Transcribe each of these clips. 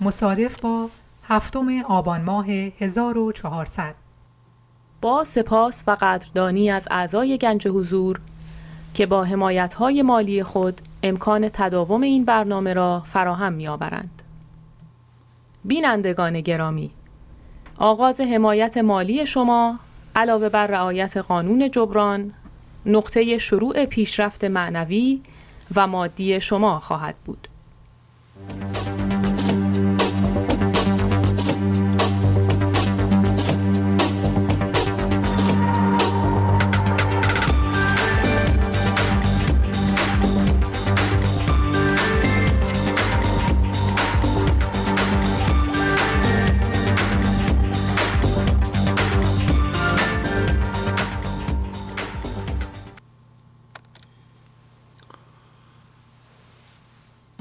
مصادف با هفتم آبان ماه 1400 با سپاس و قدردانی از اعضای گنج حضور که با های مالی خود امکان تداوم این برنامه را فراهم می‌آورند. بینندگان گرامی آغاز حمایت مالی شما علاوه بر رعایت قانون جبران نقطه شروع پیشرفت معنوی و مادی شما خواهد بود.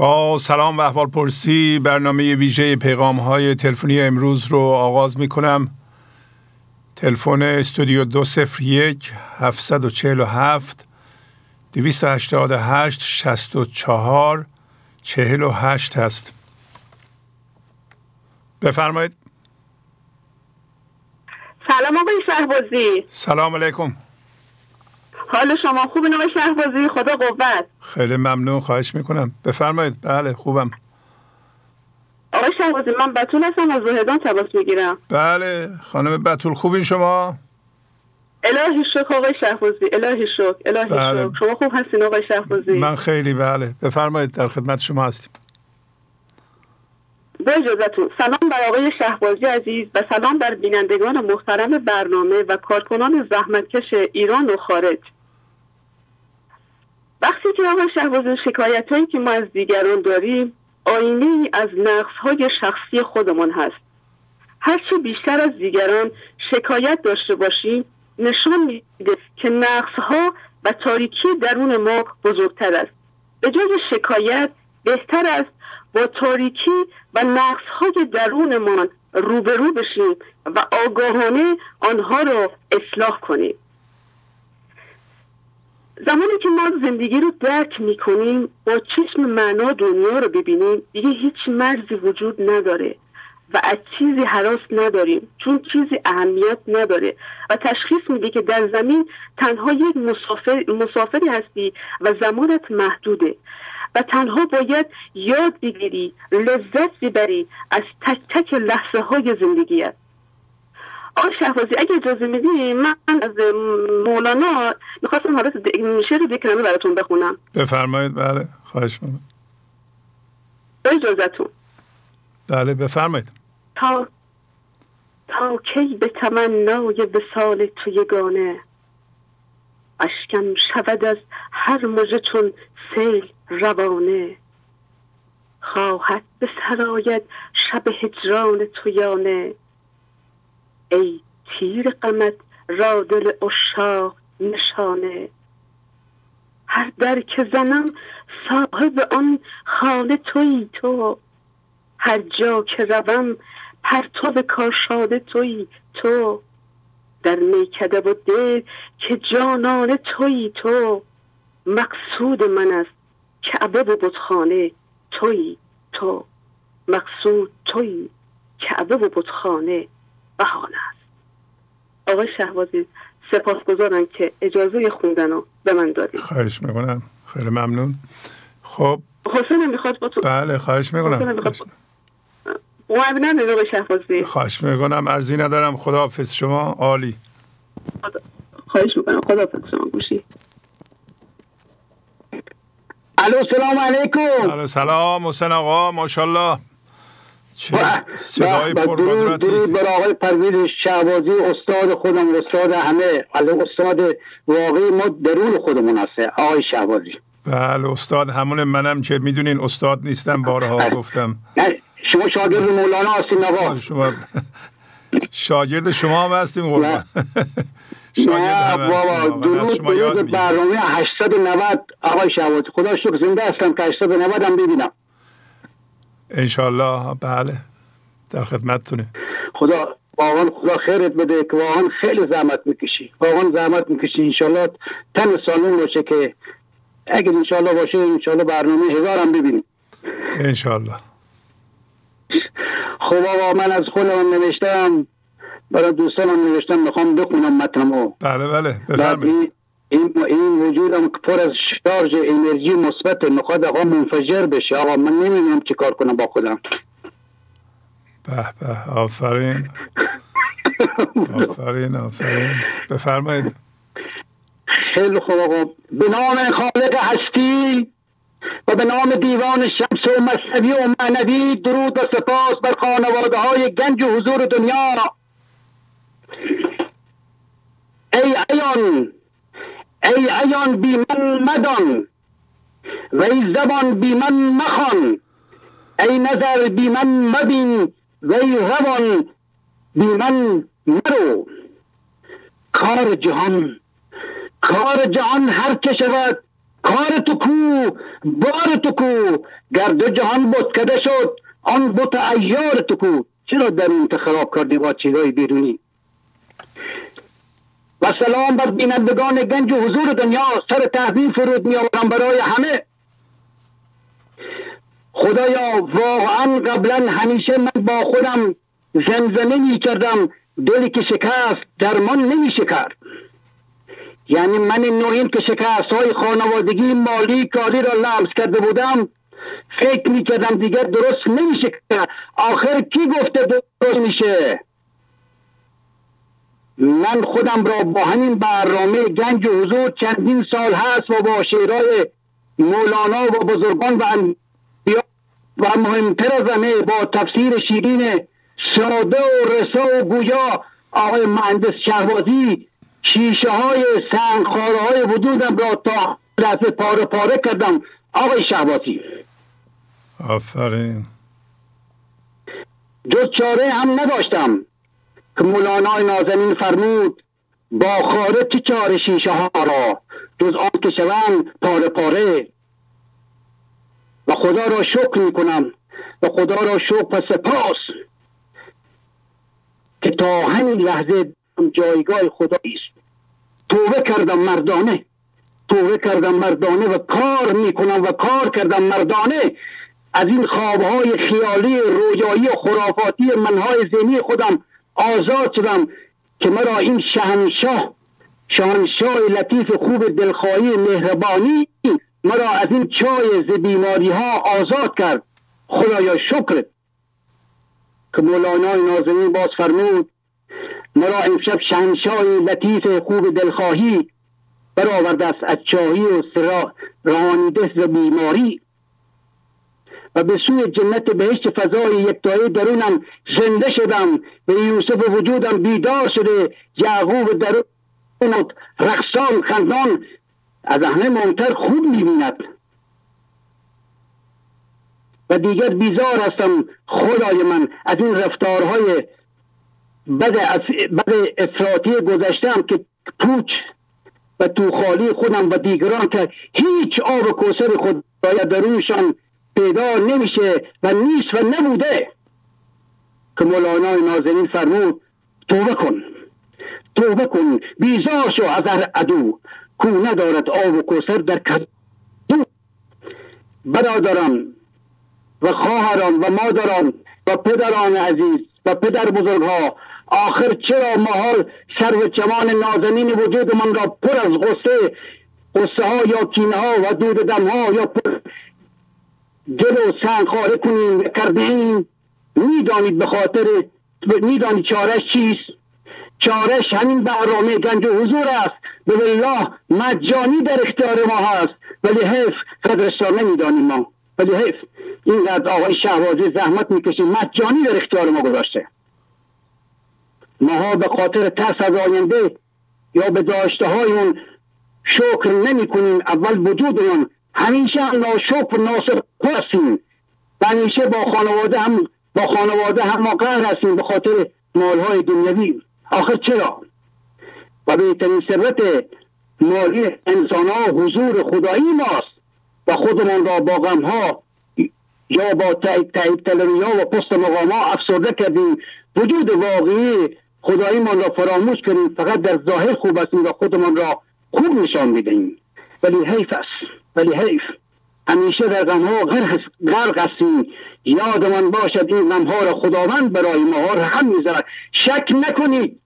با سلام و احوال پرسی برنامه ویژه پیغام های تلفنی امروز رو آغاز می کنم تلفن استودیو دو سفر یک هفتصد و چهل و هفت دویست هشتاد هشت شست و چهار چهل و هشت هست. بفرمایید. سلام آقای شهبازی. سلام علیکم. حال شما خوب نوع شهبازی؟ خدا قوت. خیلی ممنون خواهش می‌کنم. بفرمایید. بله خوبم. آقای شهبازی من بطول هستم از زهدان تباس می‌گیرم. بله خانم بطول خوبین شما؟ الهی شکر آقای شهبازی الهی شکر الهی بله. شکر. شما خوب هستین آقای شهبازی؟ من خیلی بله. بفرمایید در خدمت شما هستیم. با اجازتون سلام بر آقای شهبازی عزیز و سلام بر بینندگان محترم برنامه و کارکنان زحمتکش ایران و خارج. وقتی که آقای شهبازی شکایت هایی که ما از دیگران داریم آینه ای از نقص های شخصی خودمان هست. هرچه بیشتر از دیگران شکایت داشته باشیم نشان میده که نقص ها و تاریکی درون ما بزرگتر است. به جای شکایت بهتر است با تاریکی و نقص های درونمان روبرو بشیم و آگاهانه آنها را اصلاح کنیم. زمانی که ما زندگی رو درک می‌کنیم با چشم معنا دنیا رو ببینیم دیگه هیچ مرزی وجود نداره و از چیزی حراس نداریم چون چیزی اهمیت نداره و تشخیص میده که در زمین تنها یک مسافر، مسافری هستی و زمانت محدوده و تنها باید یاد بگیری لذت ببری از تک تک لحظه های زندگیت آقای شهبازی اگه اجازه میدی من از مولانا می‌خواستم حالت شعر دکرمه براتون بخونم. بفرمایید بله خواهش می‌کنم. اجازتون. بله بفرمایید. تا تا کی به تمنای وسال تو یگانه اشکم شود از هر مژه چون سیل روانه. خواهد به سرایت شب هجران تو یانه ای تیر قمت را دل اشاق نشانه. هر در که زنم صاحب آن خانه توی تو. هر جا که روم پرتو کاشاده توی تو. در میکده و دل که جانان توی تو. مقصود من است کعبه و بتخانه توی تو. مقصود توی کعبه و بتخانه بهانه است. آقای شهبازی سپاسگزارم که اجازه خوندن رو به من دادید. خواهش می‌کنم. خیلی ممنون. خب حسین می‌خواد با تو بله خواهش می‌کنم. ممنون آقای شهبازی؟ خواهش می‌کنم. ارزی ندارم. خداحافظ شما. عالی. خواهش می‌کنم. خداحافظ شما. گوشی. الو سلام علیکم. الو سلام. حسین آقا ماشاءالله. چه صدای پرقدرتی. درود بر آقای پرویز شعبازی استاد خودم استاد همه. استاد واقعی ما درون خودمون هسته آقای شعبازی بله استاد همون منم که می‌دونین استاد نیستم بارها بله. گفتم. نه شما شاگرد مولانا هستین آقا شما شاگرد شما هم هستیم قربان. شاگرد نه بابا درود درود برنامه 890 آقای شعبازی خدا شکر زنده هستم که 890 هم ببینم. انشالله بله. در خدمتتونه خدا واقعا خدا خیرت بده که واقعا خیلی زحمت می‌کشی. واقعا زحمت می‌کشی. انشالله تن سالون باشه که اگر انشالله باشه انشالله برنامه هزار هم ببینیم. انشالله خب آقا من از خودم نوشتم. برای دوستانم نوشتم می‌خوام بخونم متنمو. بله بله. بفرمایید. این این, وجودم که پر از شارژ انرژی مثبت می‌خواد آقا منفجر بشه. آقا من نمی‌دونم چی کار کنم با خودم. به به. آفرین. آفرین آفرین. بفرمایید. خیلی خوب آقا. به نام خالق هستی و به نام دیوان شمس و مصنوی و معنوی درود و سپاس بر خانواده های گنج و حضور دنیا. ای ایان ای ایان بی من مدان و ای زبان بی من مخوان. ای نظر بی من مبین و ای روان بی من مرو. کار جهان کار جهان هر چه شود کار تو کو بار تو کو. گر دو جهان بتکده شد آن بت ایار تو کو. چرا در این خراب کردی با چیزای بیرونی؟ و سلام بر بینندگان گنج و حضور دنیا. سر تحویل فرود می آورم برای همه. خدایا واقعا قبلا همیشه من با خودم زمزمه می کردم دلی که شکست درمان نمیشه کرد یعنی من نوعیم که شکست های خانوادگی مالی کاری را لمس کرده بودم فکر می کردم دیگر درست نمیشه آخر کی گفته درست میشه؟ من خودم را با همین برنامه گنج و حضور چندین سال هست و با شعرهای مولانا و بزرگان و و مهمتر از همه با تفسیر شیرین ساده و رسا و گویا آقای مهندس شهبازی شیشه های سنگخاره های وجودم را تا لحظه پاره پاره کردم. آقای شهبازی آفرین. جز چاره هم نداشتم که مولانای نازنین فرمود با خاره چه چاره شیشه ها را؟ جز آن که شوند پاره پاره. و خدا را شکر می کنم و خدا را شکر و سپاس که تا همین لحظه جایگاه خدایی است توبه کردم مردانه توبه کردم مردانه و کار می‌کنم و کار کردم مردانه. از این خوابهای خیالی رویایی خرافاتی منهای ذهنی خودم آزاد شدم که مرا این شهنشاه شهنشاه لطیف خوب دلخواهی مهربانی مرا از این چای ز بیماری ها آزاد کرد. خدایا شکرت که مولانای نازنین باز فرمود مرا امشب شهنشاه لطیف خوب دلخواهی برآورده است از چاهی و سرا رهانیده ز بیماری. و به سوی جنت بهشت فضای یکتایی درونم زنده شدم. و یوسف وجودم بیدار شده. یعقوب درون رقصان خندان از همه مهمتر خوب می‌بیند. و دیگر بیزار هستم خدای من. از این رفتارهای بد, بد افراطی گذشتم که پوچ و تو خالی خودم و دیگران که هیچ آب کوسر خدای درونشان پیدا نمیشه و نیست و نبوده. که مولانای نازنین فرمود توبه کن. توبه کن بیزار شو از هر عدو. کو ندارد آب و کوسر در کدو. برادران و خواهران و مادران و پدران عزیز و پدر بزرگها آخر چرا محال سر و چمان نازنین وجود من را پر از غصه غصه ها یا کینه ها و دود دم ها یا پر دل و سنگ خاره کنیم کردیم می‌دانید به خاطر می‌دانید چارش چیست؟ چارش همین برنامه گنج و حضور است. به الله مجانی در اختیار ما هست. ولی حیف قدرش نمی‌دانیم ما. ولی حیف اینقدر آقای شهبازی زحمت می‌کشیم. مجانی در اختیار ما گذاشته. ماها به خاطر ترس از آینده یا به داشته های اون شکر نمی کنیم اول وجود اون همیشه ناشکر ناصر هستیم و همیشه با خانواده هم با خانواده هم ما هستیم به خاطر مالهای دنیوی. آخر چرا؟ و بهترین ثروت مالی انسان ها حضور خدایی ماست. و خودمان را با غم ها یا با تعیب تلوی ها و پست مقام ها افسرده کردیم. وجود واقعی خدایی من را فراموش کردیم فقط در ظاهر خوب هستیم و خودمان را خوب نشان می‌دهیم. ولی حیف است. ولی حیف همیشه در غم ها غرق هستیم یادمان باشد این غم ها را خداوند برای ما هم می‌ذارد شک نکنید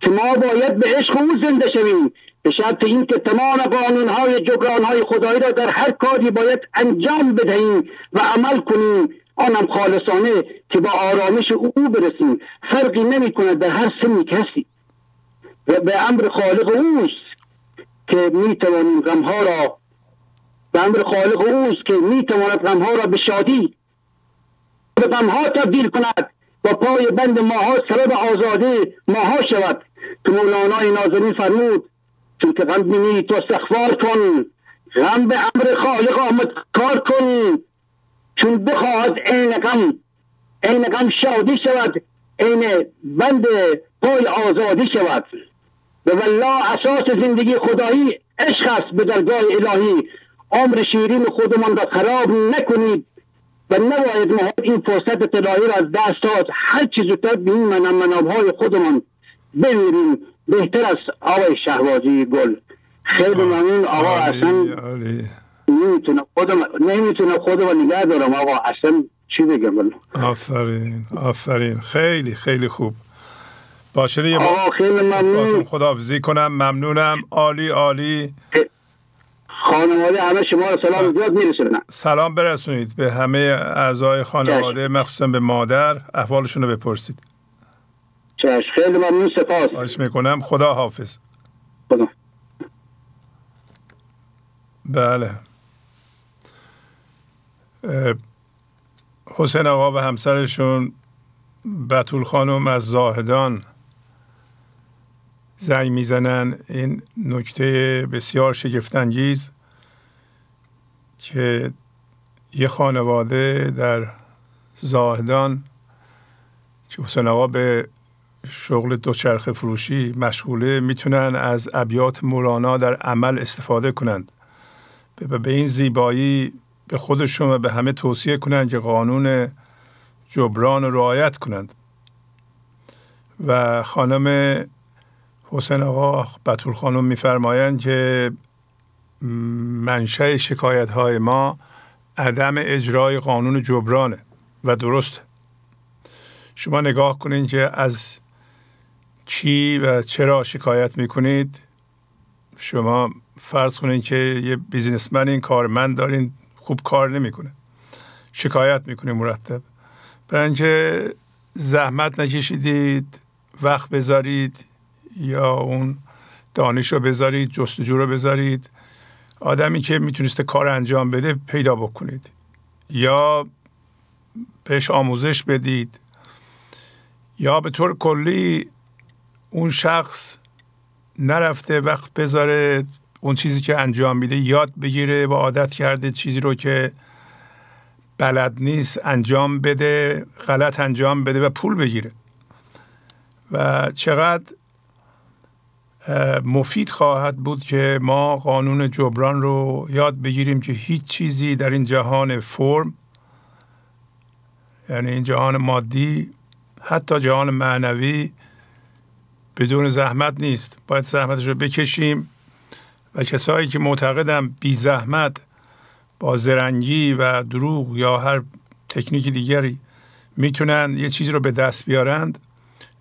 که ما باید به عشق او زنده شویم. به شرط اینکه تمام قانون های جبران های خدایی را در هر کاری باید انجام بدهیم و عمل کنیم. آنم خالصانه که با آرامش او برسیم. فرقی نمی کند در هر سنی کسی و به امر خالق اوست که می توانیم غمها را به امر خالق اوست که می تواند غمها را به شادی به غمها تبدیل کند و پای بند ماها سبب آزادی ماها شود. که مولانای نازنین فرمود چون که غم بینی تو استغفار کن غم به امر خالق آمد کار کن. چون بخواهد عین غم عین غم شادی شود عین بند پای آزادی شود. به والله اساس زندگی خدایی عشق است به درگاه الهی. عمر شیرین خودمان را خراب نکنید و نباید ما این فرصت طلایی را از دست داد. هر چیز زودتر به این منام های خودمان بمیریم. بهتر از آقای شهبازی گل. خیلی ممنون. آقا اصلا نمی‌تونم خودم نمی‌تونم خودم نگه دارم. آقا اصلا چی بگم؟ آفرین آفرین. خیلی خیلی خوب. باشه یه آقا خیلی ممنون. خداحافظی کنم. ممنونم. عالی عالی. خانواده همه شما رو سلام زیاد میرسونم سلام برسونید به همه اعضای خانواده مخصوصا به مادر. احوالشون رو بپرسید. چشم. خیلی ممنون سپاس. خواهش می‌کنم. خدا حافظ. خدا. بله. حسین آقا و همسرشون بطول خانم از زاهدان. زنگ می‌زنن. این نکته بسیار شگفتانگیز. که یه خانواده در زاهدان که حسین آقا به شغل دوچرخه فروشی مشغوله می‌تونن از ابیات مولانا در عمل استفاده کنند. به این زیبایی به خودشون و به همه توصیه کنند که قانون جبران رو رعایت کنند. و خانم حسین آقا بطول خانم میفرمایند که منشه شکایت های ما عدم اجرای قانون جبرانه و درست شما نگاه کنید که از چی و چرا شکایت می‌کنید. شما فرض کنید که یه بیزینسمن این کارمند دارین خوب کار نمی‌کنه. شکایت می‌کنید مرتب. برای زحمت نکشیدید وقت بذارید یا اون دانش رو بذارید جستجو رو بذارید. آدمی که می‌تونسته کار انجام بده پیدا بکنید. یا بهش آموزش بدید. یا به طور کلی اون شخص نرفته وقت بذاره اون چیزی که انجام میده یاد بگیره و عادت کرده چیزی رو که بلد نیست انجام بده غلط انجام بده و پول بگیره. و چقدر مفید خواهد بود که ما قانون جبران رو یاد بگیریم که هیچ چیزی در این جهان فرم یعنی این جهان مادی حتی جهان معنوی بدون زحمت نیست. باید زحمتش رو بکشیم و کسایی که معتقدم بی زحمت با زرنگی و دروغ یا هر تکنیک دیگری می‌تونن یه چیزی رو به دست بیارند.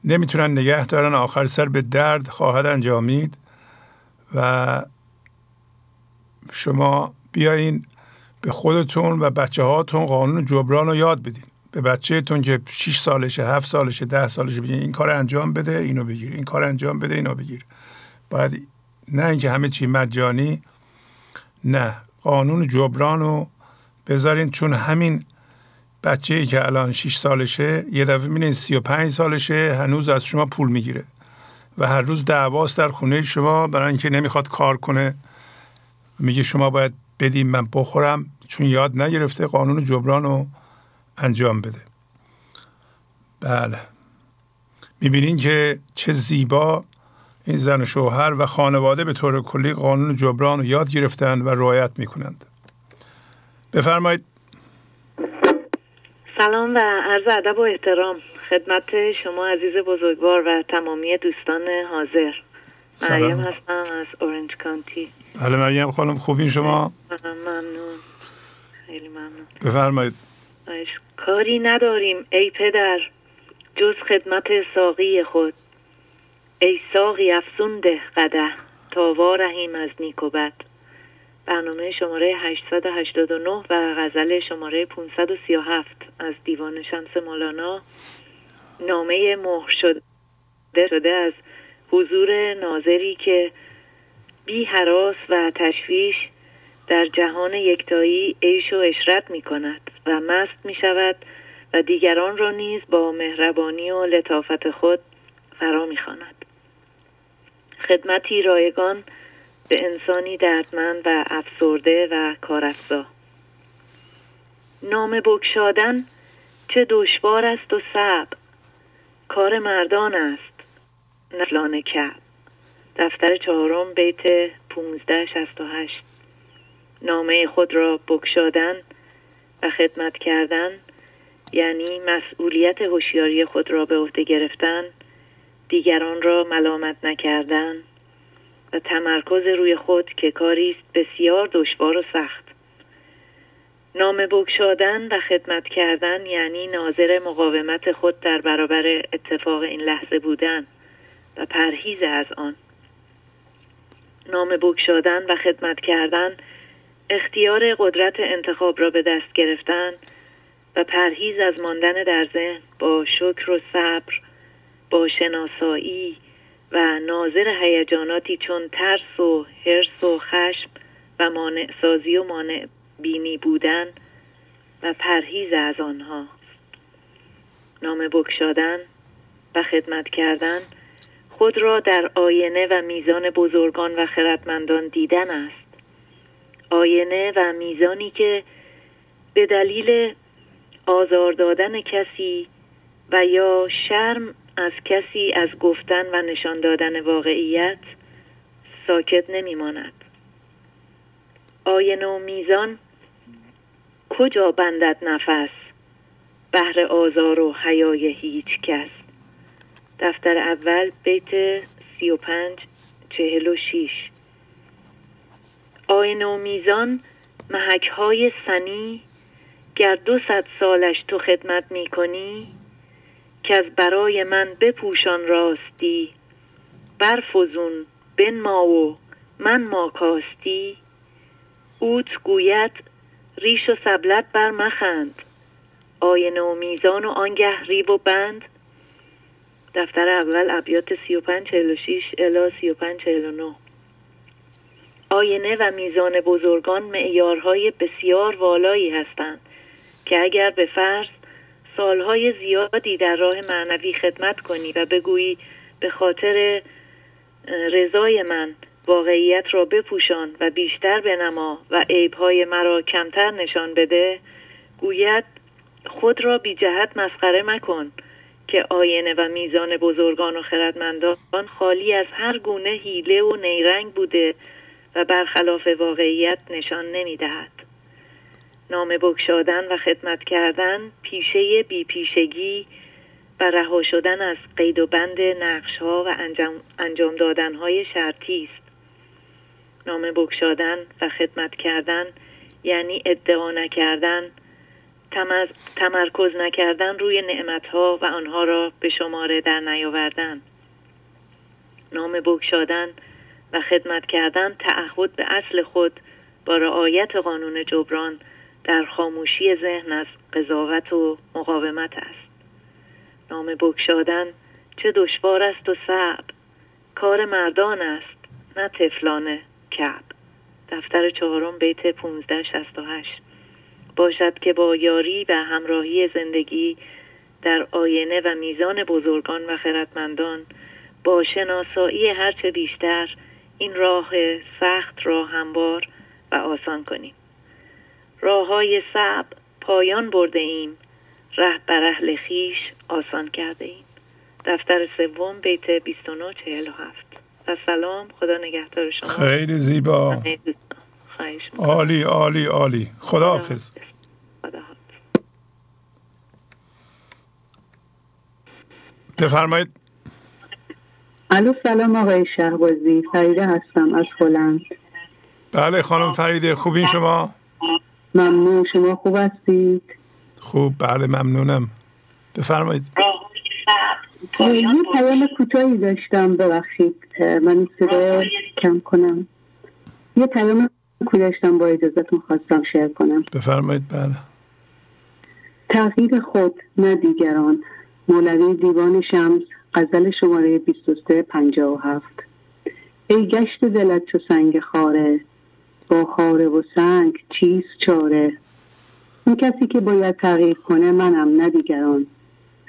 نمی‌تونن نگه دارن آخر سر به درد خواهد انجامید و شما بیاین به خودتون و بچه هاتون قانون جبران رو یاد بدین. به بچهتون که 6 سالشه 7 سالشه 10 سالشه بگید این کار انجام بده اینو بگیر. این کار انجام بده اینو بگیر. باید نه اینکه همه چی مجانی نه. قانون جبران رو بذارین چون همین بچه ای که الان 6 سالشه یه دفعه می‌بینین 35 سالشه هنوز از شما پول می‌گیره. و هر روز دعواست در خونه شما برای اینکه نمی‌خواد کار کنه. میگه شما باید بدیم من بخورم چون یاد نگرفته قانون جبران رو انجام بده. بله. می‌بینین که چه زیبا این زن و شوهر و خانواده به طور کلی قانون جبران رو یاد گرفتن و رعایت می‌کنند. بفرمایید سلام و عرض ادب و احترام. خدمت شما عزیز بزرگوار و تمامی دوستان حاضر. مریم هستم از اورنج کانتی. بله مریم خانم خوبین شما؟ ممنون. خیلی ممنون. بفرمایید. کاری نداریم ای پدر. جز خدمت ساقی خود. ای ساقی افزون ده قده تا وارهیم از نیک و بد. برنامه شماره 889 و غزل شماره 537 از دیوان شمس مولانا نامه مهر شده شده از حضور ناظری که بی حراس و تشویش در جهان یکتایی عیش و اشرت می کند و مست می شود و دیگران را نیز با مهربانی و لطافت خود فرا می خاند. خدمتی رایگان به انسانی دردمند و افسرده و کارفزا نام بکشادن چه دشوار است و صعب. کار مردان است نفلان کعب. دفتر چهارم بیت 1568 نامه خود را بکشادن و خدمت کردن یعنی مسئولیت هوشیاری خود را به عهده گرفتن دیگران را ملامت نکردن. و تمرکز روی خود که کاری است بسیار دشوار و سخت. نام بگشادن و خدمت کردن یعنی ناظر مقاومت خود در برابر اتفاق این لحظه بودن و پرهیز از آن. نام بگشادن و خدمت کردن اختیار قدرت انتخاب را به دست گرفتن و پرهیز از ماندن در ذهن با شکر و صبر با شناسایی و ناظر هیجاناتی چون ترس و حرس و خشم و مانع سازی و مانع بینی بودن و پرهیز از آنها. نام بکشادن و خدمت کردن خود را در آینه و میزان بزرگان و خردمندان دیدن است. آینه و میزانی که به دلیل آزار دادن کسی و یا شرم از کسی از گفتن و نشان دادن واقعیت ساکت نمیماند. آینه و میزان کجا بندد نفس؟ بهر آزار و حیای هیچ کس. دفتر اول بیت سی و پنج چهل و شیش. آینه و میزان محک های سنی گر دو صد سالش تو خدمت می کنی که از برای من بپوشان راستی برفزون ما و من ما کاستی اوت گوید ریش و سبلت بر مخند. آینه و میزان و آنگه ریب و بند. دفتر اول ابیات 3546 الا 3549 آینه و میزان بزرگان معیارهای بسیار والایی هستند که اگر به فرض سالهای زیادی در راه معنوی خدمت کنی و بگویی به خاطر رضای من واقعیت را بپوشان و بیشتر بنما و عیبهای مرا کمتر نشان بده گوید خود را بی جهت مسخره مکن که آینه و میزان بزرگان و خردمندان خالی از هر گونه حیله و نیرنگ بوده و برخلاف واقعیت نشان نمی‌دهد. نام بکشادن و خدمت کردن پیشه بی پیشگی و رها شدن از قید و بند نقش ها و انجام, انجام دادن های شرطی است. نام بکشادن و خدمت کردن یعنی ادعا نکردن تمرکز نکردن روی نعمت ها و آنها را به شماره در نیاوردن. نام بکشادن و خدمت کردن تعهد به اصل خود با رعایت قانون جبران در خاموشی ذهن از قضاوت و مقاومت است. نام بکشادن چه دشوار است و صعب. کار مردان است نه تفلان کعب. دفتر چهارم بیت 1568 باشد که با یاری و همراهی زندگی در آینه و میزان بزرگان و خردمندان با شناسایی هرچه بیشتر این راه سخت را هموار و آسان کنیم. راه های صعب پایان برده ایم. ره بر اهل خیش آسان کرده ایم. دفتر سوم بیت 2947 و سلام خدا نگهدار شما. خیلی زیبا. عالی عالی عالی. خدا حافظ بفرمایید. الو سلام آقای شهبازی. فریده هستم از هلند بله خانم فریده خوبین شما؟ ممنون شما خوب هستید؟ خوب بله ممنونم. بفرمایید. یه پیام کوتاهی داشتم ببخشید. من صدا کم کنم. یه پیام کوتاهی داشتم با اجازتون خواستم شیر کنم. بفرمایید بله. تغییر خود نه دیگران. مولوی دیوان شمس غزل شماره 2357 ای گشت دلت چو سنگ خاره. با خاره و سنگ چیست چاره؟ اون کسی که باید تغییر کنه منم نه دیگران.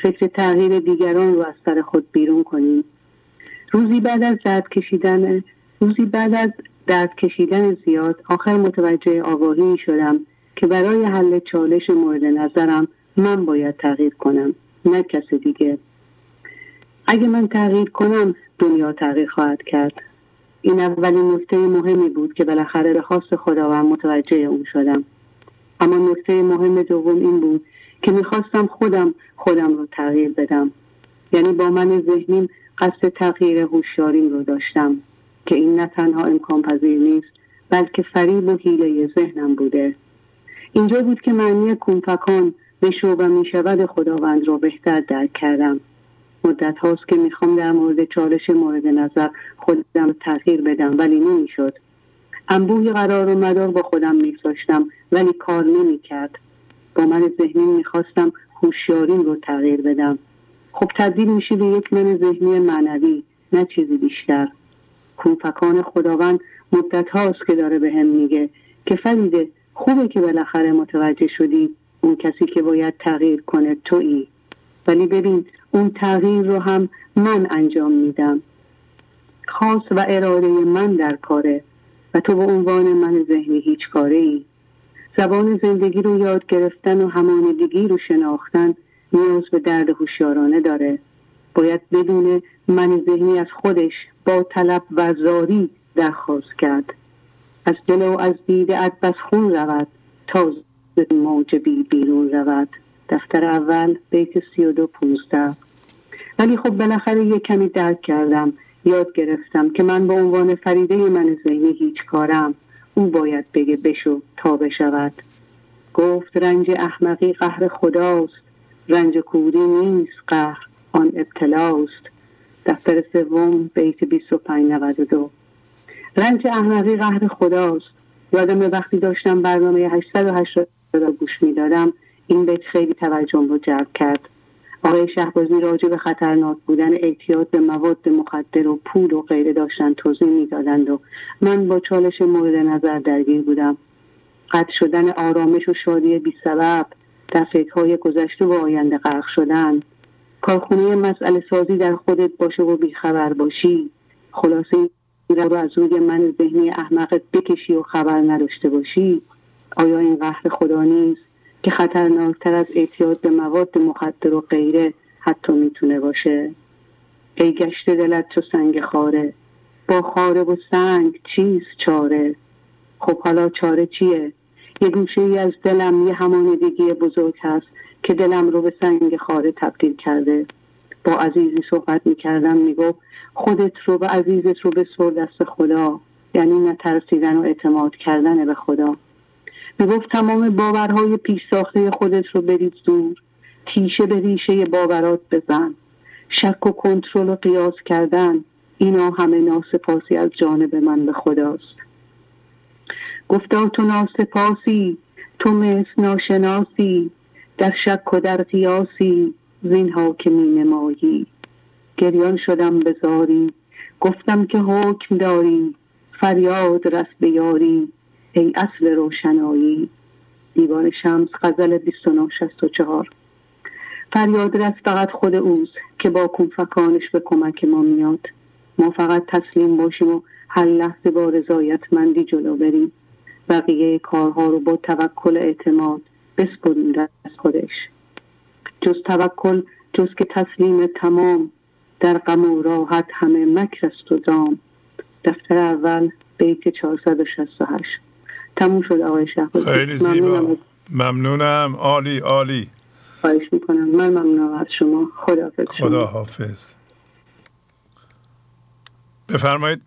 فکر تغییر دیگران رو از سر خود بیرون کنیم. روزی بعد از درد کشیدن روزی بعد از درد کشیدن زیاد آخر متوجه آگاهی شدم که برای حل چالش مورد نظرم من باید تغییر کنم نه کس دیگه. اگه من تغییر کنم دنیا تغییر خواهد کرد. این اولین نکته مهمی بود که بالاخره به خواست خداوند متوجه اون شدم. اما نکته مهم دوم این بود که می‌خواستم خودم خودم رو تغییر بدم. یعنی با من ذهنیم قصد تغییر هوشیاریم رو داشتم که این نه تنها امکان پذیر نیست بلکه فریب و حیله ذهنم بوده. اینجا بود که معنی کونفکان بشو و می‌شود خداوند را بهتر درک کردم. مدت هاست که می‌خوام در مورد چالش مورد نظر خودم تغییر بدم ولی نمی‌شد. انبوهی قرار و مدار با خودم میگذاشتم ولی کار نمی‌کرد. با من ذهنی می‌خواستم هوشیاریم رو تغییر بدم. خب تبدیل میشه به یک من ذهنی معنوی نه چیزی بیشتر. کونفکان خداوند مدت هاست که داره به هم میگه که فریده خوبه که بالاخره متوجه شدی اون کسی که باید تغییر کنه تویی. ولی ببین اون تغییر رو هم من انجام میدم. خاص و اراده من در کاره و تو به عنوان من ذهنی هیچ کاره ای زبان زندگی رو یاد گرفتن و همانندگی رو شناختن نیاز به درد هوشیارانه داره. باید بدون من ذهنی از خودش با طلب و زاری درخواست کرد. از دل و از دیده بس خون رود تا موجبی بیرون رود. دفتر اول بیت سی و دو پونزده. ولی خب بالاخره یه کمی درک کردم یاد گرفتم که من به عنوان فریده من ذهنی هیچ کارم او باید بگه بشو تا بشود. گفت رنج احمقی قهر خداست رنج کوری نیست قهر آن ابتلاست. دفتر سوم بیت 2592 رنج احمقی قهر خداست. یادم وقتی داشتم برنامه 880 را گوش می‌دادم این بیت خیلی توجهم رو جلب کرد. آقای شهبازی راجع به خطرناک بودن اعتیاد به مواد مخدر و پول و غیره داشتن توضیح می‌دادند و من با چالش مورد نظر درگیر بودم. قطع شدن آرامش و شادی بی سبب در فکرهای گذشته و آینده غرق شدن. کارخونه مسئله سازی در خودت باشه و بیخبر باشی. خلاصه رو از روی من ذهنی احمقت بکشی و خبر نداشته باشی. آیا این قهر خدا نیست؟ که خطرناکتر از اعتیاد به مواد مخدر و غیره حتی می‌تونه باشه. ای گشت دلت تو سنگ خاره. با خاره و سنگ چیست چاره؟ خب حالا چاره چیه؟ یه گوشه ای از دلم یه همانیدگی بزرگ هست که دلم رو به سنگ خاره تبدیل کرده. با عزیزی صحبت می‌کردم می‌گفت خودت رو و عزیزت رو به سر دست خدا. یعنی نترسیدن و اعتماد کردن به خدا. می‌گفت تمام باورهای پیش ساخته خودت رو برید دور تیشه به ریشه باورات بزن. شک و کنترل و قیاس کردن اینا همه ناسپاسی از جانب من به خداست. گفتا تو ناسپاسی تو مثل ناشناسی در شک و در قیاسی زینها که می نمایی. گریان شدم به زاری گفتم که حکم داری فریاد رس به ای اصل روشنایی. دیوان شمس غزل 2964 فریاد رس فقط خود اوست که با کنفکانش به کمک ما میاد. ما فقط تسلیم باشیم و هر لحظه با رضایتمندی جلو بریم. بقیه کارها رو با توکل اعتماد بسپریم دست خودش. جز توکل جز که تسلیم تمام در غم و راحت همه مکر است و دام. دفتر اول بیت 468 تموم شد آقای شهبازی خیلی زیبا. ممنونم. عالی عالی. خواهش می‌کنم. من ممنونم از شما. خدا شما. خدا حافظ بفرمایید.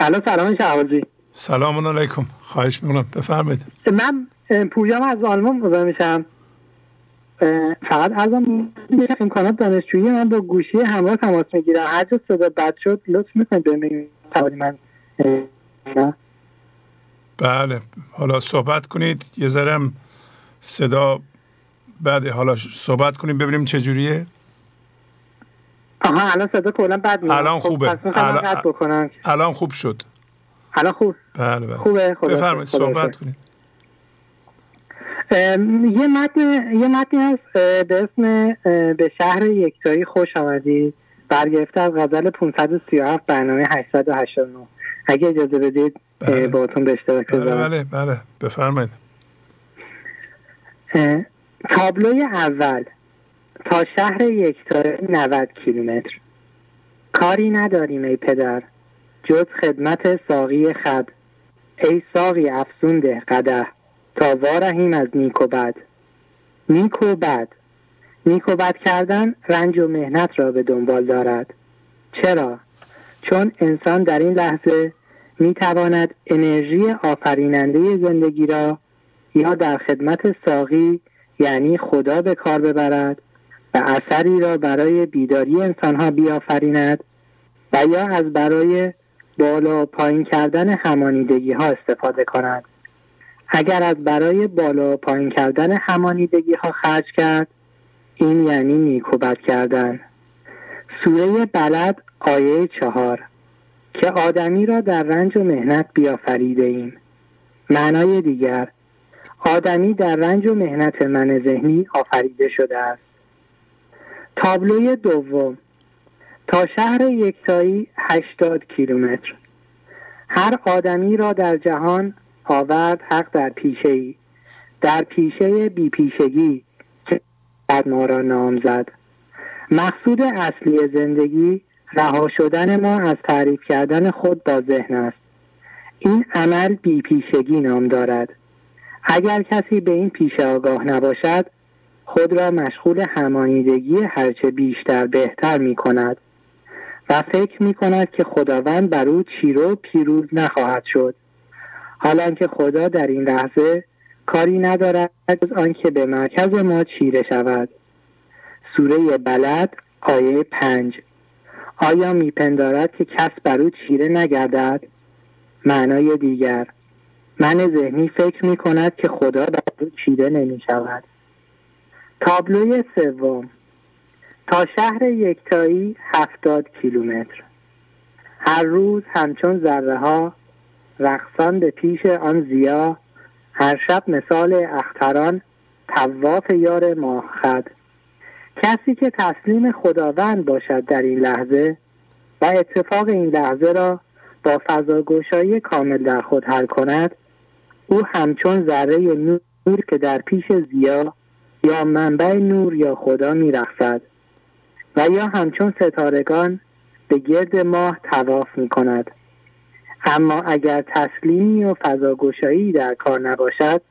الو سلام شهبازی. سلام علیکم. خواهش می‌کنم. بفرمایید. من پویام از آلمان مزاحم میشم. فقط ازم امکانات دانشجویی من با گوشی همراه تماس می‌گیرم. هر جا صدا بد شد لطف می‌کنید به من بله. حالا صحبت کنید. یه ذرم صدا بعد حالا صحبت کنیم ببینیم چجوریه آها الان صدا کلا بد میاد. الان خب، خوبه. الان, الان خوب شد. الان خوب؟ بله بله. خوبه؟ بفرمایید صحبت کنید. یه متن یه متنی هست به اسم به شهر یکتایی خوش آمدی. برگرفته از غزل 537 برنامه 889 اگه اجازه بدید. بله. باهاتون به اشتراک بله بله بله. بفرمایید. تابلوی اول تا شهر یکتایی 90 کیلومتر. کاری نداریم ای پدر. جز خدمت ساقی خد ای ساقی افسونده قده تا وارهیم از نیک و بد. نیک و بد. نیک و بد کردن رنج و مهنت را به دنبال دارد. چرا؟ چون انسان در این لحظه می تواند انرژی آفریننده زندگی را یا در خدمت ساقی یعنی خدا به کار ببرد و اثری را برای بیداری انسانها بیافریند و یا از برای بالا پایین کردن همانیدگی ها استفاده کند. اگر از برای بالا پایین کردن همانیدگی ها خرج کرد این یعنی نیکوبت کردن. سوره بلد آیه چهار. که آدمی را در رنج و مهنت بیافریده ایم. معنای دیگر آدمی در رنج و مهنت من ذهنی آفریده شده است. تابلوی دوم تا شهر یکتایی 80 کیلومتر. هر آدمی را در جهان آورد حق در پیشه ای در پیشه بی پیشگی که ما را نام زد. مقصود اصلی زندگی رها شدن ما از تعریف کردن خود با ذهن است. این عمل بی پیشگی نام دارد. اگر کسی به این پیشه آگاه نباشد خود را مشغول همانیدگی هرچه بیشتر بهتر می کند و فکر می کند که خداوند بر او چیرو پیروز نخواهد شد. حالا که خدا در این لحظه کاری ندارد از آنکه به مرکز ما چیره شود. سوره بلد آیه پنج. آیا میپندارد که کس بر او چیره نگردد. معنای دیگر من ذهنی فکر می کند که خدا بر او چیره نمی شود تابلوی سوم تا شهر یکتایی هفتاد کیلومتر. هر روز همچون ذره ها رقصان به پیش آن زیا هر شب مثال اختران تواف یار ماهخد کسی که تسلیم خداوند باشد در این لحظه و اتفاق این لحظه را با فضاگوشایی کامل در خود حل کند او همچون ذره نور که در پیش زیا یا منبع نور یا خدا میرخصد و یا همچون ستارگان به گرد ماه تواف می کند اما اگر تسلیمی و فضاگشایی در کار نباشد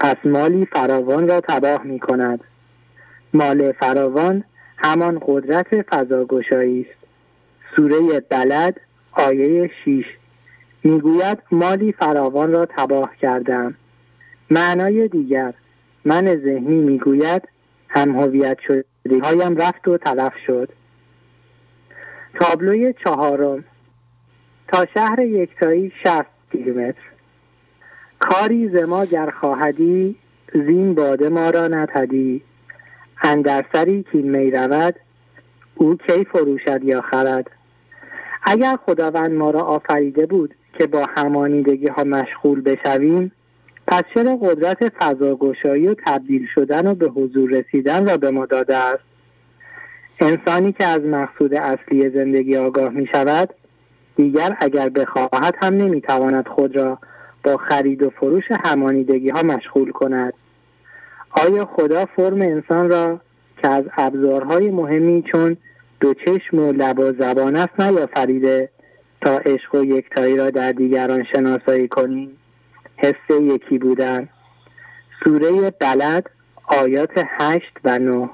پس مالی فراوان را تباه می کند مال فراوان همان قدرت فضاگشایی است. سوره بلد آیه 6 می‌گوید مالی فراوان را تباه کردم. معنای دیگر من ذهنی می‌گوید هم هویت شده هایم رفت و تلف شد. تابلوی چهارم. تا شهر یکتایی 60 کیلومتر. کاری ز ما گر خواهدی زین باده ما را ندهدی اندر سری می رود او کی فروشد یا خرد؟ اگر خداوند ما را آفریده بود که با همانیدگی ها مشغول بشویم پس چرا قدرت فضاگشایی و تبدیل شدن و به حضور رسیدن را به ما داده است؟ انسانی که از مقصود اصلی زندگی آگاه می شود دیگر اگر بخواهد هم نمی تواند خود را با خرید و فروش همانیدگی ها مشغول کند. آیا خدا فرم انسان را که از ابزارهای مهمی چون دو چشم و لب و زبان است نیافریده تا عشق و یکتایی را در دیگران شناسایی کنیم حس یکی بودن. سوره بلد آیات هشت و نه.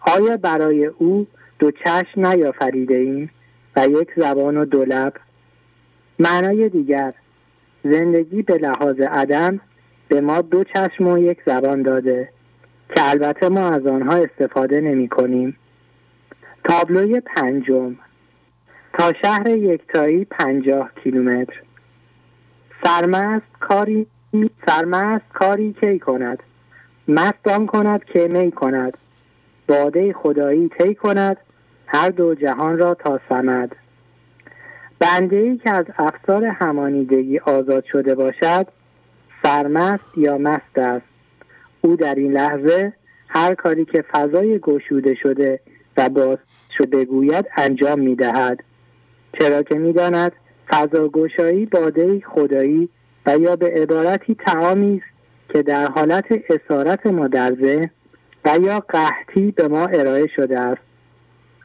آیا برای او دو چشم نیافریده ایم و یک زبان و دو لب؟ معنای دیگر زندگی به لحاظ عدم به ما دو چشم و یک زبان داده که البته ما از آنها استفاده نمی کنیم. تابلوی پنجم. تا شهر یکتایی پنجاه کیلومتر. سرمست کاری سرمست کاری کی کند؟ مست آن کند که می کند. باده خدایی طی کند. هر دو جهان را تا سمد بنده ای که از افسار همانیدگی آزاد شده باشد سرمست یا مست است. او در این لحظه هر کاری که فضای گشوده شده و باز شده بگوید انجام می دهد. چرا که می داند فضا گشایی باده خدایی و یا به عبارتی تعامی است که در حالت اسارت ما در ذهن و یا قحطی به ما ارائه شده است.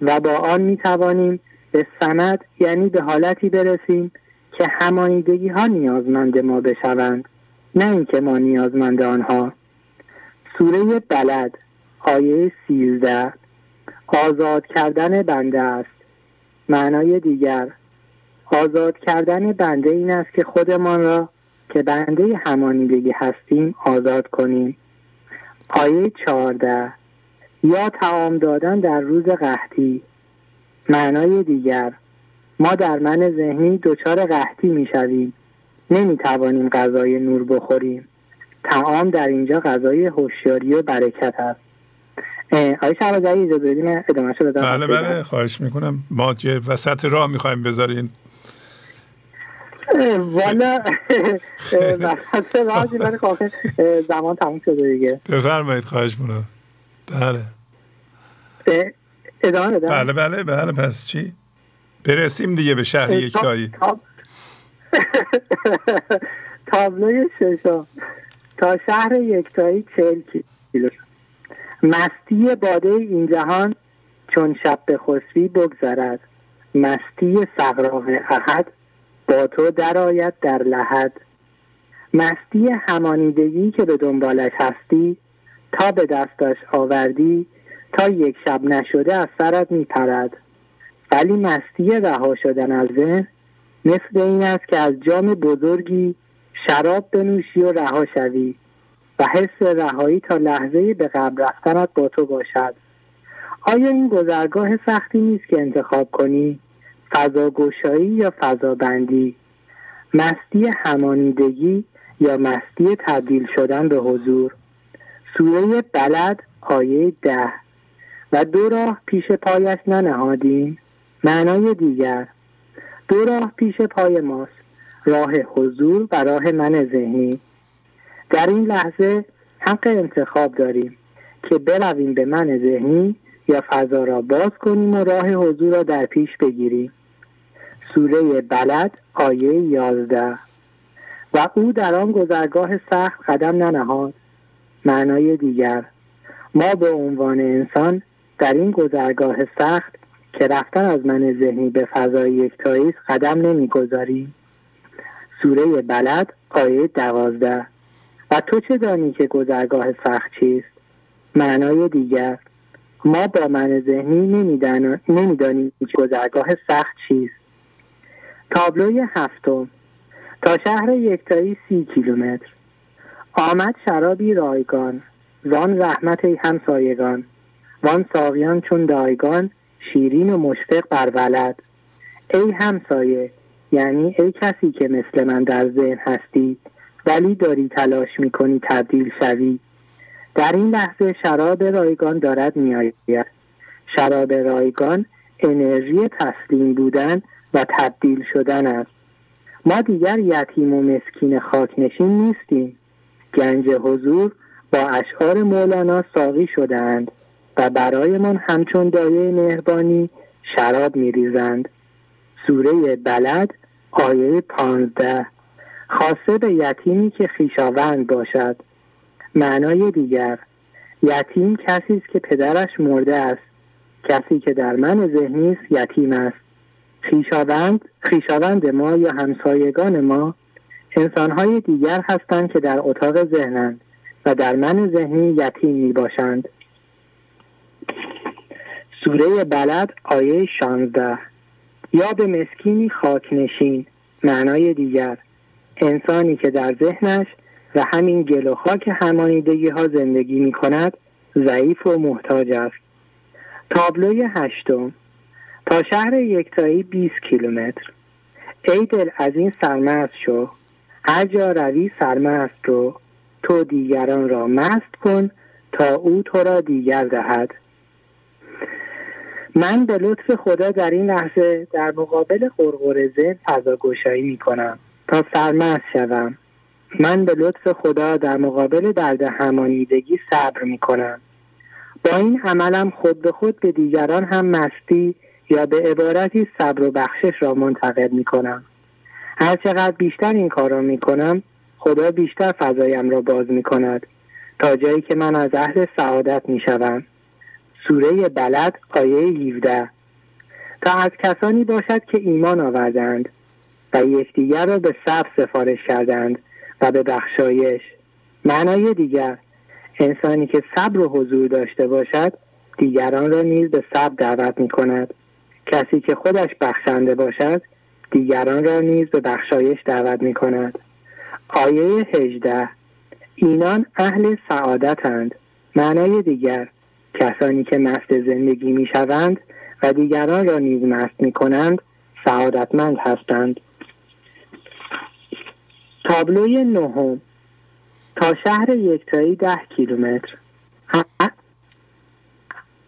و با آن می توانیم به سند یعنی به حالتی برسیم که همانیدگی ها نیازمند ما بشوند. نه اینکه ما نیازمند آنها. سوره بلد آیه سیزده. آزاد کردن بنده است. معنای دیگر آزاد کردن بنده این است که خودمان را که بنده همانیدگی هستیم آزاد کنیم. آیه چهارده. یا تعام دادن در روز قحطی. معنای دیگر ما در من ذهنی دچار قحطی می‌شویم. نمی‌توانیم غذای نور بخوریم. تعام در اینجا غذای هوشیاری و برکت است. آقای شهبازی اجازه بدین ادامه بدم بله بله خواهش می‌کنم. ما که وسط راه می‌خوایم بذارین. والا وسط راه خواهد زمان تموم شده دیگه. بفرمایید خواهش می‌کنم. بله. ادامه بله بله بله پس چی؟ برسیم دیگه به شهر یکتایی. تابلوی ششم. تا شهر یکتایی چهل کیلو مستی باده این جهان چون شب به خسبی بگذرد. مستی سقراه احد با تو درآید در لحد. مستی همانیدگی که به دنبالش هستی تا به دستش آوردی تا یک شب نشده از سرت میپرد. ولی مستی رها شدن از ذهن مثل این است که از جام بزرگی شراب بنوشی و رها شوی و حس رهایی تا لحظه به قبل رفتنت با تو باشد. آیا این گذرگاه سختی نیست که انتخاب کنی؟ فضا گشایی یا فضا بندی مستی همانیدگی یا مستی تبدیل شدن به حضور؟ سوره بلد آیه ده. و دو راه پیش پایش ننهادیم. معنای دیگر دو راه پیش پای ماست. راه حضور و راه من ذهنی. در این لحظه حق انتخاب داریم که برویم به من ذهنی یا فضا را باز کنیم و راه حضور را در پیش بگیریم. سوره بلد آیه یازده. و او در آن گذرگاه سخت قدم ننهاد. معنای دیگر ما به عنوان انسان در این گذرگاه سخت که رفتن از من ذهنی به فضای یکتایی قدم نمی‌گذاریم سوره بلد آیه دوازده. و تو چه دانی که گذرگاه سخت چیست؟ معنای دیگر ما با من ذهنی نمی‌دانیم که گذرگاه سخت چیست. تابلوی هفتم. تا شهر یکتایی سی کیلومتر. آمد شرابی رایگان. زان رحمت ای همسایگان. وان ساقیان چون دایگان. شیرین و مشفق بر ولد. ای همسایه یعنی ای کسی که مثل من در ذهن هستی ولی داری تلاش می‌کنی تبدیل شوی. در این لحظه شراب رایگان دارد میآید. شراب رایگان انرژی تسلیم بودن و تبدیل شدن است. ما دیگر یتیم و مسکین خاکنشین نیستیم. گنج حضور با اشعار مولانا ساقی شدند و برایمان همچون دایه مهربانی شراب میریزند. سوره بلد آیه پانزده. خاصه به یتیمی که خیشاوند باشد. معنای دیگر یتیم کسی است که پدرش مرده است. کسی که در من ذهنی است یتیم است. خیشاوند خیشاوند ما یا همسایگان ما انسانهای دیگر هستند که در اتاق ذهنند و در من ذهنی یتیم باشند سوره بلد آیه 16 یا به مسکینی خاکنشین معنای دیگر. انسانی که در ذهنش و همین گل و خاک همانیدگی ها زندگی می کند ضعیف و محتاج است. تابلوی هشتم. تا شهر یکتایی 20 کیلومتر. ای دل از این سرمست شو. هر جا روی سرمست رو. تو دیگران را مست کن تا او تو را دیگر دهد. من به لطف خدا در این لحظه در مقابل قرقر ذهن فضا گشایی می تا سرمست شوم. من به لطف خدا در مقابل درد همانیدگی صبر می کنم با این عملم خود به خود به دیگران هم مستی یا به عبارتی صبر و بخشش را منتقل می کنم هرچقدر بیشتر این کار را می خدا بیشتر فضایم را باز می کند تا جایی که من از اهل سعادت می شوم سوره بلد آیه 17 تا از کسانی باشد که ایمان آوردند و یکدیگر را به صبر سفارش کردند و به بخشایش. معنای دیگر انسانی که صبر و حضور داشته باشد دیگران را نیز به صبر دعوت می کند کسی که خودش بخشنده باشد دیگران را نیز به بخشایش دعوت می کند آیه 18 اینان اهل سعادتند. معنای دیگر کسانی که مست زندگی می شوند و دیگران را نیز مست می کنند سعادتمند هستند. تابلوی نهم. تا شهر یکتایی ده کیلومتر.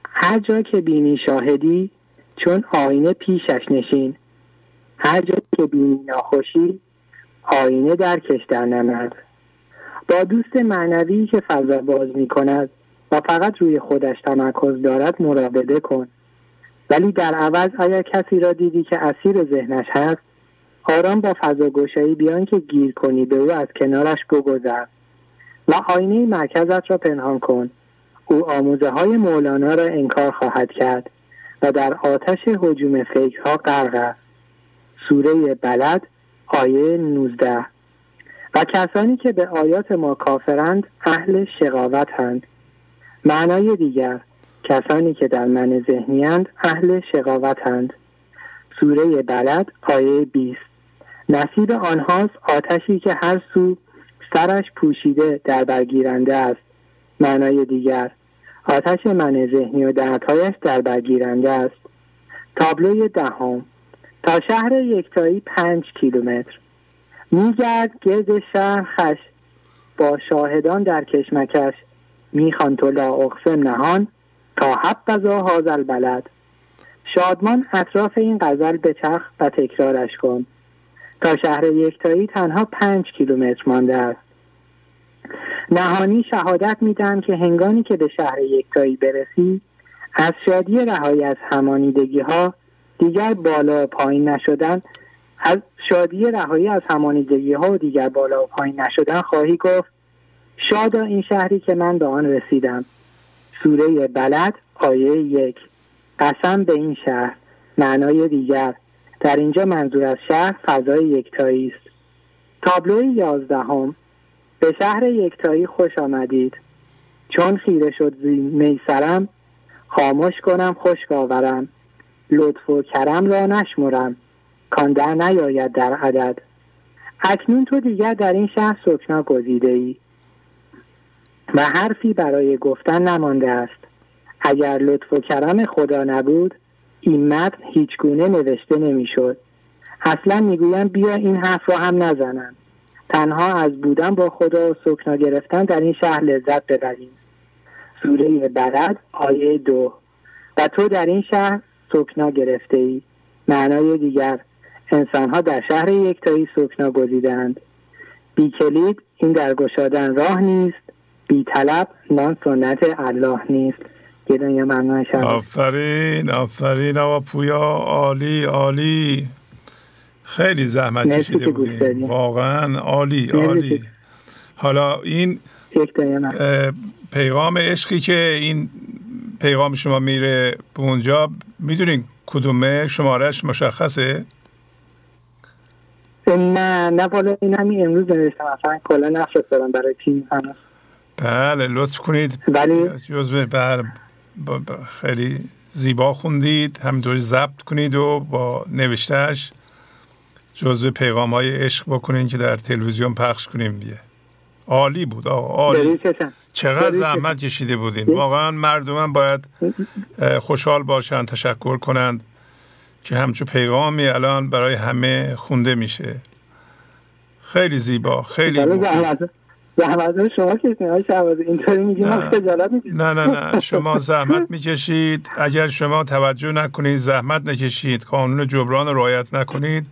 هر جا که بینی شاهدی چون آینه پیشش نشین. هر جا که بینی ناخوشی آینه در در نمد. با دوست معنوی که فضا باز می کند و فقط روی خودش تمرکز دارد مراوده کن. ولی در عوض اگر کسی را دیدی که اسیر ذهنش هست آرام با فضا گشایی بیان که گیر کنی به او از کنارش بگذر و آینه مرکزت را پنهان کن. او آموزه های مولانا را انکار خواهد کرد و در آتش حجوم فکرها غرق است. سوره بلد آیه 19 و کسانی که به آیات ما کافرند اهل شقاوتند معنای دیگر کسانی که در من ذهنیند اهل شقاوتند سوره بلد آیه 20 نصیب آنهاست آتشی که هر سو سرش پوشیده در برگیرنده است. معنای دیگر آتش من ذهنی و دهتهایش در برگیرنده است. تابلوی دهم. تا شهر یکتایی پنج کیلومتر. میگرد گرد شهر خش. با شاهدان در کشمکش می‌خوان تو لا اقسم نهان تا حبذا هازل بلد. شادمان اطراف این غزل به چرخ و تکرارش کن. تا شهر یکتایی تنها پنج کیلومتر مانده است. نهانی شهادت میدم که هنگامی که به شهر یکتایی برسی از شادی رهایی از همانیدگی ها دیگر بالا و پایین نشدن از شادی رهایی از همانیدگی ها دیگر بالا و پایین نشدن خواهی گفت؟ شادا این شهری که من به آن رسیدم سوره بلد آیه یک. قسم به این شهر معنای دیگر. در اینجا منظور از شهر فضای یکتایی است. تابلوی یازدهم. به شهر یکتایی خوش آمدید. چون خیره شد میسرم خاموش کنم خشک آورم. لطف و کرم را نشمرم. کان در نیاید در عدد. اکنون تو دیگر در این شهر سکنا گزیده ای و حرفی برای گفتن نمانده است. اگر لطف و کرم خدا نبود این متن هیچ گونه نوشته نمی‌شد. اصلا می‌گویم بیا این حرف را هم نزنم تنها از بودن با خدا و سکنا گرفتن در این شهر لذت ببریم. سوره برد آیه دو. و تو در این شهر سکنا گرفته ای معنای دیگر انسانها در شهر یکتایی سکنا گزیدند بی کلید این در گشادن راه نیست. بی طلب نان سنت الله نیست. یه ممنون آفرین آفرین آقا پویا عالی عالی. خیلی زحمت کشیده بودیم واقعا عالی عالی. حالا این پیغام عشقی که این پیغام شما میره به اونجا می‌دونین کدومه؟ شمارش مشخصه؟ نه نه بالا این همین امروز نوشتم. اصلا کلا نفرستادم برای تیم هنوز بله لطف کنید. ولی جزء بله خیلی زیبا خوندید. همینطوری ضبط کنید و با نوشتهش جزو پیغام های عشق بکنین که در تلویزیون پخش کنیم. بیه عالی بود آقا عالی. چقدر زحمت کشیده بودین. واقعا مردم باید خوشحال باشن تشکر کنند که همچو پیغامی الان برای همه خونده میشه. خیلی زیبا خیلی زحمت شما اینطوری نه. نه نه شما زحمت می‌کشید. اگر شما توجه نکنید زحمت نکشید. قانون جبران رعایت نکنید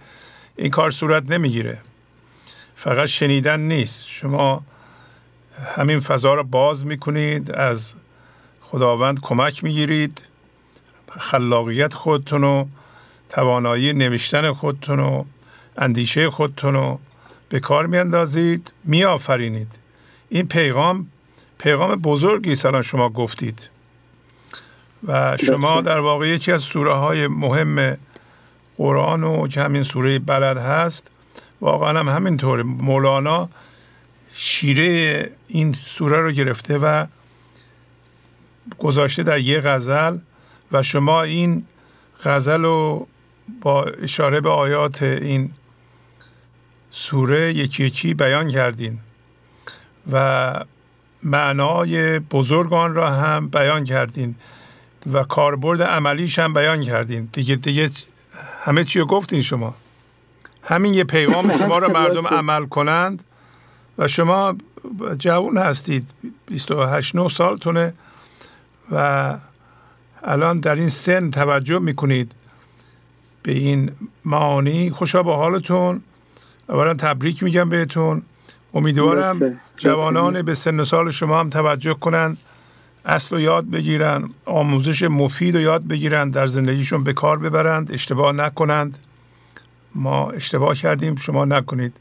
این کار صورت نمی‌گیره. فقط شنیدن نیست. شما همین فضا رو باز می‌کنید از خداوند کمک می‌گیرید. خلاقیت خودتون و توانایی نوشتن خودتون و اندیشه خودتون رو به کار میاندازید میآفرینید. این پیغام پیغام بزرگی سلام شما گفتید. و شما در واقع یکی از سوره های مهم قرآن و که همین سوره بلد هست. واقعا هم همینطور. مولانا شیره این سوره رو گرفته و گذاشته در یه غزل و شما این غزل رو با اشاره به آیات این سوره یکی یکی بیان کردین و معنای بزرگان را هم بیان کردین و کاربرد عملیش هم بیان کردین. دیگه دیگه همه چی رو گفتین شما. همین یه پیغام شما رو مردم عمل کنند و شما جوان هستید. 28 9 سالتونه و الان در این سن توجه می‌کنید. به این معانی خوشا با حالتون. اولا تبریک میگم بهتون. امیدوارم جوانان به سن سال شما هم توجه کنند اصل رو یاد بگیرن آموزش مفید رو یاد بگیرن در زندگیشون به کار ببرند اشتباه نکنند. ما اشتباه کردیم شما نکنید.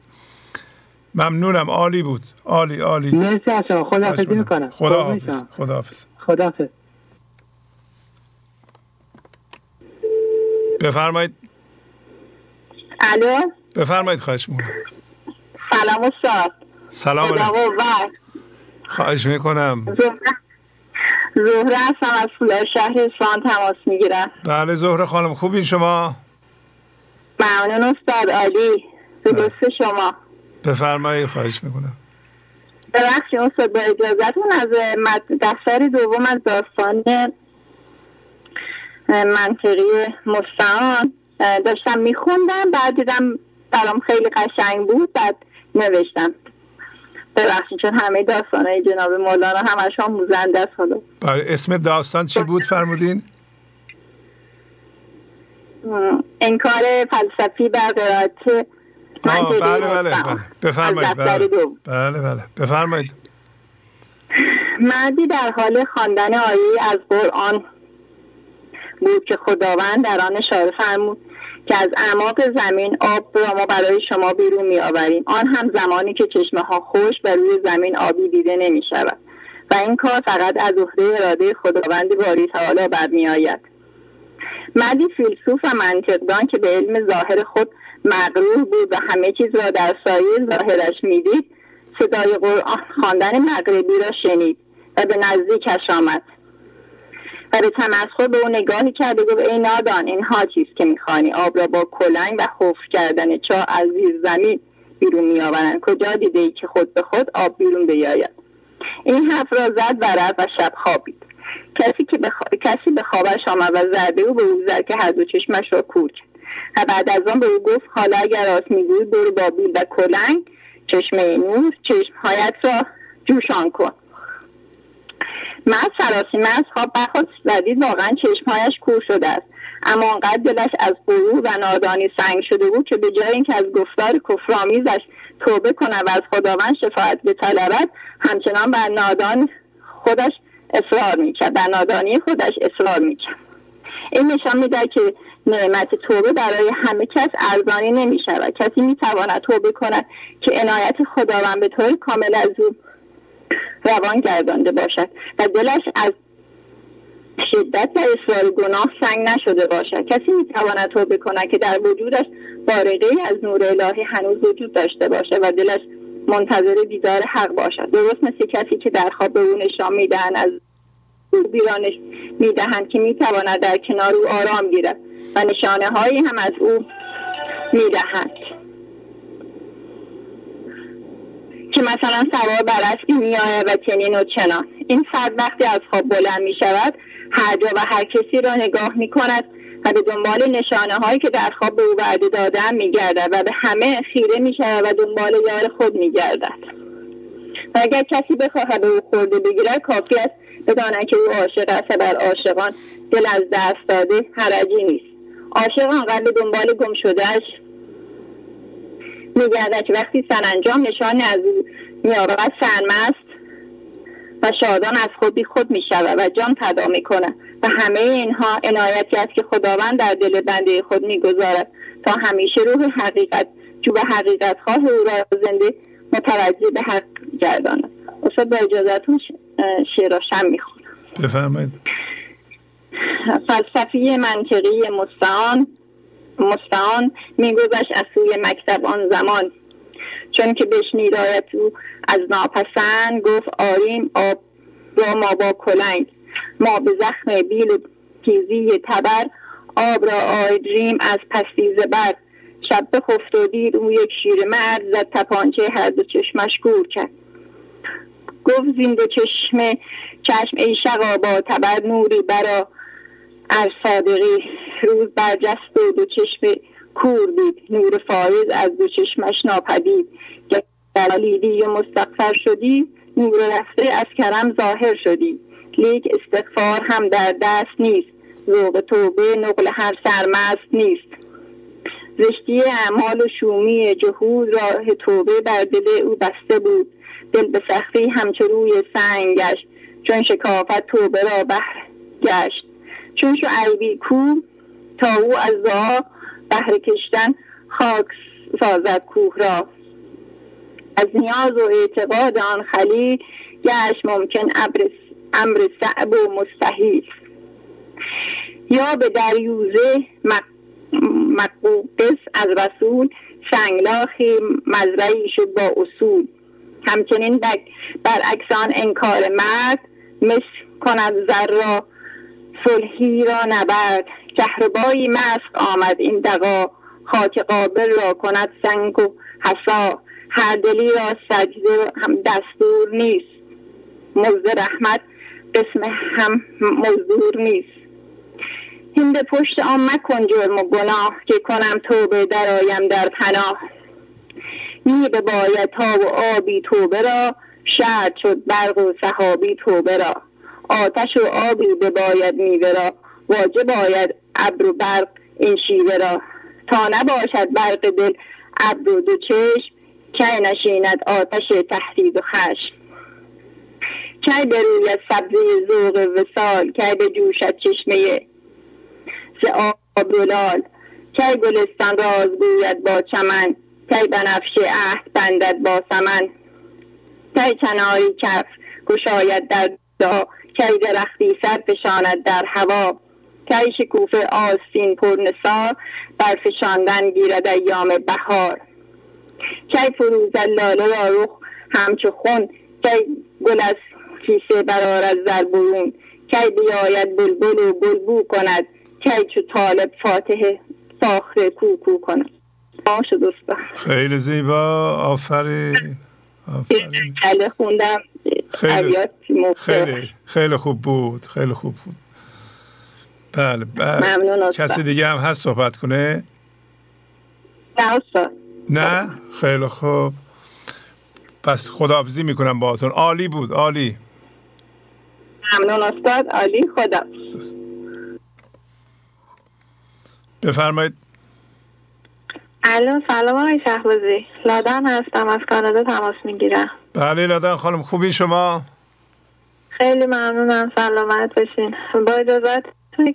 ممنونم عالی بود. عالی عالی. مرسی از شما. خدا حافظی می‌کنم. خدا حافظ خدا حافظ خدا حافظ بفرمایید. الو؟ بفرمایید خواهش می‌کنم. سلام استاد. سلام خواهش می‌کنم. زهره هستم از فولاد شهر اصفهان تماس می‌گیرم. بله زهره خانم خوبین شما؟ ممنون استاد عالی. به بله. دوست شما. بفرمایید خواهش می‌کنم. ببخشید استاد با اجازتون از دفتر دوم از داستان منطقی مستعان داشتم میخوندم بعد دیدم برام خیلی قشنگ بود. بعد نوشتم. ببخشید چون همه داستان های جناب مولانا همش هم موزنده است. حالا. بله اسم داستان چی بود فرمودین؟ انکار فلسفی بر قرائت بله بله بله. بفرمایید بله. بله بله. بفرمایید. مردی در حال خواندن آیه از قرآن بود که خداوند در آن اشاره فرمود. که از اعماق زمین آب را ما برای شما بیرون می آوریم آن هم زمانی که چشمه ها خوش و روی زمین آبی دیده نمی شود و این کار فقط از عهده اراده خداوند باری تعالی برمی آید مردی فیلسوف و منطقدان که به علم ظاهر خود مغرور بود و همه چیز را در سایه ظاهرش می‌دید صدای قرآن خواندن مغربی را شنید و به نزدیکش آمد. به تمسخر به او نگاهی کرد و گفت ای نادان اینها چیست که می‌خوانی؟ آب را با کلنگ و خوف کردن چا از زیر زمین بیرون میآورند. کجا دیده ای که خود به خود آب بیرون بیاید؟ این حرف را زد و و شب خوابید. کسی که بخ... کسی به خوابش آمد و زده او به او زد که هر دو چشمش را کور کرد. و بعد از آن به او گفت حالا اگر راست می‌گویی برو با بیل و کلنگ چشمه نور چشمهایت را جوشان کن. مرد سراسی مرد خواب برخواست زدید واقعا چشمهایش کور شده است. اما آنقدر دلش از غرور و نادانی سنگ شده بود که به جای اینکه از گفتار کفرآمیزش توبه کنه و از خداوند شفاعت بطلبد همچنان بر نادان خودش اصرار می‌کرد. بر نادانی خودش اصرار می‌کرد. این نشان میده که نعمت توبه برای همه کس ارزانی نمی شود کسی می تواند توبه کند که عنایت خداوند به طور کامل از او روان گردانده باشد و دلش از شدت و اصرار گناه سنگ نشده باشد. کسی می‌تواند توبه کند که در وجودش بارقه از نور الهی هنوز وجود داشته باشد و دلش منتظر دیدار حق باشد. درست مثل کسی که در خواب به او نشان می‌دهند از بیرانش می‌دهند که می‌تواند در کنار او آرام گیرد و نشانه هایی هم از او می‌دهند که مثلا سوار بر اسبی میآید و چنین و چنان. این فرد وقتی از خواب بلند می شود هر جا و هر کسی را نگاه می کند و به دنبال نشانه هایی که در خواب به او وعده دادن می گردد و به همه خیره می شود و دنبال یار خود می گردد و اگر کسی بخواهد به او خورده بگیرد کافی است بداند که او عاشق است بر عاشقان دل از دست داده حرجی نیست. عاشق آنقدر به دنبال گم شدهش میگردد که وقتی سرانجام نشان از او سرمست و شادان از خود بی خود می شود و جان فدا می کنه و همه اینها عنایتی است که خداوند در دل بنده خود می‌گذارد تا همیشه روح حقیقت جو به حقیقت خواه او را زنده متوجه به حق گرداند. استاد با اجازتون شعراشم می‌خونم بفرمایید. فلسفی منطقی مستعان. مستعان میگذشت از سوی مکتب آن زمان. چون که بشنید آیت او از ناپسند گفت آریم آب را ما با کلنگ ما به زخم بیل و تیزی تبر آب را آریم از پستی زبر. شب بخفت و دید او یک شیر مرد زد تپانچه هر دو چشمش کور کرد. گفت زین دو چشمه چشم ای شقی با تبر نوری برآر ار صادقی. روز برجست و دو چشم کور دید. نور فایض از دو چشمش ناپدید. دلیدی و مستقفر شدی نور رفته از کرم ظاهر شدی. لیک استغفار هم در دست نیست. ذوق توبه نقل هر سرمست نیست. زشتی اعمال و شومی جهود راه توبه بر دل او بسته بود. دل به سختی همچو روی سنگ گشت. چون شکافت توبه را بهر گشت. چون شعیبی کو تا او از دعا بهر کشتن خاک سازد کوه را. از نیاز و اعتقاد آن خلیل گشت ممکن امر صعب و مستحیل. یا به دریوزه مقوقس از رسول سنگلاخی مزرعی شد با اصول. همچنین برعکسان انکار مرد مس کند زر را صلحی را نبرد. کهربایی مسق آمد. این دقا خاک قابل را کند سنگ و حسا هر دلی را سجده هم دستور نیست. مزد رحمت قسم هم مزدور نیست. هند پشت آن مکن جرم و گناه که کنم توبه درایم در پناه. می باید تا و آبی توبه را شرد شد برق و صحابی توبه را. آتش و آبی باید میوه را واجب باید ابر و برق این شیوه را تا نباشد برق دل ابر و دو چشم کی نشیند آتش تحرید و خشم. کی به روی سبزه ذوق وسال کی به جوشد چشمه ز آب لال. کی گلستان راز گوید با چمن کی بنفشه عهد بندد با سمن. کی کناری کف گشاید در دا کی درختی سر فشاند در هوا. کی شکوفه آستین پرنسار بر فشاندن گیرد ایام بهار. کی فروزد لاله را رخ همچو خون کی گل از کیسه برار از در برون. کی بیاید بلبل و بلبو کند کی چو طالب فاتح ساخر کوکو کند. خیلی زیبا. آفرین. آفرین. خوندم. خیلی. خیلی. خیلی خوب بود. خیلی خوب بود. بله بله. ممنون کسی دیگه هم هست صحبت کنه؟ نه نه؟ خیلی خوب. پس خداحافظی می‌کنم باهاتون. عالی بود عالی. ممنون استاد. عالی خدا بفرمایید. الو سلام آقای شهبازی. لادن هستم از کانادا تماس می‌گیرم. بله لادن خانم خوبی شما؟ خیلی ممنونم سلامت بشین با اجازت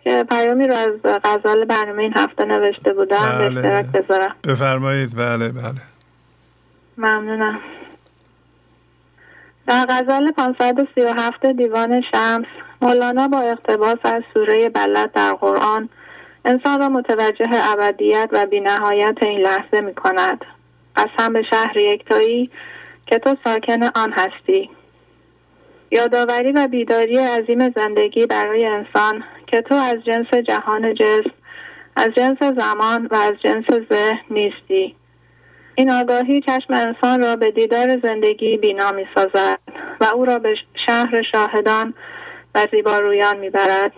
که پیامی رو از غزال برنامه این هفته نوشته بودم به بله. اشتراک بذارم بفرمایید. بله بله. ممنونم. در غزل 537 دیوان شمس مولانا با اقتباس از سوره بلد در قرآن انسان را متوجه ابدیت و بینهایت این لحظه می کند قسم به شهر یکتایی که تو ساکن آن هستی. یادآوری و بیداری عظیم زندگی برای انسان که تو از جنس جهان جسم از جنس زمان و از جنس ذهن نیستی این آگاهی چشم انسان را به دیدار زندگی بینا می سازد و او را به شهر شاهدان و زیبارویان می برد.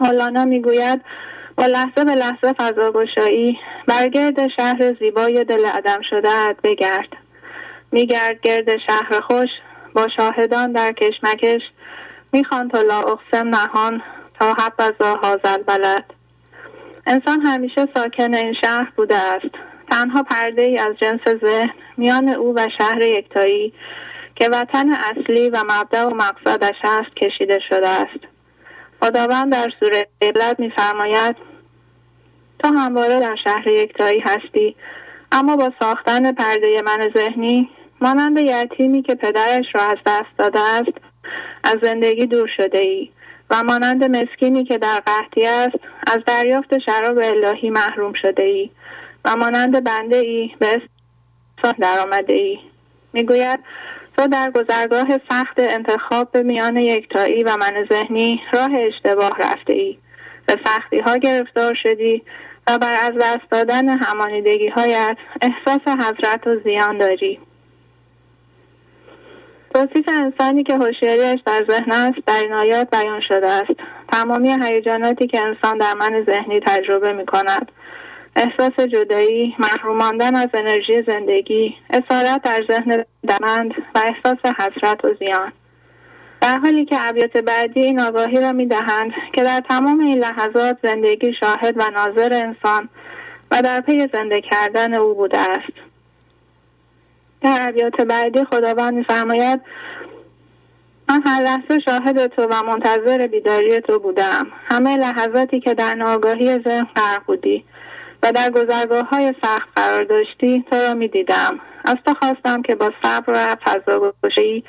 مولانا می گوید با لحظه به لحظه فضاگشایی برگرد شهر زیبای دل عدم شده بگرد میگرد گرد شهر خوش با شاهدان در کشمکش می‌خوان تا لا اقسم نهان تا حبذا هازل بلد. انسان همیشه ساکن این شهر بوده است. تنها پرده ای از جنس ذهن میان او و شهر یکتایی که وطن اصلی و مبدع و مقصدش است کشیده شده است. خداوند در سوره قبلت میفرماید تو همواره در شهر یکتایی هستی اما با ساختن پرده من ذهنی مانند یتیمی که پدرش را از دست داده است از زندگی دور شده ای و مانند مسکینی که در قحطی است از دریافت شراب الهی محروم شده ای و مانند بنده ای به اسم در آمده ای می‌گوید تو در گذرگاه سخت انتخاب به میان یکتایی و من ذهنی راه اشتباه رفته ای به سختی ها گرفتار شدی و بر از دست دادن همانیدگی هایت احساس حضرت و زیان داری. توصیف انسانی که هوشیاریش در ذهن است در این آیات بیان شده است. تمامی هیجاناتی که انسان در من ذهنی تجربه می کند احساس جدایی محروم ماندن از انرژی زندگی اسارت در ذهن دمند و احساس حسرت و زیان. در حالی که ابیات بعدی این آگاهی را می دهند که در تمام این لحظات زندگی شاهد و ناظر انسان و در پی زنده کردن او بوده است. در ابیات بعدی خداوند میفرماید من هر لحظه شاهد تو و منتظر بیداری تو بودم. همه لحظاتی که در ناگاهی ذهن غرق بودی و در گذرگاه های سخت قرار داشتی تو را می دیدم از تو خواستم که با صبر و فضاگوشی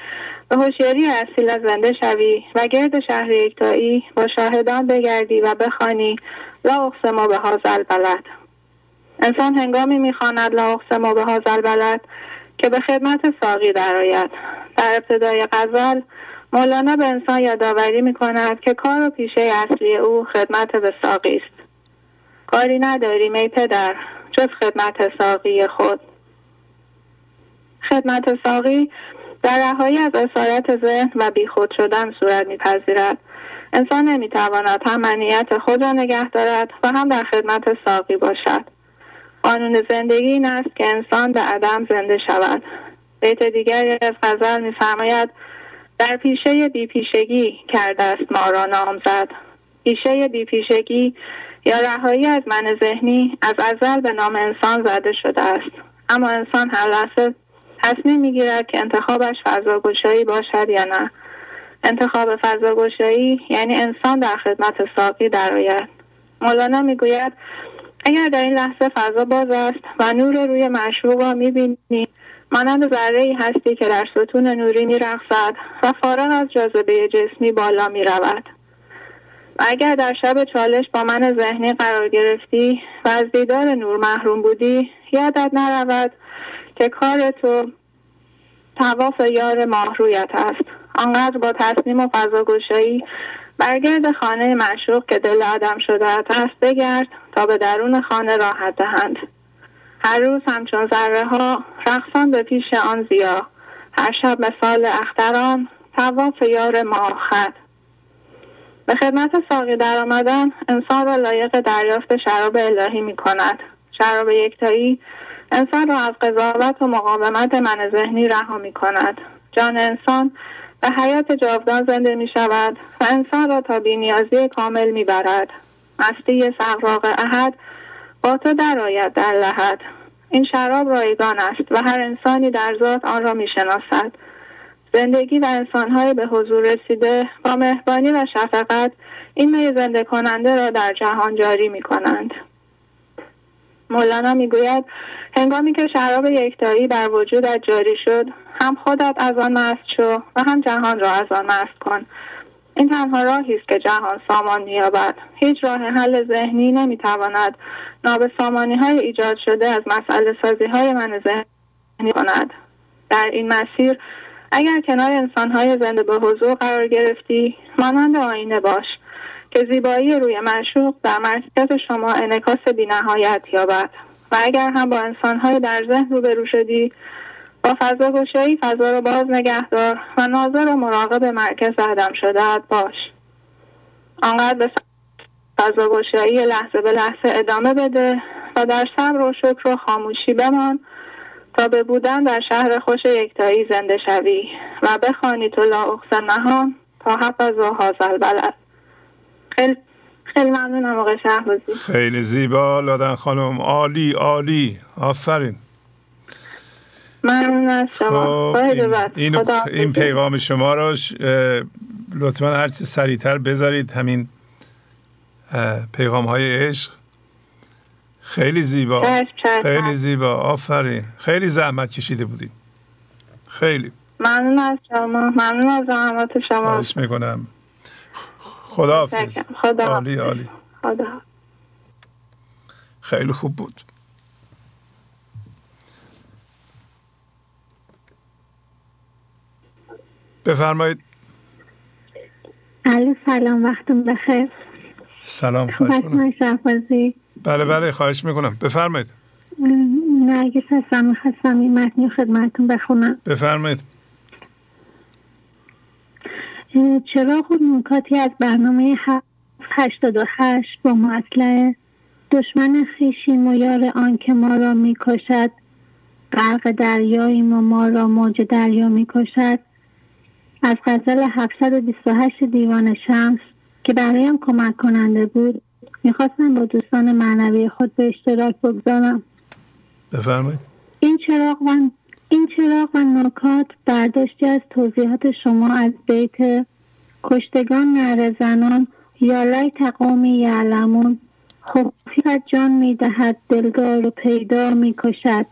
به هوشیاری اصیل زنده شوی و گرد شهر یکتایی با شاهدان بگردی و بخوانی لا اقسم به هازل بلد انسان هنگامی می‌خواند لا اقسم به هازل بلد که به خدمت ساقی درآید در ابتدای غزل مولانا به انسان یادآوری می کند که کار و پیشه اصلی او خدمت به ساقی است. کاری نداریم ای پدر جز خدمت ساقی خود. خدمت ساقی در رهایی از اسارت ذهن و بیخود شدن صورت میپذیرد. انسان نمی‌تواند هم منیت خود را نگه دارد و هم در خدمت ساقی باشد. قانون زندگی این است که انسان به عدم زنده شود. بیت دیگری از غزل میفرماید در پیشه بیپیشگی کرده است ما را نامزد. پیشه بیپیشگی یا رهایی از من ذهنی از ازل به نام انسان زده شده است. اما انسان هر لحظه تصمیم می‌گیرد که انتخابش فضاگشایی باشد یا نه. انتخاب فضاگشایی یعنی انسان در خدمت ساقی درآید. مولانا می‌گوید اگر در این لحظه فضا باز است و نور روی معشوق را می‌بینی مانند ذره ای هستی که در ستون نوری میرقصد و فارغ از جاذبه جسمی بالا می‌رود. و اگر در شب چالش با من ذهنی قرار گرفتی و از دیدار نور محروم بودی یادت نرود که کار تو تواف یار ماهرویت است. آنقدر با تصمیم و فضاگشایی برگرد خانه معشوق که دل آدم شده است بگرد تا به درون خانه راحت دهند. هر روز همچون ذره ها رقصان به پیش آن زیا. هر شب مثال اختران تواف یار ماخد به خدمت ساقی در آمدن انسان را لایق دریافت شراب الهی می کند. شراب یکتایی انسان را از قضاوت و مقاومت من ذهنی رها می کند. جان انسان به حیات جاودان زنده می شود و انسان را تا بینیازی کامل می برد مستی سقراق احد با تو درآید در لحد. این شراب رایگان است و هر انسانی در ذات آن را می شناسد زندگی و انسانهای به حضور رسیده با مهربانی و شفقت این می زنده کننده را در جهان جاری می کنند. مولانا می‌گوید هنگامی که شراب یکتایی در وجودت جاری شد هم خودت از آن مست شو و هم جهان را از آن مست کن. این تنها راهی است که جهان سامان مییابد. هیچ راه حل ذهنی نمی‌تواند نابسامانی های ایجاد شده از مسئله سازی های من ذهنی کند. در این مسیر اگر کنار انسان های زنده به حضور قرار گرفتی مانند آینه باش که زیبایی روی معشوق در مرکز شما انکاس بینهایت یابد. و اگر هم با انسانهای در ذهن روبرو شدی با فضا گشایی فضا را باز نگهدار و ناظر و مراقب مرکز عدم شده باش. آنقدر به فضا گشایی لحظه به لحظه ادامه بده و در صبر و شکر و خاموشی بمان تا به بودن در شهر خوش یکتایی زنده شوی و بخوانی تو لا اقسم نهان تا حفظ و حاصل بلد. خیلی خیلی ممنونم آقای خیلی زیبا لادن خانم. عالی عالی. آفرین. ممنون از شما خب این, این, پیغام شما را لطفا هرچی سریعتر بذارید. همین پیغام های عشق. خیلی زیبا. خیلی زیبا. آفرین. خیلی زحمت کشیده بودین. خیلی. ممنون از شما. ممنون از زحمات شما. خواهش می‌کنم. خدا حافظ خدا عالی عالی. خدا خیلی خوب بود. بفرمایید. الو سلام وقتون بخیر. سلام خواهش می‌کنم. بله بله خواهش می‌کنم. بفرمایید. نرگس هستم می‌خواستم این متنی خدمتون بخونم. بفرمایید. چراغ و نکاتی از برنامه 88 با مطلع دشمن خیشیم و یار آن که ما را می‌کشد غرق دریاییم و ما را موج دریا می‌کشد. از غزل 728 دیوان شمس که برایم کمک کننده بود می‌خواستم با دوستان معنوی خود به اشتراک بگذارم. بفرمایید. این چراغ و این چراغ و نکات برداشتی از توضیحات شما از بیت کشتگان نر زنان یا لای تقامی یعلمون. خفیت جان می‌دهد دلدار و پیدا می‌کشد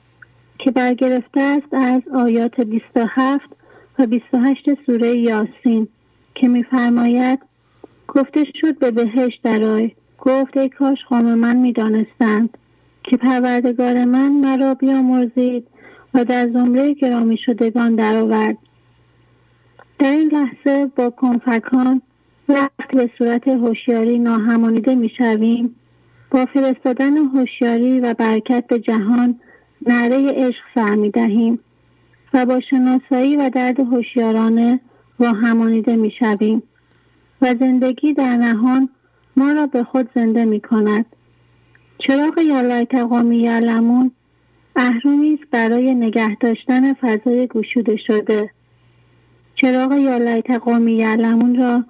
که برگرفته است از آیات 27 و 28 سوره یاسین که میفرماید گفته شد به بهشت درای گفت ای کاش قوم من می‌دانستند که پروردگار من مرا بیامرزید و در زمره گرامی شدگان درآورد. در این لحظه با کنفکان وقت به صورت هوشیاری ناهمانیده می‌شویم. با فرستادن هوشیاری و برکت به جهان نره عشق سر می دهیم و با شناسایی و درد هوشیارانه با همانیده می شویم و زندگی در نهان ما را به خود زنده می کند. چراغ یالای تقامی یعلمون اهرومی است برای نگه داشتن فضای گشوده شده چراغ یالای تقامی یعلمون را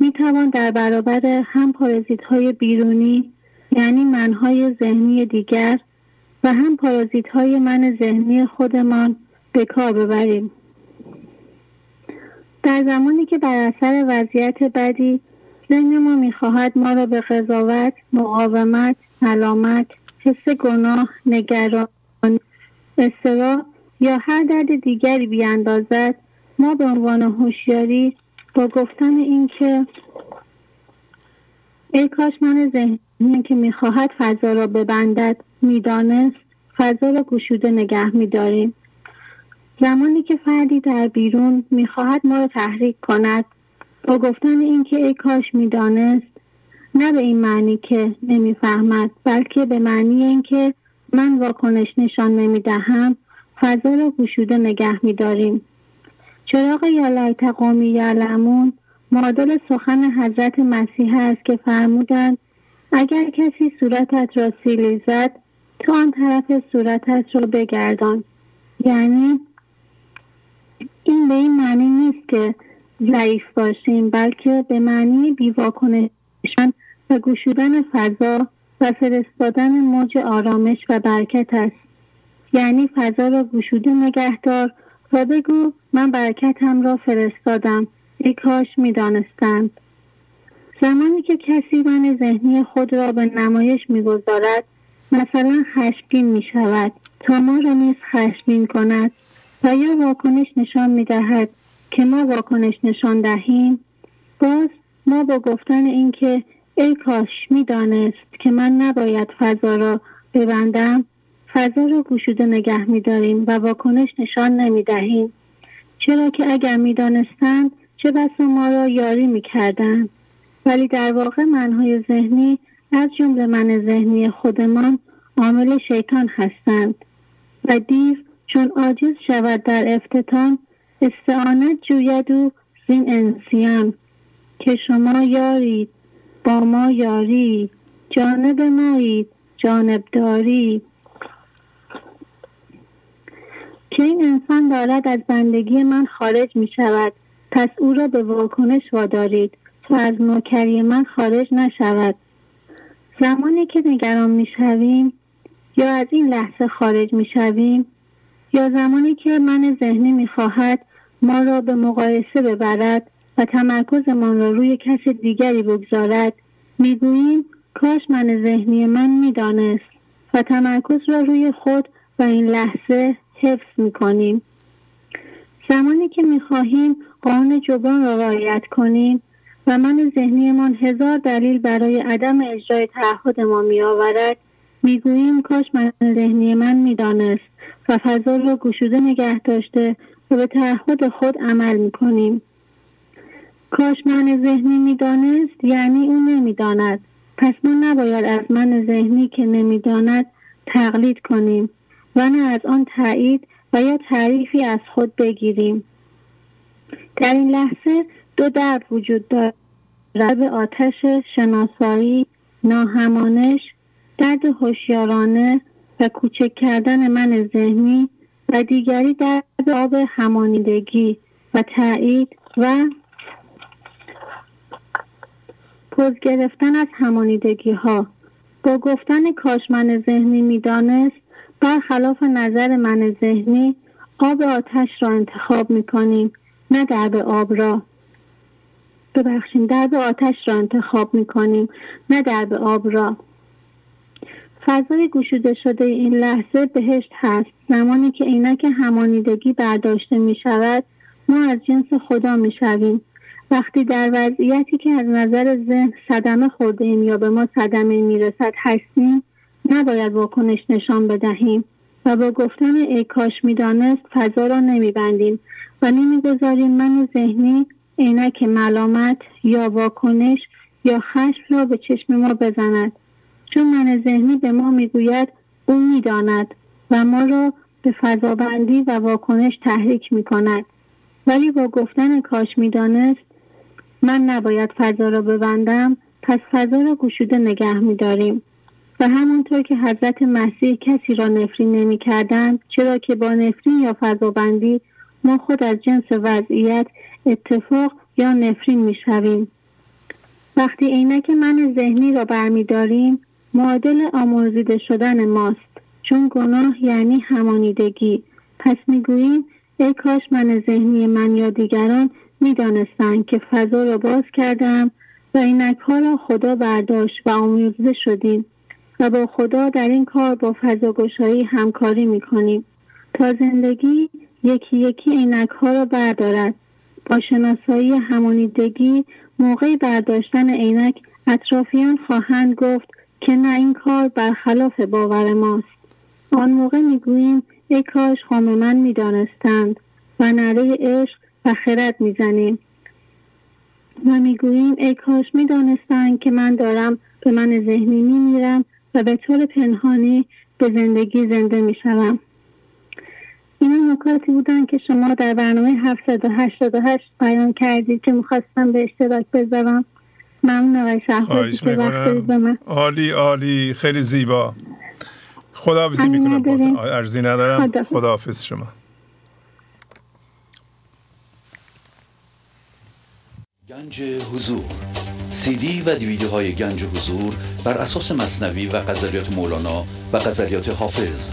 می توان در برابر هم پارازیت بیرونی یعنی منهای ذهنی دیگر و هم پارازیت های من ذهنی خودمان به کار ببریم. در زمانی که بر اثر وضعیت بدی ذهن ما می‌خواهد ما را به قضاوت مقاومت ملامت حس گناه نگران استرا یا هر درد دیگری بیاندازد ما به عنوان هوشیاری با گفتن اینکه ای کاش من ذهنی که می‌خواهد فضا را ببندد می‌دانست فضا را گشوده نگه میداریم. زمانی که فردی در بیرون می‌خواهد ما را تحریک کند. با گفتن اینکه ای کاش می‌دانست نه به این معنی که نمی‌فهمد بلکه به معنی اینکه من واکنش نشان نمی‌دهم فضا را گشوده نگه میداریم. چراغ یالای تقامی یعلمون معادل سخن حضرت مسیح است که فرمودند اگر کسی صورتت را سیلی زد تو آن طرف صورتت رو بگردان. یعنی این به این معنی نیست که ضعیف باشیم بلکه به معنی بیواکنشان و گشودن فضا و فرستادن موج آرامش و برکت است. یعنی فضا را گشوده نگهدار و بگو من برکتم را فرستادم. ای کاش می‌دانستند. زمانی که کسی من ذهنی خود را به نمایش می‌گذارد مثلا خشمگین می شود تا ما را نیز خشمگین کند. و یا واکنش نشان می دهد که ما واکنش نشان دهیم باز ما با گفتن اینکه ای کاش می‌دانست که من نباید فضا را ببندم فضا را گشوده نگه داریم و واکنش نشان نمی دهیم چرا که اگر می‌دانستند چه بسا ما را یاری می‌کردند. ولی در واقع منهای ذهنی از جمله من ذهنی خودمان عامل شیطان هستند و دیو چون عاجز شود در افتتان استعانت جوید و زین انسیان که شما یارید با ما یاری جانب مایید جانبداری که این انسان دارد از بندگی من خارج می شود پس او را به واکنش وادارید تا از نوکری من خارج نشود. زمانی که نگران می شویم یا از این لحظه خارج می شویم یا زمانی که من ذهنی می خواهد ما را به مقایسه ببرد و تمرکزمان را روی کس دیگری بگذارد می‌گوییم کاش من ذهنی من می‌دانست و تمرکز را روی خود و این لحظه حفظ می‌کنیم. زمانی که می‌خواهیم قانون جبران را رعایت کنیم و من ذهنیمان هزار دلیل برای عدم اجرای تعهد ما میآورد می‌گوییم کاش من ذهنی من می‌دانست. و فضا را گشوده نگه داشته و به تعهد خود عمل می‌کنیم. کاش من ذهنی می‌دانست یعنی او نمی‌داند. پس ما نباید از من ذهنی که نمی‌داند تقلید کنیم و نه از آن تایید و یا تعریفی از خود بگیریم. در این لحظه دو درد وجود دارد. رب آتش شناسایی ناهمانش درد هوشیارانه و کوچک کردن من ذهنی و دیگری درد آب همانیدگی و تایید و پوز گرفتن از همانیدگی ها با گفتن کاش من ذهنی می‌دانست برخلاف نظر من ذهنی آب آتش را انتخاب می کنیم نه درب آب را. ببخشیم درب آتش را انتخاب می کنیم نه درب آب را. فضای گشوده شده این لحظه بهشت هست. زمانی که عینک همانیدگی برداشته می شود ما از جنس خدا می شویم. وقتی در وضعیتی که از نظر ذهن صدمه خورده ایم یا به ما صدمه می‌رسد هستیم نباید واکنش نشان بدهیم و با گفتن ای کاش می‌دانست فضا را نمیبندیم و نمی‌گذاریم من ذهنی عینک ملامت یا واکنش یا خشم را به چشم ما بزند. چون من ذهنی به ما می‌گوید او می‌داند و ما را به فضابندی و واکنش تحریک می کند. ولی با گفتن کاش می‌دانست من نباید فضا را ببندم پس فضا را گشوده نگه می داریم. و همونطور که حضرت مسیح کسی را نفرین نمی کردن چرا که با نفرین یا فضابندی ما خود از جنس وضعیت اتفاق یا نفرین می شویم. وقتی عینک من ذهنی را برمیداریم معادل آمرزیده شدن ماست. چون گناه یعنی همانیدگی. پس می‌گوییم ای کاش من ذهنی من یا دیگران می‌دانستند که فضا را باز کردم و اینک ها را خدا برداشت و آموزه شدیم و با خدا در این کار با فضاگشایی همکاری می‌کنیم. تا زندگی یکی یکی عینک ها را بردارد. با شناسایی همانیدگی موقع برداشتن عینک اطرافیان خواهند گفت که نه این کار برخلاف باور ماست. آن موقع می‌گوییم ای کاش خام من می‌دانستند و نره عشق و خرد می‌زنیم. و می‌گوییم ای کاش می‌دانستند که من دارم به من ذهنی میمیرم و به طور پنهانی به زندگی زنده می‌شوم. این نکاتی بودن که شما در برنامه 788 بیان کردید که می‌خواستم به اشتراک بذارم. ممنون خواهش عالی عالی خیلی زیبا. خداحافظی می‌کنم ارزی ندارم. خداحافظ. شما. گنج حضور. سی دی و دیویدیو های گنج حضور بر اساس مصنوی و قذریات مولانا و قذریات حافظ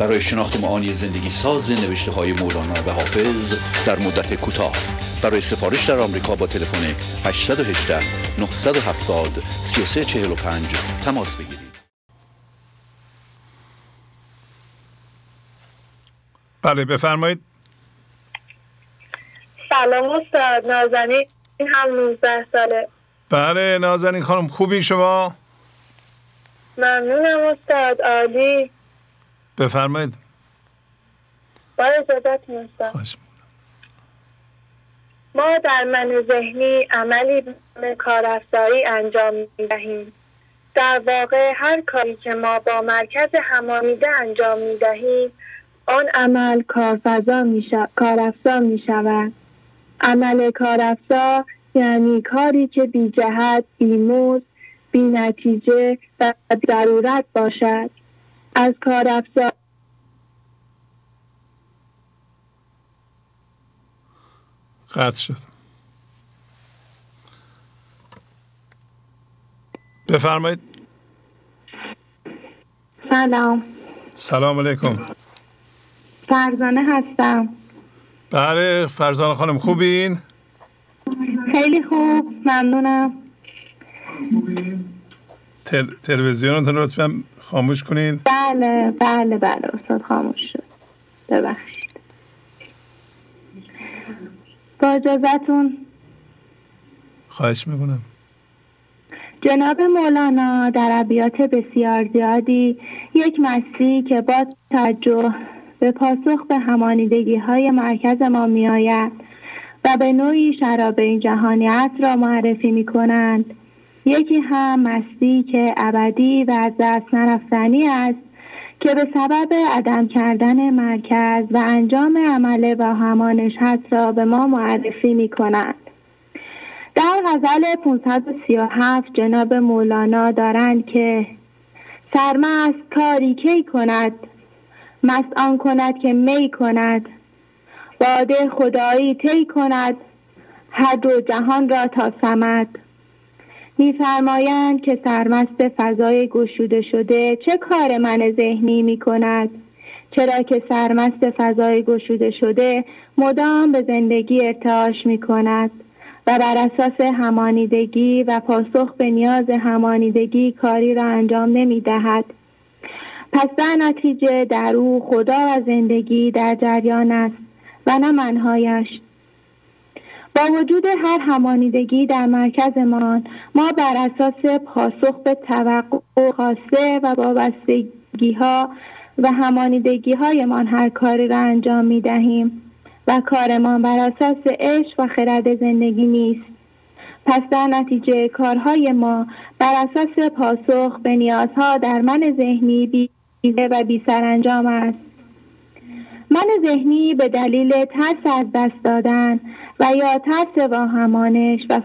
برای شناخت معانی زندگی ساز نوشته های مولانا و حافظ در مدت کوتاه. برای سفارش در آمریکا با تلفن 818 970 3345 تماس بگیرید. بله بفرمایید. سلام استاد نازنین هم 19 ساله. بله نازنین خانم خوبی شما؟ ممنونم استاد عالی. بفرمایید. با اجازت ما در من ذهنی عملی به کارافزایی انجام می دهیم در واقع هر کاری که ما با مرکز همانیده انجام می دهیم آن عمل کارفضا می, می شود عمل کارافزا یعنی کاری که بی جهت بی موز بی نتیجه و ضرورت باشد. از کارافزا قطع شد. بفرمایید. سلام. سلام علیکم. فرزانه هستم. بله فرزانه خانم خوبین؟ خیلی خوب ممنونم. تل... تلویزیونتون لطفا خاموش کنین بله بله بله. استاد خاموش شد. ببخشید. با اجازتون خواهش می‌کنم. جناب مولانا در ابیات بسیار زیادی یک مستی که با توجه به پاسخ به همانیدگی های مرکز ما می آید و به نوعی شراب این جهانیت را معرفی می کنند یکی هم مستی که ابدی و از دست نرفتنی است که به سبب عدم کردن مرکز و انجام عمل و همانش را به ما معرفی می کنند. در غزل 537 جناب مولانا دارند که سرمست کاری کی کند؟ مست آن کند که می کند. باده خدایی طی کند. هر دو جهان را تا سمد میفرمایند که سرمست فضای گشوده شده چه کار من ذهنی می کند چرا که سرمست فضای گشوده شده مدام به زندگی ارتعاش می کند و بر اساس همانیدگی و پاسخ به نیاز همانیدگی کاری را انجام نمی دهد پس در نتیجه در او خدا و زندگی در جریان است و نه منهایش. با وجود هر همانیدگی در مرکزمان ما بر اساس پاسخ به توقع خواسته و وابستگی ها و همانیدگی هایمان هر کاری را انجام می دهیم و کارمان بر اساس عشق و خرد زندگی نیست. پس در نتیجه کارهای ما بر اساس پاسخ به نیازها در من ذهنی و بی سرانجام است. من ذهنی به دلیل ترس از دست دادن و یا ترس واهمانش و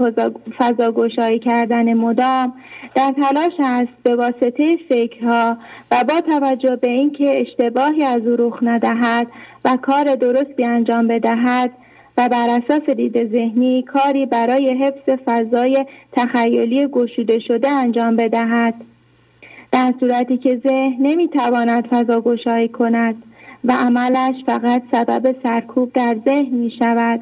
فضاگشایی کردن مدام در تلاش است به واسطه فکرها و با توجه به اینکه اشتباهی از او رخ ندهد و کار درستی انجام بدهد و بر اساس دید ذهنی کاری برای حفظ فضای تخیلی گشوده شده انجام بدهد. در صورتی که ذهن نمی‌تواند فضا گشایی کند و عملش فقط سبب سرکوب در ذهن می شود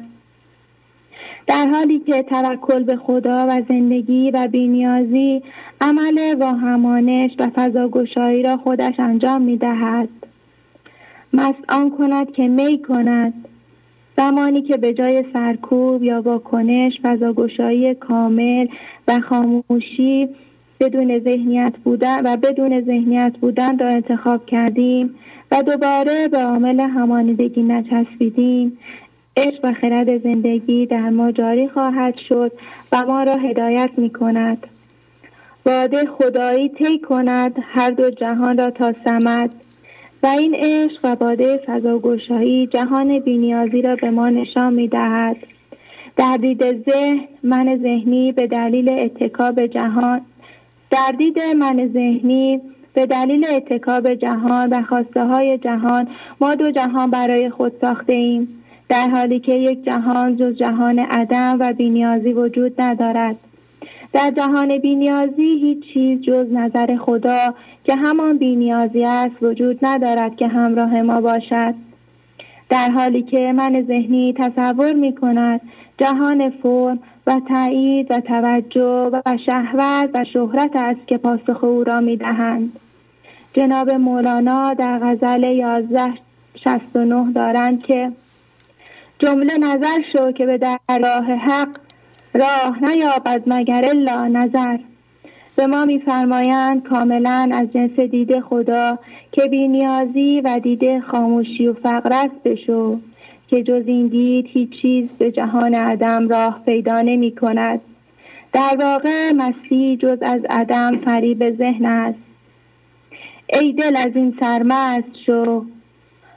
در حالی که توکل به خدا و زندگی و بینیازی عمل واهمانش و فضاگشایی را خودش انجام می دهد مست آن کند که می کند. زمانی که به جای سرکوب یا واکنش فضاگشایی کامل و خاموشی بدون ذهنیت بودن و بدون ذهنیت بودن را انتخاب کردیم دوباره به عامل همانیدگی نچسبیدیم. عشق و خرد زندگی در ما جاری خواهد شد و ما را هدایت می کند واده خدایی طی کند هر دو جهان را تا سمد و این عشق و باده فضاگشایی جهان بینیازی را به ما نشان می دهد در دید ذهن من ذهنی به دلیل اتکاب جهان. در دید من ذهنی به دلیل اتکاب جهان و خواسته های جهان ما دو جهان برای خود ساخته ایم. در حالی که یک جهان جز جهان عدم و بینیازی وجود ندارد. در جهان بینیازی هیچ چیز جز نظر خدا که همان بینیازی است وجود ندارد که همراه ما باشد. در حالی که من ذهنی تصور می کند جهان فرم و تایید و توجه و شهوت و شهرت است که پاسخ او را می دهند. جناب مولانا در غزل 1169 دارند که جمله نظر شو که به در راه حق راه نیابد مگر الا نظر. به ما میفرمایند کاملا از جنس دید خدا که بینیازی و دید خاموشی و فقر است بشو که جز این دید هیچ چیز به جهان عدم راه پیدا نمی کند در واقع مسیح جز از عدم فریب ذهن است. ای دل از این سرمست شو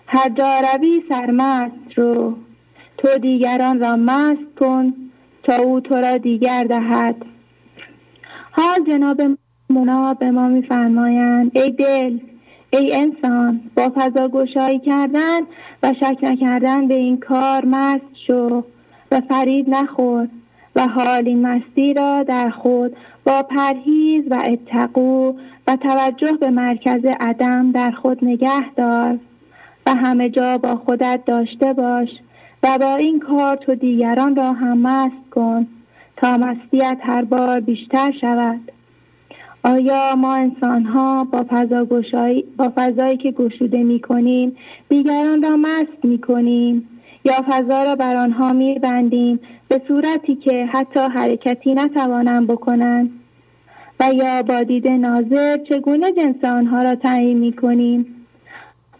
هر جا روی سرمست رو. تو دیگران را مست کن تا او تو را دیگر دهد. حال جناب مونا به ما میفرمایند ای دل ای انسان با فضا گشایی کردن و شک نکردن به این کار مست شو و فرید نخور. و حال این مستی را در خود با پرهیز و اتقو و توجه به مرکز عدم در خود نگه دار و همه جا با خودت داشته باش و با این کار تو دیگران را هم مست کن تا مستیت هر بار بیشتر شود. آیا ما انسان ها با فضا با فضایی که گشوده می کنیم دیگران را مست می کنیم یا فضا را بر آنها می بندیم به صورتی که حتی حرکتی نتوانند بکنند. و یا با دید ناظر چگونه جنس آنها را تعیین می کنیم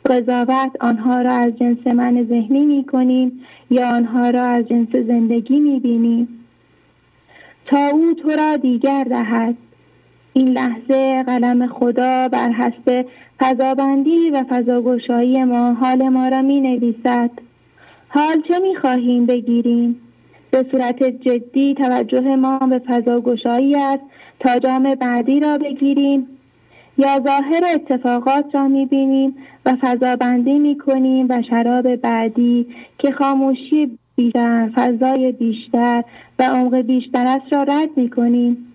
قضاوت آنها را از جنس من ذهنی می کنیم یا آنها را از جنس زندگی می بینیم تا او تو را دیگر دهد. این لحظه قلم خدا بر حسب فضابندی و فضاگشایی ما حال ما را می نویسد حال چه می خواهیم بگیریم؟ به صورت جدی توجه ما به فضاگشایی است تا جام بعدی را بگیریم. یا ظاهر اتفاقات را می بینیم و فضابندی می کنیم و شراب بعدی که خاموشی بیشتر فضای بیشتر و عمق بیشتر است را رد می کنیم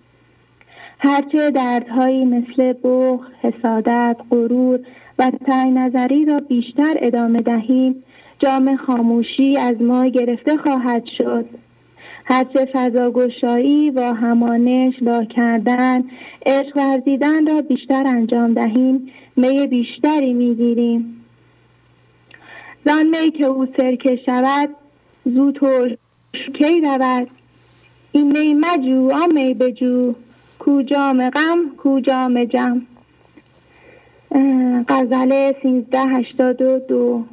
هرچه دردهایی مثل بخ، حسادت، غرور و تنگ نظری را بیشتر ادامه دهیم. جام خاموشی از ما گرفته خواهد شد. هرچه فضاگشایی و همانش لا کردن عشق ورزیدن را بیشتر انجام دهیم. می بیشتری می‌گیریم. زان می که او سرکه شود زود کی رود؟ این می مجو آن می بجو. کوجام غم کوجام جم. غزل 1382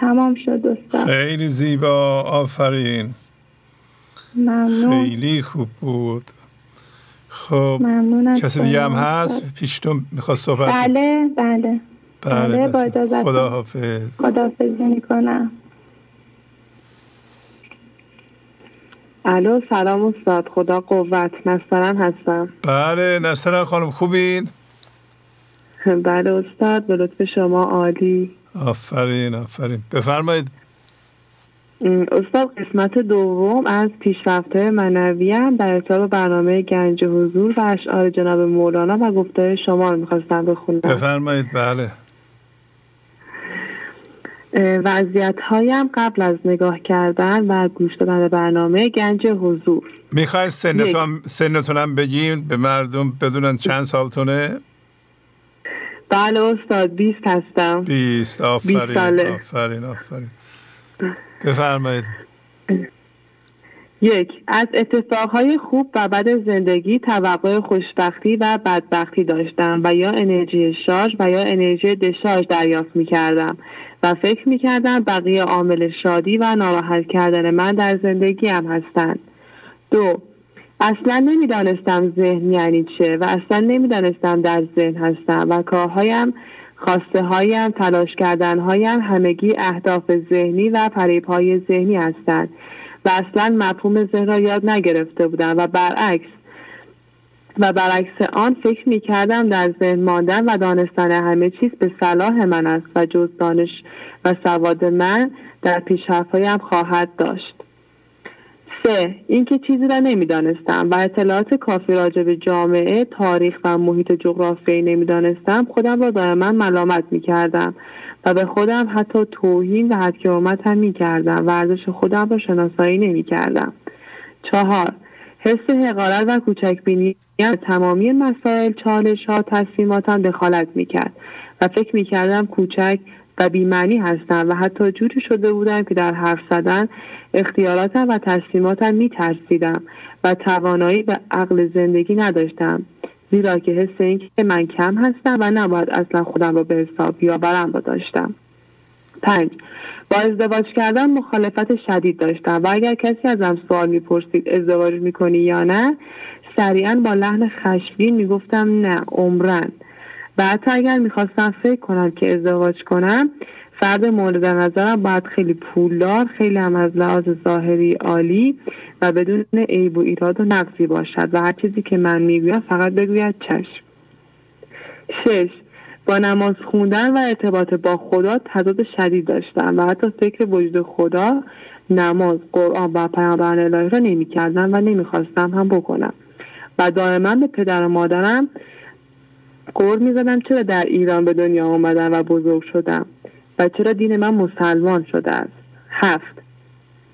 تمام شد استاد خیلی زیبا. آفرین. ممنون. خیلی خوب بود. خب ممنون کسی دیگه هم هست؟ پیشتون می‌خواد صحبت بله بله. بله, با اجازت خدا حافظ خدا حافظ می‌کنم. الو سلام استاد. خدا قوت. نسترن هستم. بله نسترن خانم خوبین؟ بله استاد به لطف شما عالی. آفرین آفرین. بفرمایید. استاد قسمت دوم از پیشرفته منوی هم در ارتباط برنامه گنج حضور و اشعار جناب مولانا و گفته شما رو می‌خواستم بخونم. بفرمایید. بله. وضعیت هایم قبل از نگاه کردن و گوش دادن برنامه گنج حضور. می‌خواید سنتون سنتونم بگیم به مردم بدونن چند سالتونه؟ بله استاد بیست هستم. بیست. آفرین آفرین آفرین. بفرمایید. یک از اتفاقهای خوب و بد زندگی توقع خوشبختی و بدبختی داشتم و یا انرژی شارژ و یا انرژی دشارژ دریافت می کردم و فکر می کردم بقیه عامل شادی و ناراحت کردن من در زندگی هم هستند. دو اصلا نمی‌دانستم ذهن یعنی چه و اصلا نمی‌دانستم در ذهن هستم و کارهایم خواسته هایم تلاش کردن هایم همگی اهداف ذهنی و فریب های ذهنی هستند و اصلا مفهوم ذهن را یاد نگرفته بودم و برعکس و برعکس آن فکر می کردم در ذهن ماندن و دانستن همه چیز به صلاح من است و جز دانش و سواد من در پیشرفتهایم خواهد داشت. سه اینکه چیزی را نمی‌دانستم و اطلاعات کافی راجع به جامعه تاریخ و محیط جغرافیایی نمی‌دانستم خودم را دائما ملامت می‌کردم و به خودم حتی توهین و حدکرامت هم می‌کردم و ارزش خودم را شناسایی نمی‌کردم. چهار حس حقارت و کوچک بینی تمامی مسائل چالش ها تصمیماتم دخالت می‌کرد و فکر می‌کردم کوچک و بیمعنی هستم و حتی جوری شده بودم که در حرف زدن اختیاراتم و تصمیماتم میترسیدم و توانایی به عقل زندگی نداشتم. زیرا که حس این که من کم هستم و نباید اصلا خودم را به حساب بیاورم را داشتم. پنج با ازدواج کردن مخالفت شدید داشتم و اگر کسی ازم سوال می‌پرسید ازدواج می‌کنی یا نه سریعا با لحن خشمگین می‌گفتم نه عمرن و حتی اگر می‌خواستم فکر کنم که ازدواج کنم فرد مورد نظرم باید خیلی پولدار خیلی هم از لحاظ ظاهری عالی و بدون عیب و ایراد و نقصی باشد و هر چیزی که من می‌گویم فقط بگوید چشم. شش با نماز خوندن و ارتباط با خدا تضاد شدید داشتم و حتی فکر وجود خدا نماز قرآن و پیامبران الهی را نمی‌کردم و نمی‌خواستم هم بکنم. و دائما به پدر و مادرم قول می‌زدم چرا در ایران به دنیا آمدم و بزرگ شدم و چرا دین من مسلمان شده است؟ هفت.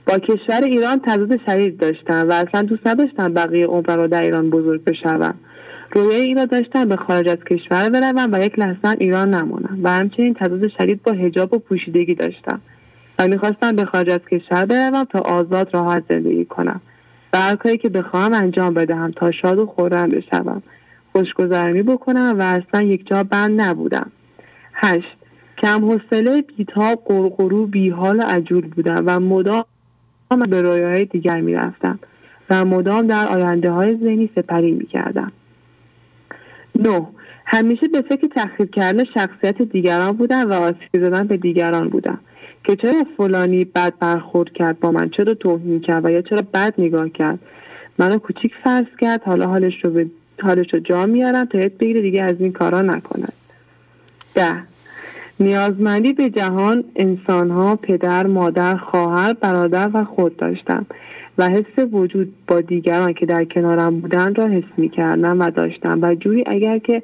با کشور ایران تضاد شدید داشتم و اصلا دوست نداشتم بقیه عمرم را در ایران بزرگ بشوم. رویای این را داشتم به خارج از کشور بروم و یک لحظه ایران نمانم و همچنین تضاد شدید با هجاب و پوشیدگی داشتم و می‌خواستم به خارج از کشور بروم تا آزاد راحت زندگی کنم و هر کاری که بخواهم انجام بدهم تا شاد و خورم بشوم. خوشگذرانی بکنم و اصلا یک جا بند نبودم. هشت کم حوصله بیتاب قرقرو بیحال و عجول بودم و مدام به رویاهای دیگر می‌رفتم و مدام در آینده های ذهنی سپری می‌کردم. نه همیشه به فکر تخریب کردن شخصیت دیگران بودم و آسیب زدن به دیگران بودم که چرا فلانی بد برخورد کرد با من؟ چرا توهین کرد و یا چرا بد نگاه کرد؟ منو کوچیک فرض کرد حالا حالش رو به حالش رو جا میارم تا یاد بگیره دیگه از این کارا نکند ده. نیازمندی به جهان انسانها پدر مادر خواهر برادر و خود داشتم و حس وجود با دیگران که در کنارم بودن را حس می کردم و داشتم. و جوری اگر که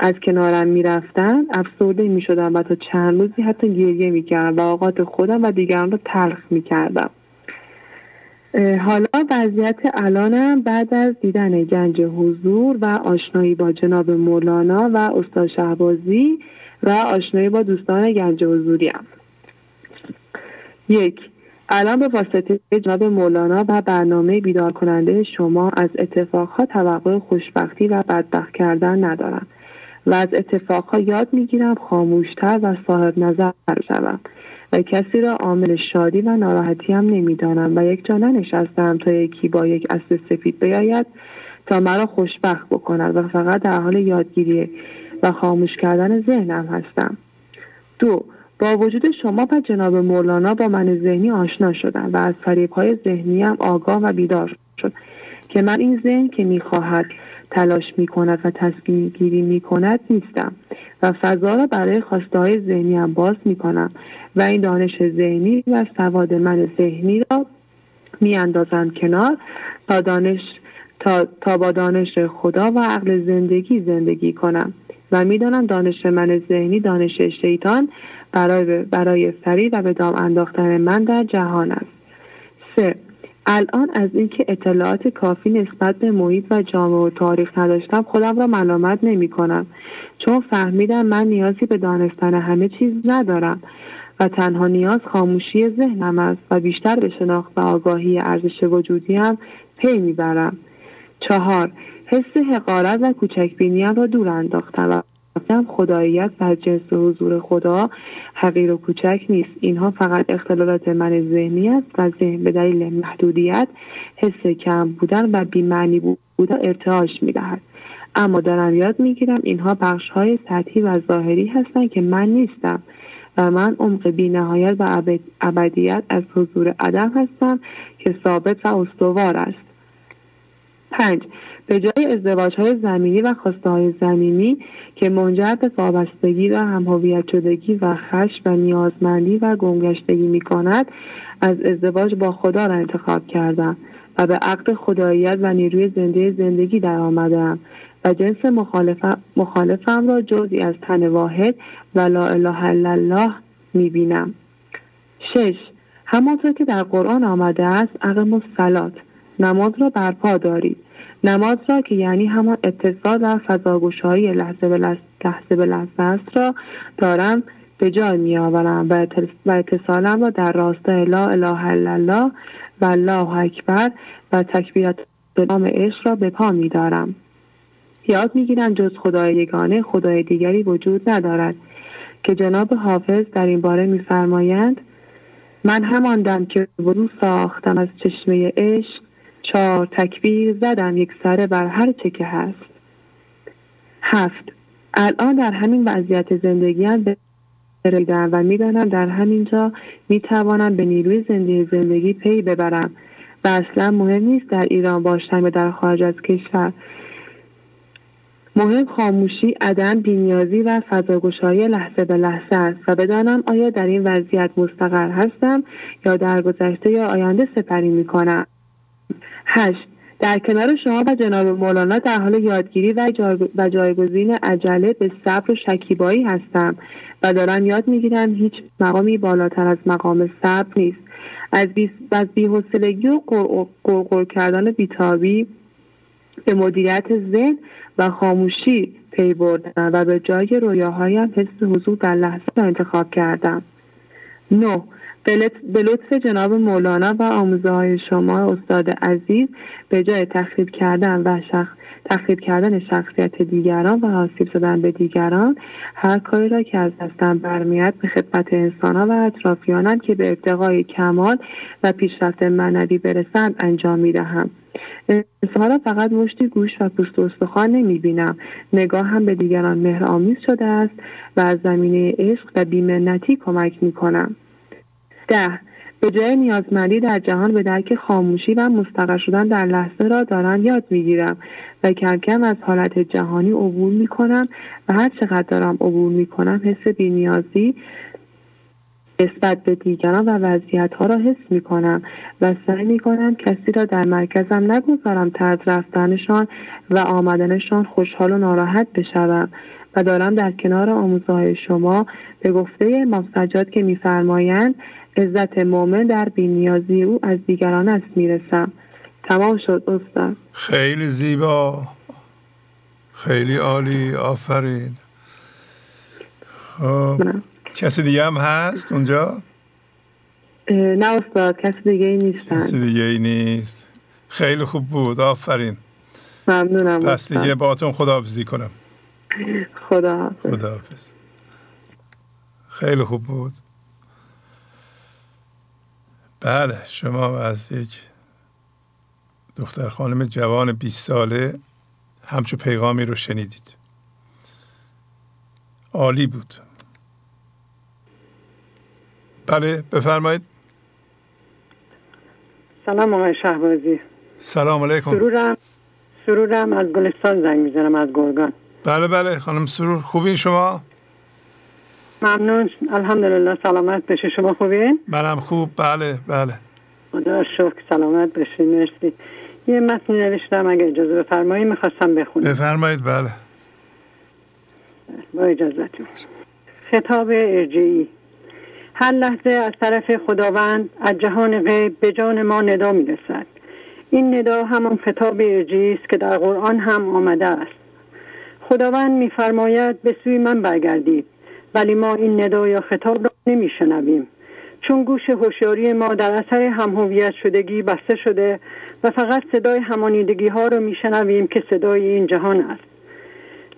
از کنارم می‌رفتن افسرده می شدم و تا چند روزی حتی گریه می کردم و اوقات خودم و دیگران را تلخ می کردم حالا وضعیت الانم بعد از دیدن گنج حضور و آشنایی با جناب مولانا و استاد شهبازی و آشنایی با دوستان گنج حضوری هم. یک الان به واسطه جناب مولانا و برنامه بیدار کننده شما از اتفاقها توقع خوشبختی و بدبخت کردن ندارم و از اتفاقها یاد می‌گیرم خاموشتر و صاحب نظر شوم و کسی را عامل شادی و ناراحتی هم نمی‌دانم و یک جا ننشستم تا یکی با یک اسب سفید بیاید تا مرا خوشبخت بکند و فقط در حال یادگیری و خاموش کردن ذهنم هستم. دو با وجود شما و جناب مولانا با من ذهنی آشنا شدم و از فریب های ذهنی هم آگاه و بیدار شد که من این ذهن که می‌خواهد تلاش می کند و تصمیم گیری می کند نیستم و فضا را برای خواسته های ذهنی هم باز می کنم و این دانش ذهنی و سواد من ذهنی را می اندازم کنار تا دانش تا, تا با دانش خدا و عقل زندگی زندگی کنم و می‌دانم دانش من ذهنی دانش شیطان برای, برای فری و به دام انداختن من در جهان است. سه الان از اینکه اطلاعات کافی نسبت به محیط و جامعه و تاریخ نداشتم خودم را ملامت نمی کنم چون فهمیدم من نیازی به دانستن همه چیز ندارم و تنها نیاز خاموشی ذهنم است و بیشتر به شناخت و آگاهی ارزش وجودی هم پی می‌برم. چهار حس حقارت و کوچک بینیم را دور انداختم گفتم خداییت و جنس حضور خدا حقیر و کوچک نیست. اینها فقط اختلالات من ذهنی است و ذهن به دلیل محدودیت حس کم بودن و بیمعنی بودن ارتعاش می‌دهد. اما دارم یاد می‌گیرم اینها بخش های سطحی و ظاهری هستند که من نیستم و من عمق بی نهایت و ابدیت از حضور عدم هستم که ثابت و استوار است. پنج به جای ازدواج های زمینی و خواسته های زمینی که منجر به وابستگی و همهویت شدگی و خشم و نیازمندی و گمگشتگی می کند از ازدواج با خدا را انتخاب کردم و به عقد خداییت و نیروی زنده زندگی در آمدم و جنس مخالفم را جزی از تن واحد و لا اله الا الله می بینم. شش همانطور که در قرآن آمده است عقم الصلات نماز را برپا دارید نماز را که یعنی همان اتصال و فضاگوشایی لحظه به لحظه, به لحظه است را دارم به جای می آورم و اتصالم را در راستای لا اله الا الله و الله اکبر و تکبیرات نام عشق را به پا می دارم. یاد می گیرم جز خدای یگانه خدای دیگری وجود ندارد که جناب حافظ در این باره میفرمایند من هماندم که ورو ساختم از چشمه عشق چهار تکبیر زدم یک سره بر هر چه که هست. هفت. الان در همین وضعیت زندگی هم بریدم و می‌دانم در همینجا می‌توانم به نیروی زندگی زندگی پی ببرم و اصلا مهم نیست در ایران باشم و در خارج از کشور. مهم خاموشی عدم بینیازی و فضاگشایی لحظه به لحظه است و بدانم آیا در این وضعیت مستقر هستم یا در گذشته یا آینده سپری می کنم هشت. در کنار شما و جناب مولانا در حال یادگیری و جایگزین عجله به صبر و شکیبایی هستم و دارم یاد می‌گیرم هیچ مقامی بالاتر از مقام صبر نیست. از بی از بیحسلگی و قرقر کردن بیتابی به مدیریت ذهن و خاموشی پی بردم و به جای رویاهایم حس حضور در لحظه انتخاب کردم. نه. به لطف جناب مولانا و آموزه های شما استاد عزیز به جای تخریب کردن و شخص تخریب کردن شخصیت دیگران و آسیب زدن به دیگران هر کاری را که از دستم برمیاد به خدمت انسانها و اطرافیانم که به ارتقای کمال و پیشرفت معنوی برسند انجام می‌دهم. انسانها را فقط مشتی گوش و پوست و استخوان نمی‌بینم. نگاه هم به دیگران مهرآمیز شده است و از زمینه عشق و بیمنتی کمک می‌کنم. ده. به جای نیازمندی در جهان به درک خاموشی و مستقر شدن در لحظه را دارم یاد می‌گیرم و کم کم از حالت جهانی عبور می‌کنم و هر چقدر دارم عبور می‌کنم حس بینیازی نسبت به دیگران و وضعیت ها را حس می کنم و سعی می کنم کسی را در مرکزم نگذارم ترد رفتنشان و آمدنشان خوشحال و ناراحت بشوم و دارم در کنار آموزهای شما به گفته امام که میفرمایند عزت مؤمن در بینیازی او از دیگران است می‌رسم. تمام شد استاد. خیلی زیبا. خیلی عالی آفرین. خب کسی دیگه هم هست اونجا؟ نه استاد کسی دیگه ای نیست کسی دیگه ای نیست. خیلی خوب بود آفرین. ممنونم پس دیگه باتون خداحافظی کنم. خدا خداحافظ. خیلی خوب بود. بله شما از یک دختر خانم جوان 20 ساله همچو پیغامی رو شنیدید. عالی بود. بله بفرمایید. سلام آقای شهبازی. سلام علیکم. سرورم سرورم از گلستان زنگ می‌زنم از گرگان. بله بله خانم سرور خوبین شما؟ ممنون. الحمدلله. سلامت بشه شما خوبین؟ منم خوب. بله بله. خدا شکر. سلامت بشه مرسی. یه متن نوشتم. اگه اجازه بفرمایید می‌خواستم بخونم. بفرمایید. بله. با اجازتون. خطاب ارجعی. هر لحظه از طرف خداوند از جهان غیب به جان ما ندا می‌رسد. این ندا همان خطاب ارجعی است که در قرآن هم آمده است. خداوند میفرماید به سوی من برگردید. ولی ما این ندا یا خطاب را نمیشنویم. چون گوش هوشیاری ما در اثر همهویت شدگی بسته شده و فقط صدای همانیدگی ها رو میشنویم که صدای این جهان است.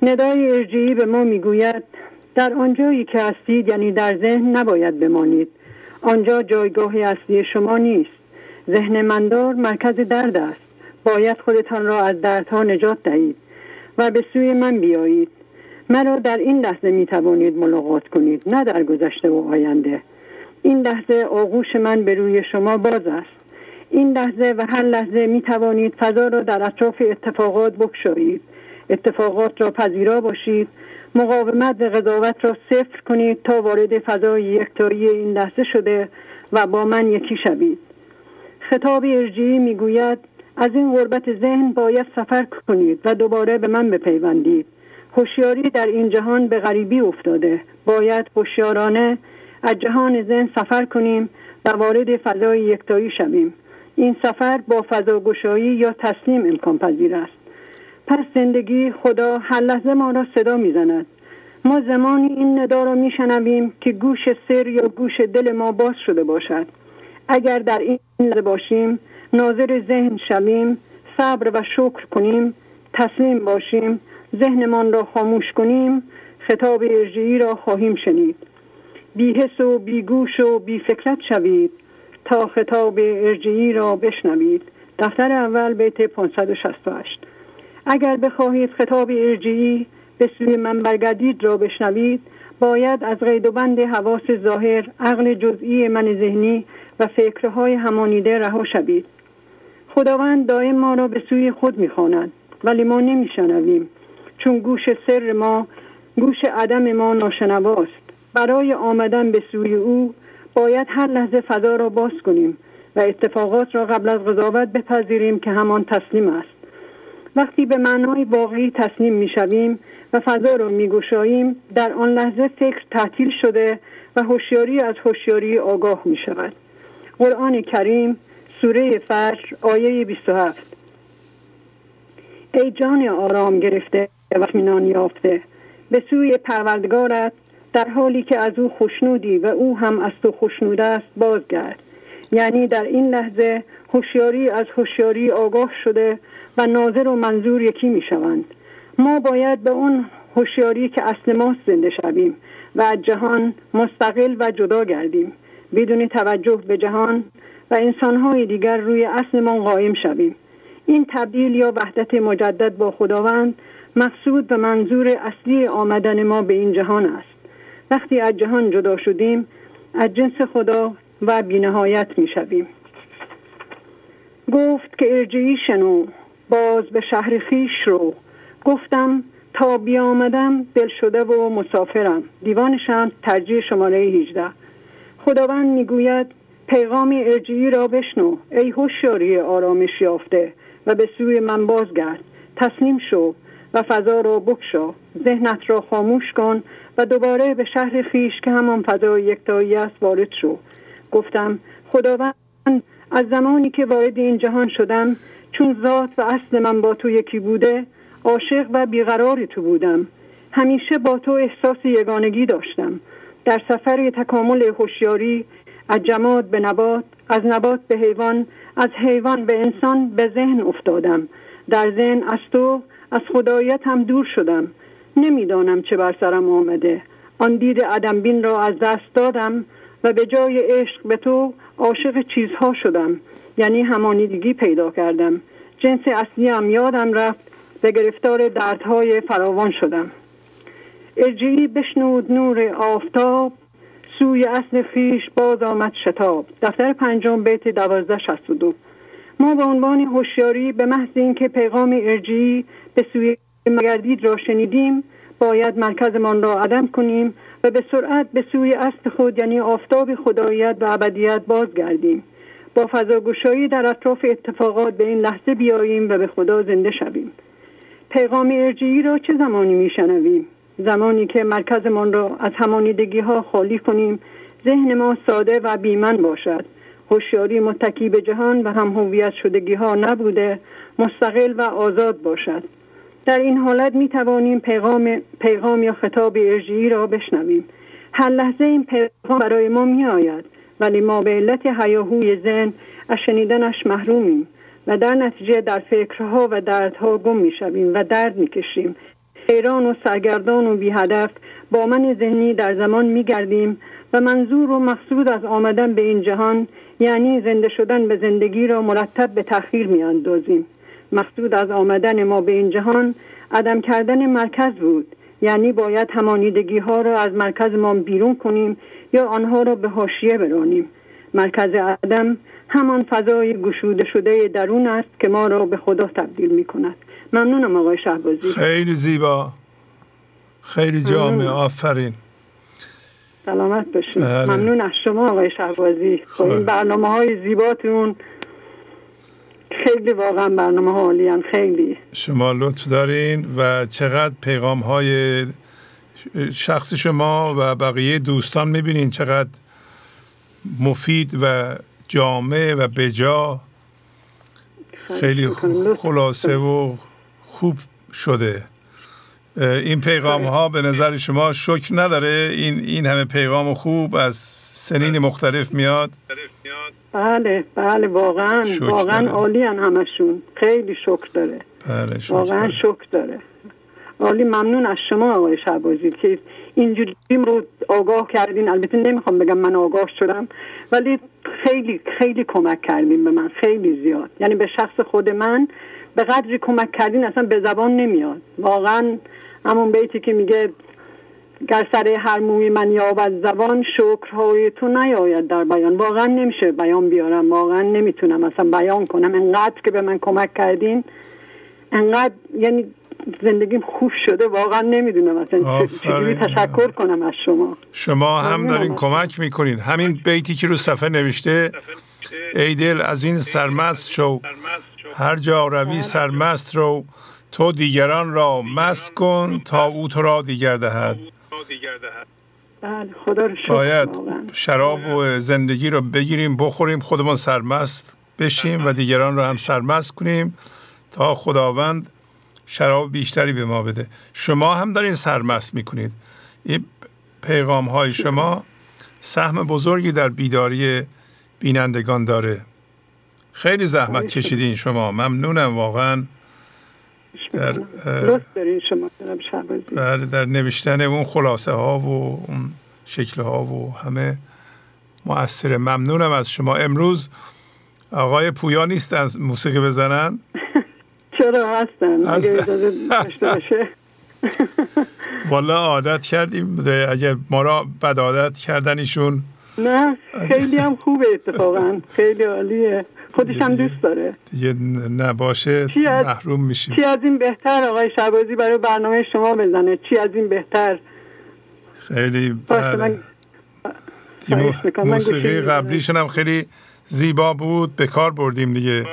ندای ارجیی به ما می‌گوید در آنجایی که هستید یعنی در ذهن نباید بمانید. آنجا جایگاه اصلی شما نیست. ذهن مندار مرکز درد است. باید خودتان را از دردها نجات دهید و به سوی من بیایید. مرا در این لحظه می توانید ملاقات کنید نه در گذشته و آینده. این لحظه آغوش من به روی شما باز است. این لحظه و هر لحظه می توانید فضا را در اطراف اتفاقات بکشایید اتفاقات را پذیرا باشید. مقاومت و قضاوت را صفر کنید تا وارد فضای یکتایی این لحظه شده و با من یکی شوید. خطاب ارجیی می‌گوید از این غربت ذهن باید سفر کنید و دوباره به من بپیوندید. هوشیاری در این جهان به غریبی افتاده. باید هوشیارانه از جهان ذهن سفر کنیم و وارد فضای یکتایی شویم. این سفر با فضاگشایی یا تسلیم امکان پذیر است. پس زندگی خدا هر لحظه ما را صدا می‌زند. ما زمانی این ندا را میشنویم که گوش سر یا گوش دل ما باز شده باشد. اگر در این لحظه باشیم ناظر ذهن شویم صبر و شکر کنیم تسلیم باشیم ذهنمان را خاموش کنیم خطاب ارجعی را خواهیم شنید. بیهس و بیگوش و بیفکرت شوید تا خطاب ارجعی را بشنوید. دفتر اول بیت 568 اگر بخواهید خطاب ارجعی به سوی من برگردید را بشنوید باید از قید و بند حواس ظاهر عقل جزئی من ذهنی و فکرهای همانیده رها شوید. خداوند دائم ما را به سوی خود می‌خواند ولی ما نمیشنویم. چون گوش سر ما گوش عدم ما ناشنواست. برای آمدن به سوی او باید هر لحظه فضا را باز کنیم و اتفاقات را قبل از قضاوت بپذیریم که همان تسلیم است. وقتی به معنای واقعی تسلیم می‌شویم و فضا را میگشاییم در آن لحظه فکر تعطیل شده و هوشیاری از هوشیاری آگاه می شود. قرآن کریم سوره فجر آیه 27 ای جان آرام گرفته. اطمینان یافته. به سوی پروردگارت در حالی که از او خوشنودی و او هم از تو خوشنود است بازگرد. یعنی در این لحظه هوشیاری از هوشیاری آگاه شده و ناظر و منظور یکی می شوند ما باید به اون هوشیاری که اصل ماست زنده شویم و از جهان مستقل و جدا گردیم. بدون توجه به جهان و انسانهای دیگر روی اصل ما قایم شویم. این تبدیل یا وحدت مجدد با خداوند مقصود و منظور اصلی آمدن ما به این جهان است. وقتی از جهان جدا شدیم از جنس خدا و بینهایت می شویم گفت که ارجعی شنو باز به شهر خیش رو. گفتم تا بیامدم دل شده و مسافرم. دیوانشان ترجیح شماره 18 خداوند می‌گوید پیغام ارجعی را بشنو. ای هوشیاری آرامش یافته و به سوی من بازگرد. تسلیم شو. و فضا را بکشا. ذهنت را خاموش کن و دوباره به شهر خیش که همان فضای یکتایی است وارد شو. گفتم خداوند از زمانی که وارد این جهان شدم چون ذات و اصل من با تو یکی بوده عاشق و بیقرار تو بودم. همیشه با تو احساس یگانگی داشتم. در سفر تکامل هوشیاری از جماد به نبات از نبات به حیوان از حیوان به انسان به ذهن افتادم. در ذهن از تو از خدایت هم دور شدم. نمی‌دانم چه بر سرم آمده. آن دید بین را از دست دادم و به جای عشق به تو عاشق چیزها شدم. یعنی همانیدگی پیدا کردم. جنس اصلی هم یادم رفت. و گرفتار دردهای فراوان شدم. ارجعی بشنود نور آفتاب. سوی اصل خیش باز آمد شتاب. دفتر پنجم بیت دوازده شست دو. ما به عنوان هوشیاری به محض اینکه پیغام ارجی به سوی مگردید را شنیدیم باید مرکزمان را عدم کنیم و به سرعت به سوی اصل خود یعنی آفتاب خداییت و ابدیت بازگردیم. با فضاگشایی در اطراف اتفاقات به این لحظه بیاییم و به خدا زنده شویم. پیغام ارجی را چه زمانی میشنویم؟ زمانی که مرکزمان را از همانیدگی ها خالی کنیم ذهن ما ساده و بیمن باشد. هوشیاری متکی به جهان و هم هویت شدگی ها نبوده مستقل و آزاد باشد. در این حالت می توانیم پیغام, پیغام یا خطاب ارجی را بشنویم. هر لحظه این پیغام برای ما می آید ولی ما به علت هیاهوی ذهن از شنیدنش محرومیم و در نتیجه در فکرها و دردها گم می شویم و درد می کشیم. حیران و سرگردان و بی هدف با من ذهنی در زمان می گردیم و منظور و مقصود از آمدن به این جهان یعنی زنده شدن به زندگی را مرتب به تأخیر می اندازیم. مقصود از آمدن ما به این جهان عدم کردن مرکز بود. یعنی باید همانیدگی ها را از مرکز ما بیرون کنیم یا آنها را به حاشیه برانیم. مرکز عدم همان فضای گشوده شده درون است که ما را به خدا تبدیل می کند ممنونم آقای شهبازی. خیلی زیبا. خیلی جامع. آفرین. سلامت باشید بله. ممنون از شما آقای شهبازی. با این برنامه های زیباتون خیلی واقعا برنامه ها عالی خیلی. شما لطف دارین و چقدر پیغام های شخص شما و بقیه دوستان می‌بینین چقدر مفید و جامع و بجا. خیلی خلاصه و خوب شده. این پیغام ها به نظر شما شکر نداره؟ این این همه پیغام خوب از سنین مختلف میاد؟ بله بله واقعا واقعا عالی همشون. خیلی شکر داره. بله واقعا شکر داره. عالی ممنون از شما آقای شعبازی که اینجوری رو آگاه کردین. البته نمی‌خوام بگم من آگاه شدم ولی خیلی خیلی کمک کردین به من. خیلی زیاد. یعنی به شخص خود من به قدری کمک کردین اصلا به زبان نمیاد. واقعا همون بیتی که میگه گر سر هر موی من یابد زبان شکرهای تو نیاید در بیان. واقعا نمیشه بیان بیارم واقعا نمی‌تونم. اصلا بیان کنم. انقدر که به من کمک کردین انقدر یعنی زندگیم خوب شده واقعا نمی‌دونم اصلا چجوری تشکر کنم از شما. شما هم دارین کمک می‌کنین. همین بیتی که رو صفحه نوشته ای دل از این سرمست شو. هر جا روی. سرمست رو تو دیگران را مست کن تا او تو را دیگر دهد. بله خدا رو باید شراب و زندگی رو بگیریم بخوریم خودمون سرمست بشیم و دیگران رو هم سرمست کنیم تا خداوند شراب بیشتری به ما بده. شما هم دارین سرمست می‌کنید. این پیغام های شما سهم بزرگی در بیداری بینندگان داره. خیلی زحمت کشیدین شما. ممنونم واقعا. در شما بله در نوشتن اون خلاصه ها و اون شکل ها و همه. مؤثر ممنونم از شما. امروز آقای پویا نیست از موسیقی بزنن؟ چرا؟ هستن. والا عادت کردیم. اگر ما را بد عادت کردن ایشون. نه خیلی هم خوبه اتفاقا. خیلی عالیه. خودش هم دوست داره. دیگه نباشه محروم میشیم. چی از این بهتر آقای شبازی برای برنامه شما بزنه؟ چی از این بهتر؟ خیلی بله. موسیقی قبلیشون هم خیلی زیبا بود. به کار بردیم دیگه.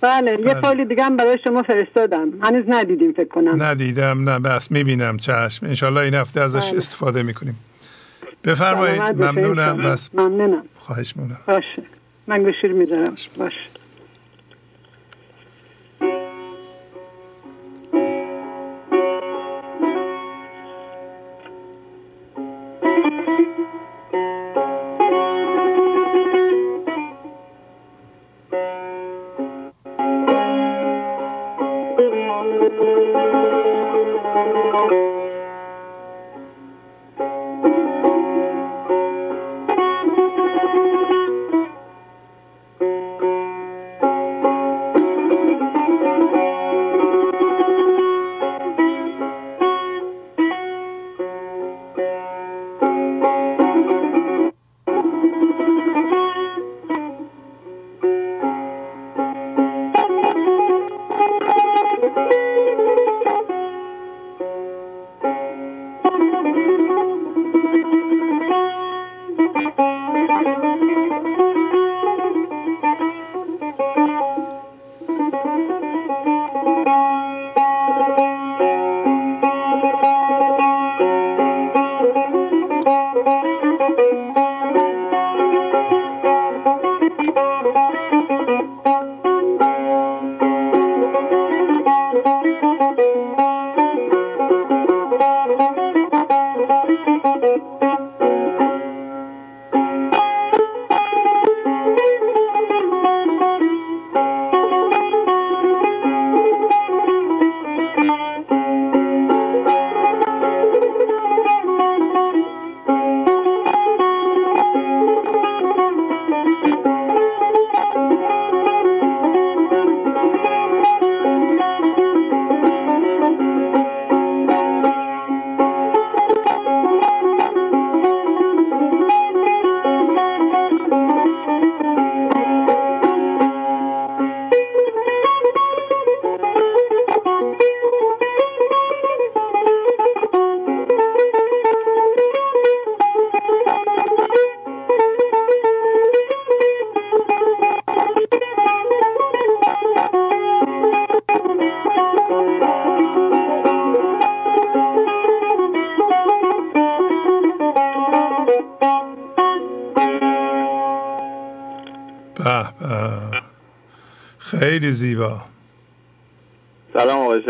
بله یه بله. فایل دیگه هم برای شما فرستادم. هنوز ندیدیم فکر کنم. ندیدم نه بس می‌بینم چشم. انشالله این هفته ازش بله. استفاده می‌کنیم. بفرمایید. ممنونم. بس. ممنونم. خواهش مونم باشه. من گوشیر میدارم باشه خیلی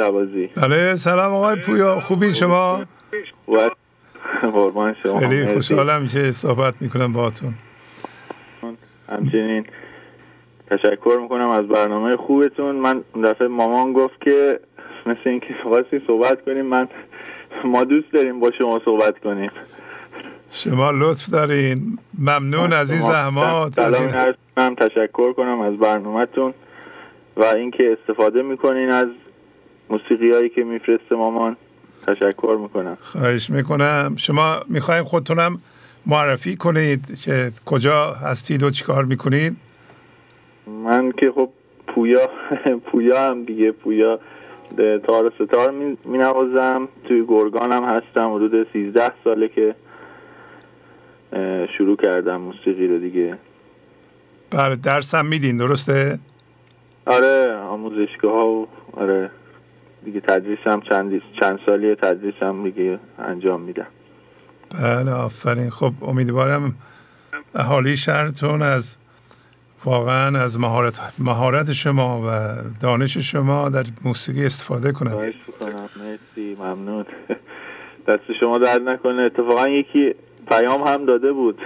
شعبازی بله سلام آقای پویا. خوبی شما؟ قربان شما. خیلی. خوشحالم که صحبت می‌کنم باهاتون. همچنین تشکر می‌کنم از برنامه خوبتون. من دفعه مامان گفت که مثل اینکه خواستی صحبت کنیم من ما دوست داریم با شما صحبت کنیم. شما لطف دارین. ممنون از این زحمات از سلام این عرض کنم تشکر کنم از برنامهتون و اینکه استفاده می‌کنین از موسیقی هایی که میفرسته مامان تشکر می‌کنم. خواهش می‌کنم. شما می‌خوایم خودتونم معرفی کنید که کجا هستید و چیکار می‌کنید. من که خب پویا پویا هم دیگه پویا تار و ستار می نوازم توی گرگان هم هستم حدود 13 ساله که شروع کردم موسیقی رو دیگه. بله درس هم میدین درسته؟ آره آموزشگاه ها و آره. دیگه تدریس هم چند, چند سالی تدریس هم دیگه انجام میدم. بله آفرین. خب امیدوارم اهالی شهرتون از واقعا از مهارت مهارت شما و دانش شما در موسیقی استفاده کنند مرسی ممنون. دست شما درد نکنه. اتفاقا یکی پیام هم داده بود.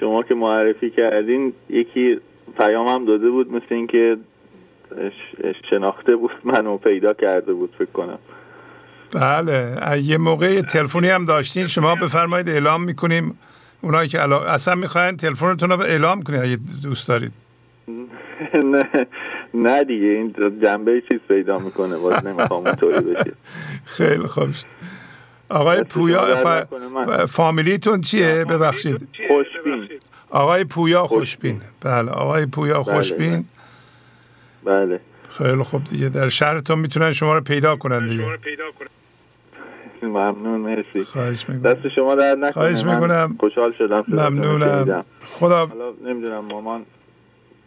شما که معرفی کردین یکی پیام هم داده بود مثل اینکه شناخته بود منو پیدا کرده بود فکر کنم. بله یه موقع تلفنی هم داشتین. شما بفرمایید اعلام می‌کنیم. اونایی که علا... اصلا می‌خواین تلفنتون رو اعلام کنید اگه دوست دارید. نه نه دیگه این جنبه چیز پیدا می‌کنه. باز نمی‌خوام اونطوری بشه. خیلی خوب. آقای پویا ف... فامیلیتون چیه؟ ببخشید. خوشبین آقای پویا خوشبین. بله آقای پویا بله، خوشبین. بله. خیلی خوب دیگه. در شهرتون می‌تونن شما رو پیدا کنن دیگه. ممنون مرسی. خواهش می‌کنم. دست شما در نکنه. خواهش می‌کنم. خوشحال شدم ممنونم. خدا حالا نمی‌دونم مامان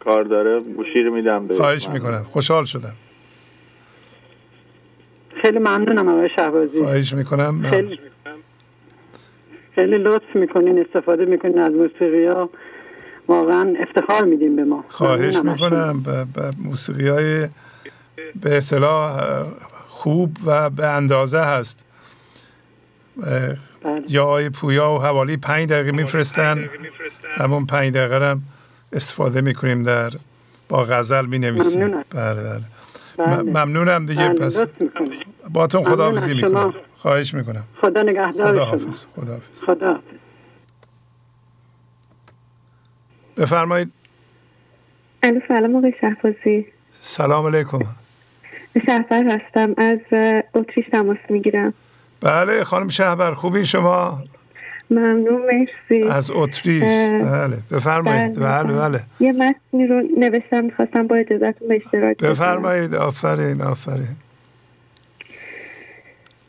کار داره گوشی رو میدم به خواهش می‌کنم. خوشحال شدم. خیلی ممنونم آقای شهبازی. خواهش می‌کنم. خیلی خیلی لطف می‌کنین استفاده می‌کنین از موسیقی ها. واقعا افتخار میدیم به ما. خواهش. می‌کنم. موسیقی های به اصطلاح خوب و به اندازه هست. اه، جای پویا و حوالی پنج دقیقه میفرستن. همون پنج دقیقه رو هم استفاده می‌کنیم در با غزل می نویسیم ممنونم. بله بله. بله. ممنونم دیگه. بله، پس. باتون خداحافظی. می‌کنم. خواهش می‌کنم. خدا نگهدار شما خداحافظ. خداحافظ. خدا بفرمایید. الو سلام آقای شهبازی. سلام علیکم. شهبر هستم. از اتریش تماس می‌گیرم. بله خانم شهبر خوبی شما؟ ممنون مرسی. از اتریش. بله بفرمایید. بله، بله بله. یه متنی رو نوشتم می‌خواستم با اجازتون به اشتراک. بفرمایید. آفرین آفرین.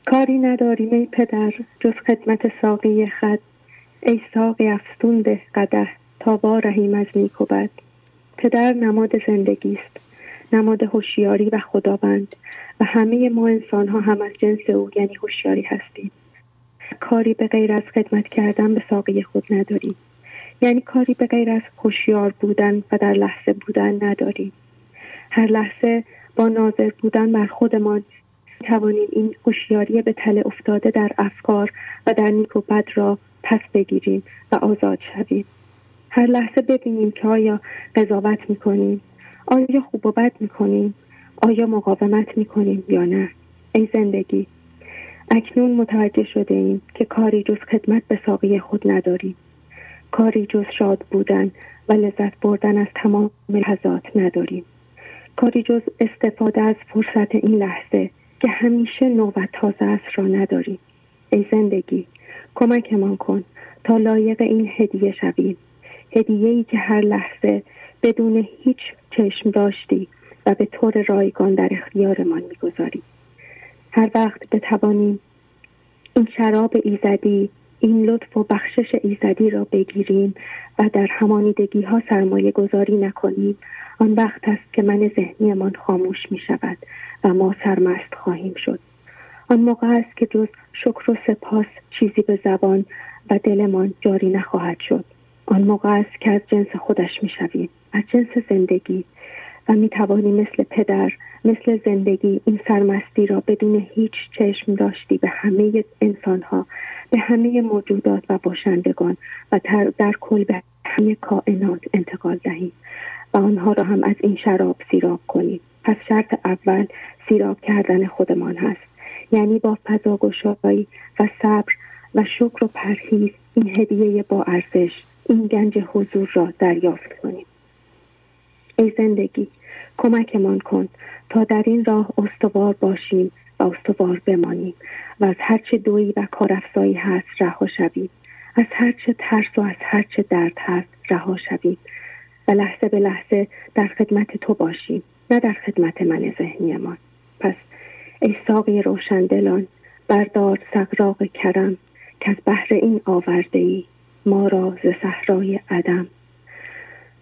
کاری نداریم ای پدر جز خدمت ساقی خد ای ساقی افسون به قده تا رحیم از نیک و بد. پدر نماد زندگی است. نماد هوشیاری و خداوند. و همه ما انسان ها هم از جنس او یعنی هوشیاری هستیم. کاری به غیر از خدمت کردن به ساقی خود نداریم. یعنی کاری به غیر از هوشیار بودن و در لحظه بودن نداریم. هر لحظه با ناظر بودن بر خودمان توانیم این هوشیاری به تله افتاده در افکار و در نیک و بد را پس بگیریم و آزاد شویم. هر لحظه ببینیم که آیا قضاوت می‌کنیم آیا خوب و بد می‌کنیم آیا مقاومت می‌کنیم یا نه. ای زندگی اکنون متوجه شده ایم که کاری جز خدمت به ساقی خود نداریم. کاری جز شاد بودن و لذت بردن از تمام لحظات نداریم. کاری جز استفاده از فرصت این لحظه که همیشه نو و تازه است را نداریم. ای زندگی کمکمان کن تا لایق این هدیه شویم. هدیه ای که هر لحظه بدون هیچ چشم داشتی و به طور رایگان در اختیارمان می‌گذاری. هر وقت بتوانیم این شراب ایزدی این لطف و بخشش ایزدی را بگیریم و در همانیدگی ها سرمایه گذاری نکنیم آن وقت است که من ذهنیمان خاموش می شود و ما سرمست خواهیم شد. آن موقع است که جز شکر و سپاس چیزی به زبان و دلمان جاری نخواهد شد. آن موقع است که از جنس خودش می شویم از جنس زندگی. و می توانی مثل پدر مثل زندگی این سرمستی را بدون هیچ چشم داشتی به همه انسانها به همه موجودات و باشندگان و در کل به همه کائنات انتقال دهیم. و آنها را هم از این شراب سیراب کنیم. پس شرط اول سیراب کردن خودمان هست. یعنی با فضاگشایی و صبر و شکر و پرهیز این هدیه با ارزش این گنج حضور را دریافت کنیم. ای زندگی کمکمان کن تا در این راه استوار باشیم و استوار بمانیم و از هرچه دویی و کارافزایی هست رها شویم. از هرچه ترس و از هرچه درد هست رها شویم. و لحظه به لحظه در خدمت تو باشیم نه در خدمت من ذهنیمان. پس ای ساقی روشندلان بردار سقراق کرم که از بحر این آورده ای ما را ز صحرای عدم.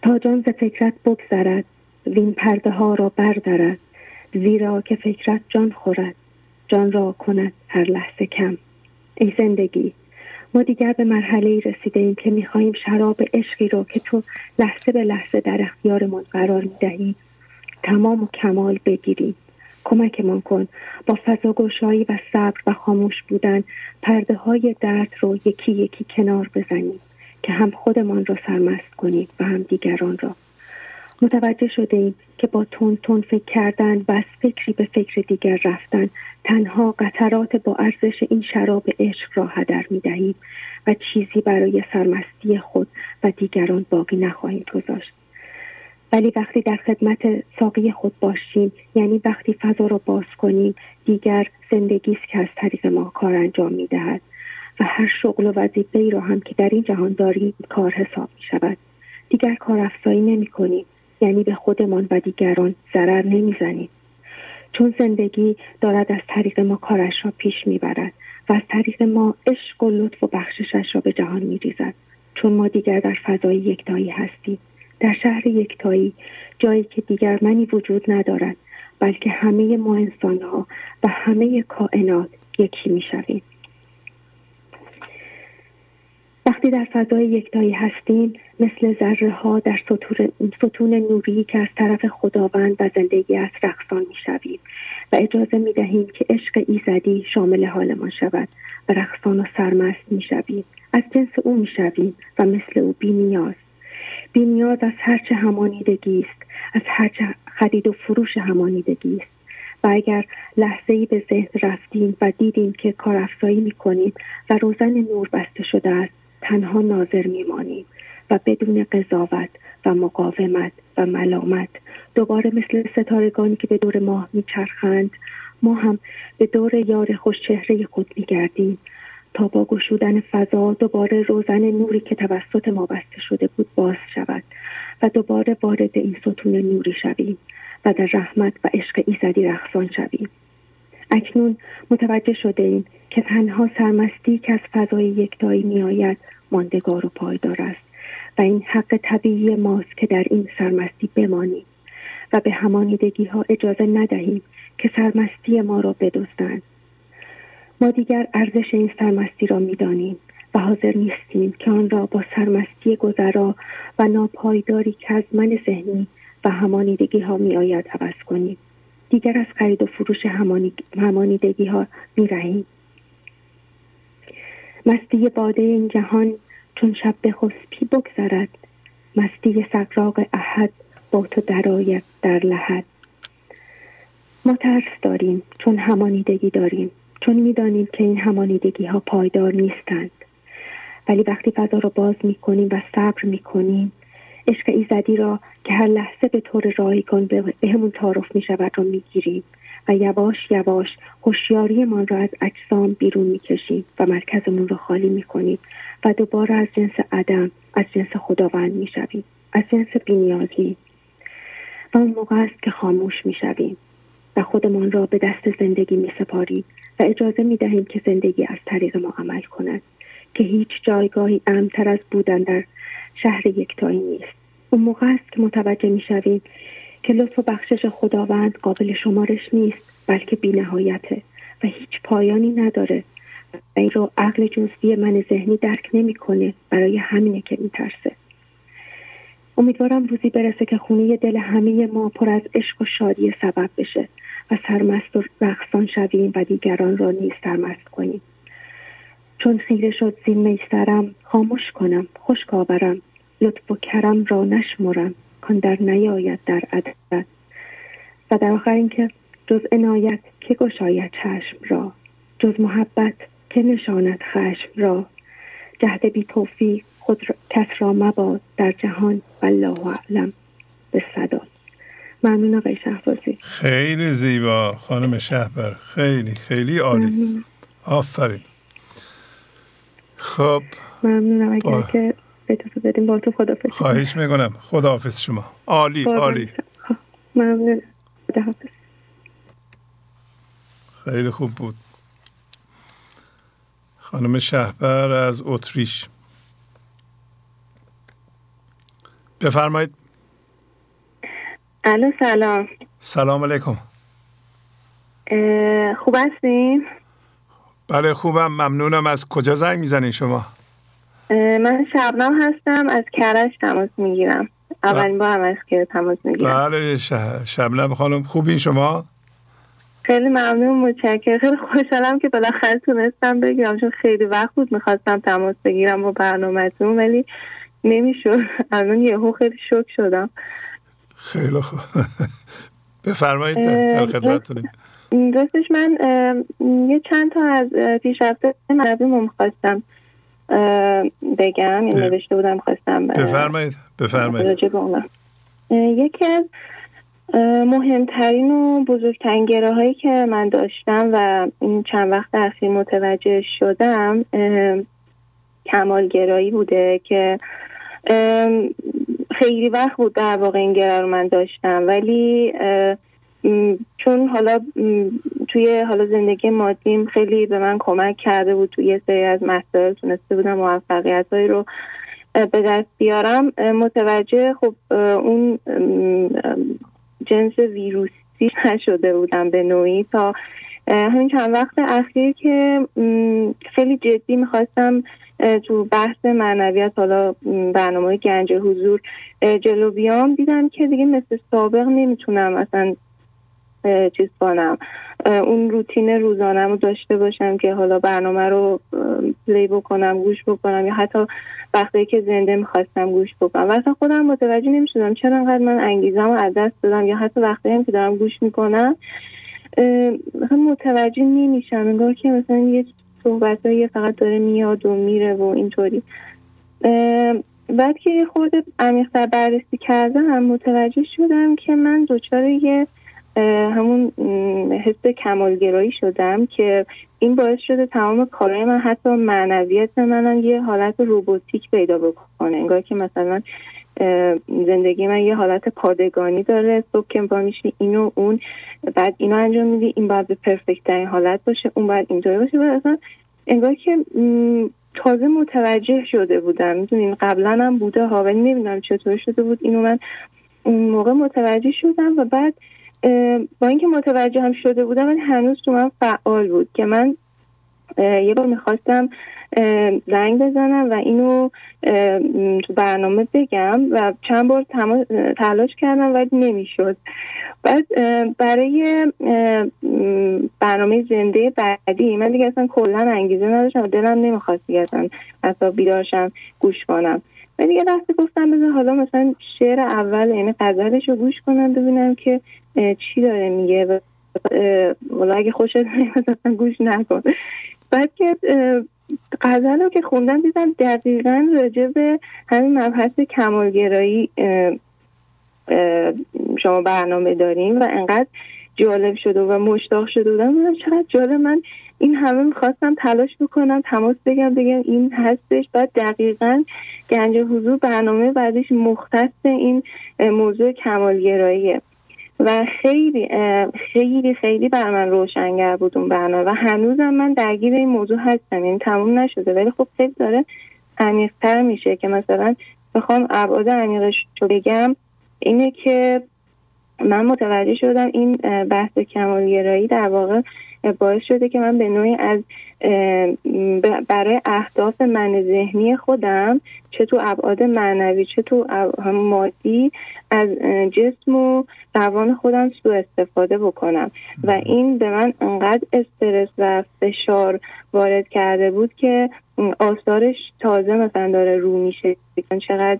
تا جان ز فکرت بگذرد وین پرده ها را بردارد زیرا که فکرت جان خورد جان را کند هر لحظه کم. ای زندگی ما دیگر به مرحله رسیده ایم که می‌خواهیم شراب عشقی را که تو لحظه به لحظه در اختیارمان قرار می‌دهی تمام و کمال بگیریم. کمکمان کن با فضاگشایی و صبر و خاموش بودن پرده های درد رو یکی یکی کنار بزنیم که هم خودمان را سرمست کنیم و هم دیگران را متوجه شده ایم که با تون تون فکر کردن و از فکری به فکر دیگر رفتن تنها قطرات با ارزش این شراب عشق را هدر می دهیم و چیزی برای سرمستی خود و دیگران باقی نخواهیم گذاشت. ولی وقتی در خدمت ساقی خود باشیم یعنی وقتی فضا را باز کنیم دیگر زندگی است که از طریق ما کار انجام می دهد و هر شغل و وظیفه ای را هم که در این جهان داریم کار حساب می شود دیگر کار افزایی نمی کنیم یعنی به خودمان و دیگران ضرر نمی‌زنیم. چون زندگی دارد از طریق ما کارش را پیش می‌برد و از طریق ما عشق و لطف و بخششش را به جهان میریزد. چون ما دیگر در فضای یکتایی هستیم. در شهر یکتایی جایی که دیگر منی وجود ندارد بلکه همه ما انسانها و همه کائنات یکی می‌شویم. وقتی در فضای یکتایی هستیم مثل ذره ها در ستون نوری که از طرف خداوند و زندگی از رقصان می شویم و اجازه می دهیم که عشق ایزدی شامل حالمان شود و رقصان و سرمست می شویم از جنس او می شویم و مثل او بی نیاز بی نیاز از هرچه همانیدگی است از هرچه خرید و فروش همانیدگی است. و اگر لحظه ای به ذهن رفتیم و دیدیم که کار می کنیم و روزن نور بسته شده است تنها ناظر میمانیم و بدون قضاوت و مقاومت و ملامت دوباره مثل ستارگانی که به دور ماه میچرخند ما هم به دور یار خوشچهره خود میگردیم تا با گشودن فضا دوباره روزن نوری که توسط ما بسته شده بود باز شود و دوباره وارد این ستون نوری شویم و در رحمت و عشق ایزدی رخصان شویم. اکنون متوجه شده ایم که تنها سرمستی که از فضای یکتایی میآید ماندگار و پایدار است و این حق طبیعی ماست که در این سرمستی بمانیم و به همانیدگی ها اجازه ندهیم که سرمستی ما را بدزدند. ما دیگر ارزش این سرمستی را می‌دانیم و حاضر نیستیم که آن را با سرمستی گذرا و ناپایداری که از من ذهنی و همانیدگی ها می آید عوض کنیم. دیگر از خرید و فروش همانیدگی ها می رهیم. مستی باده این جهان چون شب به خسپی بگذرد مستی سقراق احد با تو درآید در لحد. ما ترس داریم چون همانیدگی داریم. چون می‌دانیم که این همانیدگی ها پایدار نیستند. ولی وقتی فضا را باز می کنیم و صبر می کنیم عشق ایزدی را که هر لحظه به طور رایگان به همون تعارف می شود را می گیریم و یواش یواش هوشیاریمان را از اجسام بیرون می‌کشیم و مرکزمون را خالی می‌کنیم و دوباره از جنس عدم از جنس خداوند می‌شویم از جنس بینیازی. و اون موقع است که خاموش می‌شویم. و خودمان را به دست زندگی میسپاریم و اجازه می‌دهیم که زندگی از طریق ما عمل کند که هیچ جایگاهی امتر از بودن در شهر یکتایی نیست. اون موقع است که متوجه می‌شویم که لطف و بخشش خداوند قابل شمارش نیست بلکه بینهایته و هیچ پایانی نداره. و این رو عقل جزوی من ذهنی درک نمی‌کنه برای همینه که میترسه امیدوارم روزی برسه که خونه دل همه ما پر از عشق و شادی سبب بشه. و سرمست و رقصان شویم و دیگران را نیز سرمست کنیم. چون خیره شد زین میسرم خاموش کنم خشک آورم. لطف و کرم را نشمرم کان در نیاید در عدد. و در آخر اینکه جز عنایت که گشاید چشم را جز محبت که نشاند خشم را. جهد بی توفیق خود را، کس را مباد در جهان والله اعلم. به صدا. ممنون آقای شهبازی. خیلی زیبا. خانم شهبر خیلی خیلی عالی. ممنون. آفرین. خب. ممنونم. اگر با- که اجازه بدیم با تو خدا خواهش می‌کنم. خداحافظ شما. عالی عالی. ممنون. خداحافظ. خیلی خوب بود. خانم شهبر از اتریش. بفرمایید. الو سلام. سلام علیکم. خوب هستین؟ بله خوبم. ممنونم. از کجا زنگ می‌زنین شما؟ من شبنم هستم. از کرج تماس می‌گیرم. اولین بار هم از که تماس می‌گیرم. بله شبنم خانم. خوبین شما؟ خیلی ممنون. متشکرم. خیلی خوشحالم که بالاخره تونستم بگیرم. چون خیلی وقت بود می‌خواستم تماس بگیرم با برنامهتون ولی نمی‌شد. الان یهو خیلی شوک شدم. خیلی خوب. بفرمایید در خدمتتونیم. راستش من یه چند تا از پیشرفته مردم می‌خواستم بگم این. نوشته بودم خواستم بفرمایید بفرمایید. یکی از مهمترین و بزرگترین گره هایی که من داشتم و این چند وقت اخیر متوجه شدم اه، کمالگرایی بوده که خیلی وقت بود در واقع این گره رو من داشتم. ولی چون حالا توی حالا زندگی مادیم خیلی به من کمک کرده بود توی یه سری از مسائل تونسته بودم موفقیت هایی رو به دست بیارم. متوجه خب اون جنس ویروسی نشده بودم به نوعی تا همین چند وقت اخیر که خیلی جدی می‌خواستم تو بحث معنویت حالا برنامه گنج حضور جلو بیام دیدم که دیگه مثل سابق نمی‌تونم اصلا چیز کنم. اون روتین روزانه رو داشته باشم که حالا برنامه رو پلی بکنم گوش بکنم یا حتی وقتی که زنده می‌خواستم گوش بکنم. و اصلا خودم متوجه نمی‌شدم چرا انقدر من انگیزم رو از دست دادم یا حتی وقتی هم که دارم گوش می‌کنم متوجه نمیشم. انگار که مثلا یه صحبت فقط داره میاد و میره و اینطوری. بعد که یه خورده عمیق‌تر بررسی کردم متوجه شدم که من دچار یه همون حس کمالگرایی شدم که این باعث شده تمام کارهای من حتی معنویت منم یه حالت روبوتیک پیدا بکنه. انگار که مثلا زندگی من یه حالت پادگانی داره صبح که با میشی اینو اون بعد اینو انجام میدی این باید به پرفکت ترین حالت باشه اون باید اینطوری باشه. و اصلا انگار که تازه متوجه شده بودم. می‌دونین قبلا هم بوده ها ولی نمی‌دونم چطور شده بود. اینو من اون موقع متوجه شدم و بعد با اینکه متوجه هم شده بودم ولی هنوز تو من فعال بود که من یه بار می‌خواستم زنگ بزنم و اینو تو برنامه بگم و چند بار تلاش کردم ولی نمی‌شد. بعد برای برنامه زنده بعدی من دیگه اصلا کلا انگیزه نداشتم دلم نمی‌خواست دیگه اصلا حتی بیدارشم گوش کنم. و دیگه دست گفتم بذار حالا مثلا شعر اول یعنی غزلش رو گوش کنم ببینم که چی داره میگه و والا اگه خوشت نمیاد اصلا گوش نکن. بعد که غزل رو که خوندم دیدم دقیقا راجع به همین مبحث کمالگرایی شما برنامه داریم و انقدر جالب شده و مشتاق شده بودم بودم چقدر جالب. من این همه می‌خواستم تلاش بکنم تماس بگم بگم این هستش. بعد دقیقا گنج حضور برنامه بعدش مختص این موضوع کمالگراییه. و خیلی خیلی خیلی بر من روشنگر بود اون برنامه و هنوزم من درگیر این موضوع هستم. یعنی تموم نشده. ولی خب خیلی داره عمیق‌تر میشه که مثلا بخوام ابعاد عمیقش رو بگم. اینه که من متوجه شدم این بحث کمالگرایی در واقع باعث شده که من به نوعی از برای اهداف من ذهنی خودم چه تو ابعاد معنوی چه تو مادی از جسم و روان خودم سو استفاده بکنم. و این به من انقدر استرس و فشار وارد کرده بود که آثارش تازه مثلا داره رو میشه. چقدر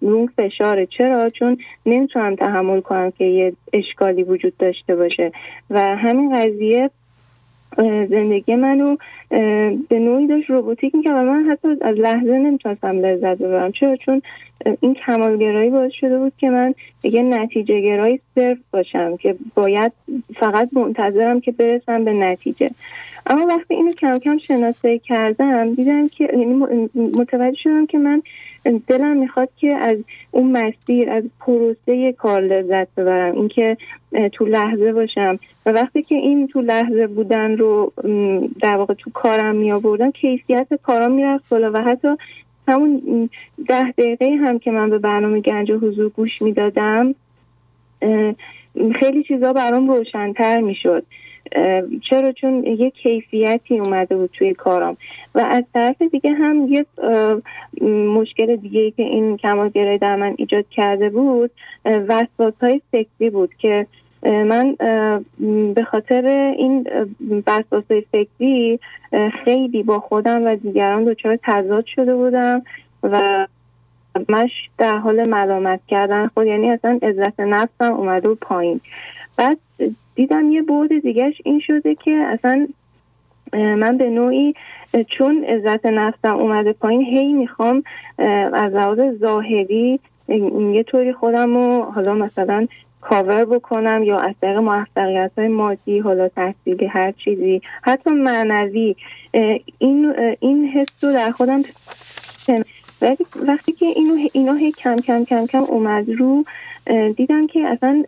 روم فشاره. چرا؟ چون نمی‌تونم تحمل کنم که یه اشکالی وجود داشته باشه. و همین قضیه زندگی منو به نوعی داشت روبوتیک می‌کرد و من حتی از لحظه نمی‌تونستم لذت ببرم. چرا؟ چون این کمالگرایی باعث شده بود که من یه نتیجه گرایی صرف باشم که باید فقط منتظرم که برسم به نتیجه. اما وقتی اینو کم کم شناسایی کردم دیدم که یعنی متوجه شدم که من دلم می‌خواد که از اون مسیر از پروسه کار لذت ببرم اینکه تو لحظه باشم. و وقتی که این تو لحظه بودن رو در واقع تو کارم می آوردم کیفیت کارام می‌رفت بالا. و حتی همون ده دقیقه هم که من به برنامه گنج حضور گوش می‌دادم خیلی چیزا برام روشنتر می‌شد. چرا؟ چون یه کیفیتی اومده بود توی کارام. و از طرف دیگه هم یه مشکل دیگه که این کمالگرایی در من ایجاد کرده بود وسواس های فکری بود که من به خاطر این وسواس فکری خیلی با خودم و دیگران دچار تضاد شده بودم و مش در حال ملامت کردن خود یعنی اصلا عزت نفسم اومده بود پایین. بعد دیدم یه بعد دیگهش این شده که اصلا من به نوعی چون عزت نفسم اومده پایین هی می‌خوام از لحاظ ظاهری یه طوری خودم رو حالا مثلا کاور بکنم یا از طریق موفقیت های مادی حالا تحصیلی هر چیزی حتی معنوی این این حس رو در خودم ولی وقتی که اینو اینا هی کم کم کم کم اومد رو دیدم که اصلا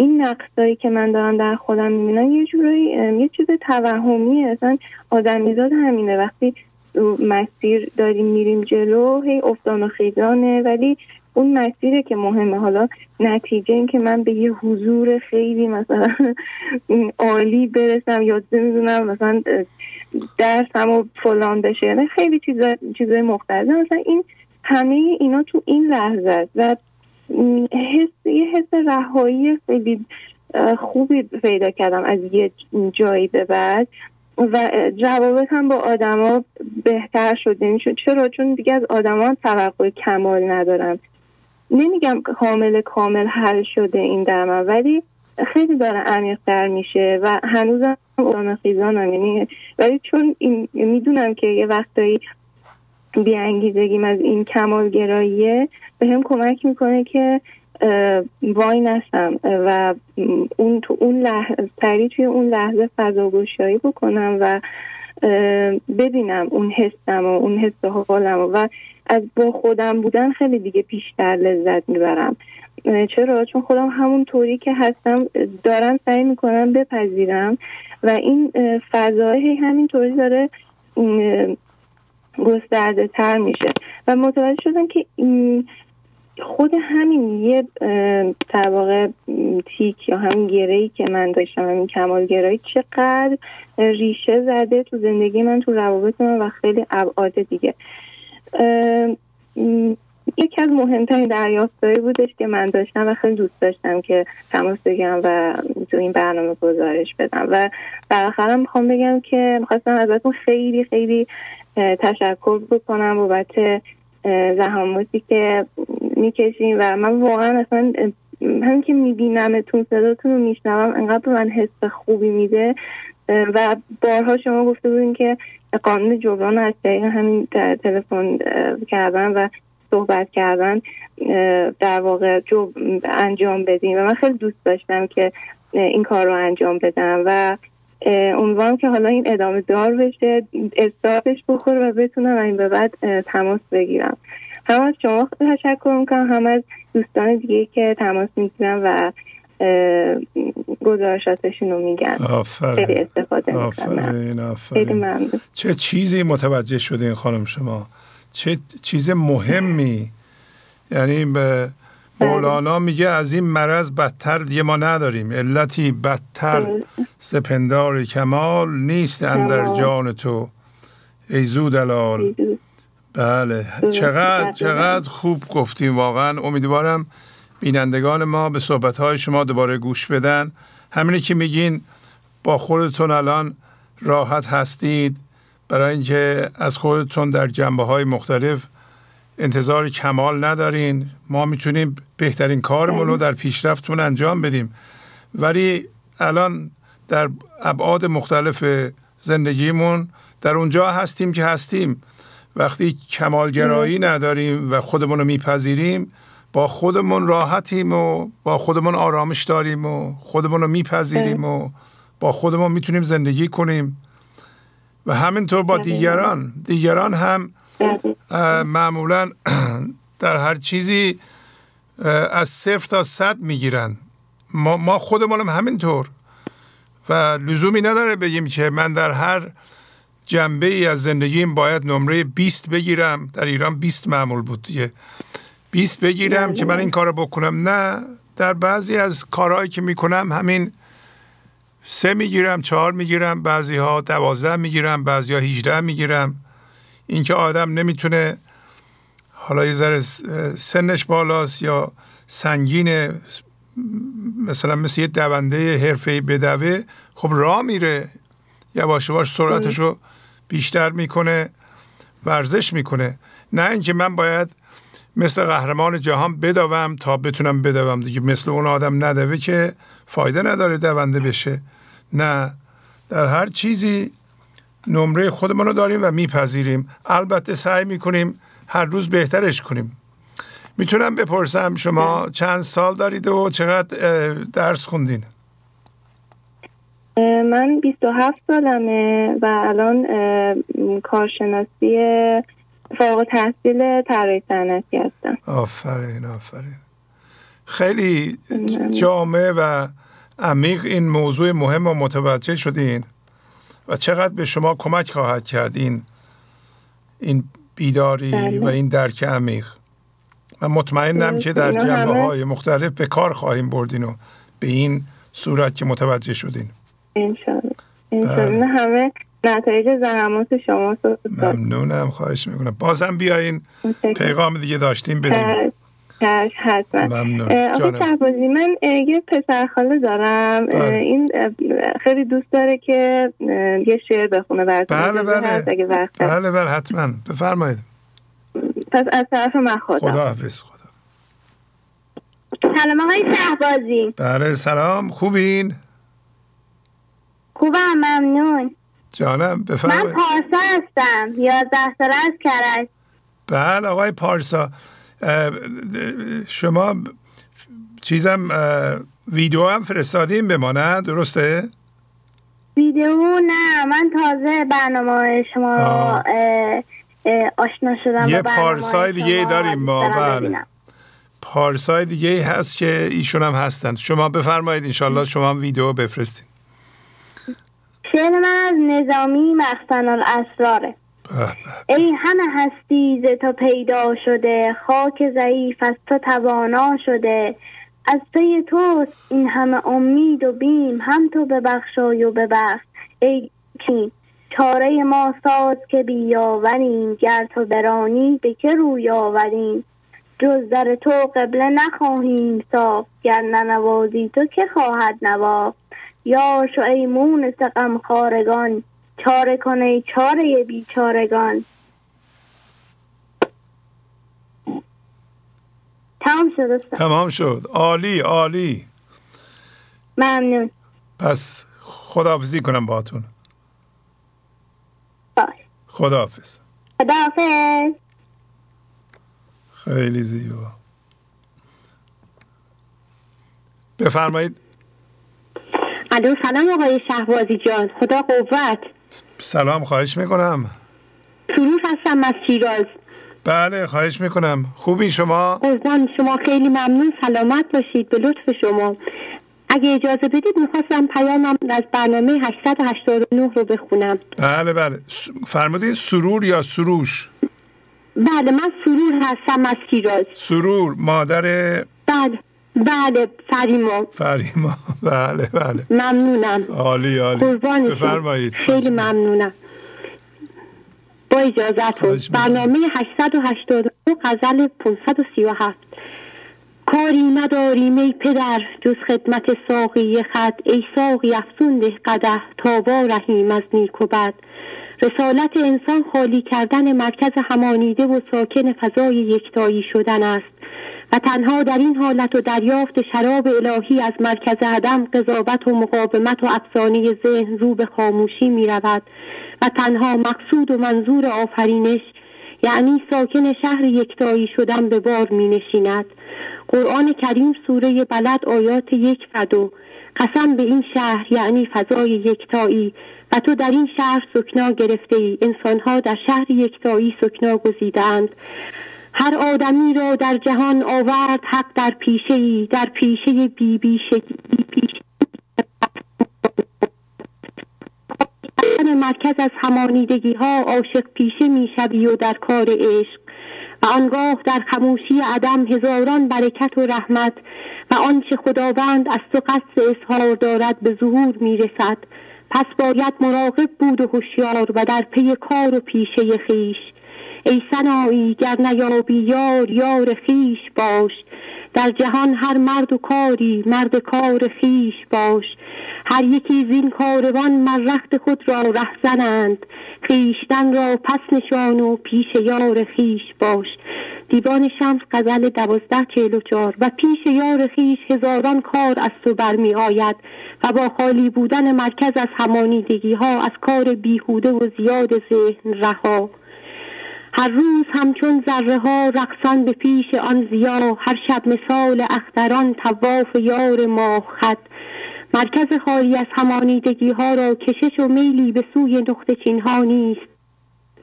این نقصایی که من دارم در خودم می‌بینم یه جورایی یه چیز توهمیه. اصلا آدمیزاد همینه. وقتی مسیر داریم میریم جلو هی افتان و خیزانه. ولی اون مسیره که مهمه. حالا نتیجه این که من به یه حضور خیلی مثلا عالی برسم یا نمی‌دونم مثلا درسم و فلان بشه. یعنی خیلی چیزای چیزای مختلف. مثلا این همه اینا تو این لحظه است. و حس یه حس رهایی خیلی خوبی پیدا کردم از یه جایی به بعد. و جوابت هم با آدما بهتر شده یعنی چرا؟ چون دیگه از آدما توقع کمال ندارم. نمیگم کامل کامل حل شده این در من ولی خیلی داره عمیقتر میشه و هنوزم اون خیزانم یعنی ولی چون این می‌دونم که یه وقتایی بیانگیزگیم از این کمالگراییه به هم کمک می‌کنه که وای نستم و اون تو اون لحظه توی اون لحظه فضا گشایی بکنم و ببینم اون حسم و اون حس حالم و از با خودم بودن خیلی دیگه بیشتر لذت می‌برم. چرا؟ چون خودم همون طوری که هستم دارم سعی می‌کنم بپذیرم و این فضای همین طوری داره گسترده تر میشه. و متوجه شدم که خود همین یه در تیک یا همین گرهی که من داشتم همین کمال گرایی چقدر ریشه زده تو زندگی من تو روابط من و خیلی ابعاد دیگه. یکی از مهمترین دریافتهایی بودش که من داشتم و خیلی دوست داشتم که تماس بگم و تو این برنامه گزارش بدم. و بالاخره می‌خوام بگم که می‌خواستم ازتون خیلی خیلی تشکر بکنم بابت زحماتی که می‌کشیم و من واقعا اصلا همین که میبینمتون صداتون رو میشنوم انقدر من حس خوبی میده. و بارها شما گفته بودین که قانون جبران از طریق همین تلفن کردن و صحبت کردن در واقع انجام بدیم و من خیلی دوست داشتم که این کار رو انجام بدم. و امیدوارم که حالا این ادامه دار بشه استارتش بخوره و بتونم این به بعد تماس بگیرم. هم از شما تشکر می‌کنم هم از دوستان دیگه که تماس می‌گیرم و گزارشاتشون رو میگن. خیلی استفاده آفرین آفرین. چه چیزی متوجه شدین خانم شما؟ چه چیز مهمی؟ یعنی به مولانا میگه از این مرض بدتر دیگه ما نداریم. علتی بدتر سپندار کمال نیست اندر. جان تو. ای زودلال. بله. چقدر چقدر خوب گفتیم. واقعا امیدوارم بینندگان ما به صحبتهای شما دوباره گوش بدن. همینی که میگین با خودتون الان راحت هستید. برای اینکه از خودتون در جنبه های مختلف انتظار کمال ندارین. ما می‌تونیم بهترین کارمون رو در پیشرفتون انجام بدیم. ولی الان در ابعاد مختلف زندگیمون در اونجا هستیم که هستیم. وقتی کمالگرایی نداریم و خودمون رو میپذیریم با خودمون راحتیم و با خودمون آرامش داریم و خودمون رو میپذیریم و با خودمون می‌تونیم زندگی کنیم. و همینطور با دیگران. دیگران هم معمولا در هر چیزی از صفر تا صد می‌گیرن. ما, ما خودمونم همینطور. و لزومی نداره بگیم که من در هر جنبه ای از زندگیم باید نمره 20 بگیرم. در ایران 20 معمول بود دیگه. 20 بگیرم که من این کارو بکنم. نه در بعضی از کارهایی که می‌کنم همین سه می‌گیرم چهار می‌گیرم بعضی ها دوازده می‌گیرم بعضی ها هیجده می‌گیرم. اینکه آدم نمی‌تونه حالا یه ذره سنش بالاست یا سنگینه مثلا مثل یه دونده حرفه‌ای بدوه خب راه میره. یواش یواش سرعتش رو بیشتر می‌کنه ورزش می‌کنه. نه اینکه من باید مثل قهرمان جهان بدوم تا بتونم بدوم دیگه. مثل اون آدم ندوه که فایده نداره دونده بشه. نه. در هر چیزی نمره خودمون رو داریم و میپذیریم. البته سعی می‌کنیم هر روز بهترش کنیم. می‌تونم بپرسم شما چند سال دارید و چقدر درس خوندین؟ من 27 سالمه و الان کارشناسی فوق تحصیل طراحی صنعتی هستم. آفرین آفرین. خیلی جامع و عمیق این موضوع مهم و متوجه شدین. و چقدر به شما کمک خواهد کرد این این بیداری بله. و این درک عمیق. من مطمئنم که در جنبه های مختلف به کار خواهیم بردین و به این صورت که متوجه شدین. انشالله بله. همه نتایج زحمات شما ممنونم خواهش می‌کنم. بازم بیاین. پیغام دیگه داشتیم بدیم. حتما ممنون. اه، آقای. شهبازی من یه پسر خاله دارم. بله. این خیلی دوست داره که یه شعر بخونه براتون. بله بله. هست. بله بله حتما. بفرمایید. پس از طرف من خدا خدا حافظ خدا. سلام آقای شهبازی. بله سلام. خوبین؟ خوبم ممنون. جانم من بفرمایید پارسا هستم. یازده ساله از کرج. بله آقای پارسا. شما چیزم ویدیو هم فرستادیم به ما نه درسته؟ ویدیو نه من تازه برنامه شما اه، آشنا شدم یه پارسای دیگه. داریم ما بله. پارسای دیگه ای هست که ایشون هم هستن شما بفرمایید انشالله شما هم ویدیو بفرستین شعر من از نظامی مخزن الاسراره ای همه هستی ز تو پیدا شده خاک ضعیف از تو توانا شده. از پی توست این همه امید و بیم هم تو ببخشای و ببخش. ای کیم چاره ما ساز که بیاوریم گر تو برانی به که روی آوریم. جز در تو قبله نخواهیم صاف گر ننوازی تو که خواهد نواخت. یا شو ای مونس غمخوارگان چاره کن ای چاره بیچارگان. تمام شد استاد. تمام شد. عالی عالی. ممنون. پس خداحافظی کنم باهاتون. باش. خداحافظ. خداحافظ. خیلی زیبا. بفرمایید. الو سلام آقای شهبازی جان. خدا قوت. سلام خواهش می‌کنم. سروش هستم از شیراز. بله خواهش می‌کنم. خوبی شما؟ قربان شما خیلی ممنون. سلامت باشید. به لطف شما. اگه اجازه بدید می‌خواستم پیامم از برنامه 889 رو بخونم. بله بله. فرمودین سرور یا سروش؟ بله من سرور هستم از شیراز. سرور مادر بله. بله فریما. فریما. بله بله. ممنونم. عالی عالی. بفرمایید. خیلی ممنونم. با اجازتون. برنامه 882 غزل 537 کاری نداریم ای پدر جز خدمت ساقی خد ای ساقی افزون ده قده تا رحیم از نیک و بد. رسالت انسان خالی کردن مرکز همانیده و ساکن فضای یکتایی شدن است. و تنها در این حالت و دریافت شراب الهی از مرکز عدم قضاوت و مقاومت و افسانه ذهن رو به خاموشی می رود و تنها مقصود و منظور آفرینش یعنی ساکن شهر یکتایی شدن به بار می نشیند قرآن کریم سوره بلد آیات یک و قسم به این شهر یعنی فضای یکتایی و تو در این شهر سکنا گرفته ای انسانها در شهر یکتایی سکنا گزیدند هر آدمی را در جهان آورد حق در پیشه ای در پیشه بی بیشگی پیشه مرکز از همانیدگی ها عاشق پیشه می شوی و در کار عشق. و آنگاه در خموشی عدم هزاران برکت و رحمت و آنچه خداوند از تو قصد اظهار دارد به ظهور می رسد پس باید مراقب بود و هوشیار و در پی کار و پیشه خیش. ای سنایی گر نیابی یار یار خیش باش. در جهان هر مرد و کاری مرد کار خیش باش. هر یکی زین کاروان مرخت خود را رهزنند خیشتن را پس نشان و پیش یار خیش باش. دیوان شمس غزل دوازده چهل و چار و پیش یار خیش هزاران کار از تو برمی آید. و با خالی بودن مرکز از همانیدگی ها از کار بیهوده و زیاد ذهن رها. هر روز همچون ذره ها رقصان به پیش آن زیا هر شب مثال اختران تواف یار ماه خط. مرکز خالی از همانیدگی ها را کشش و میلی به سوی نقطه چین ها نیست.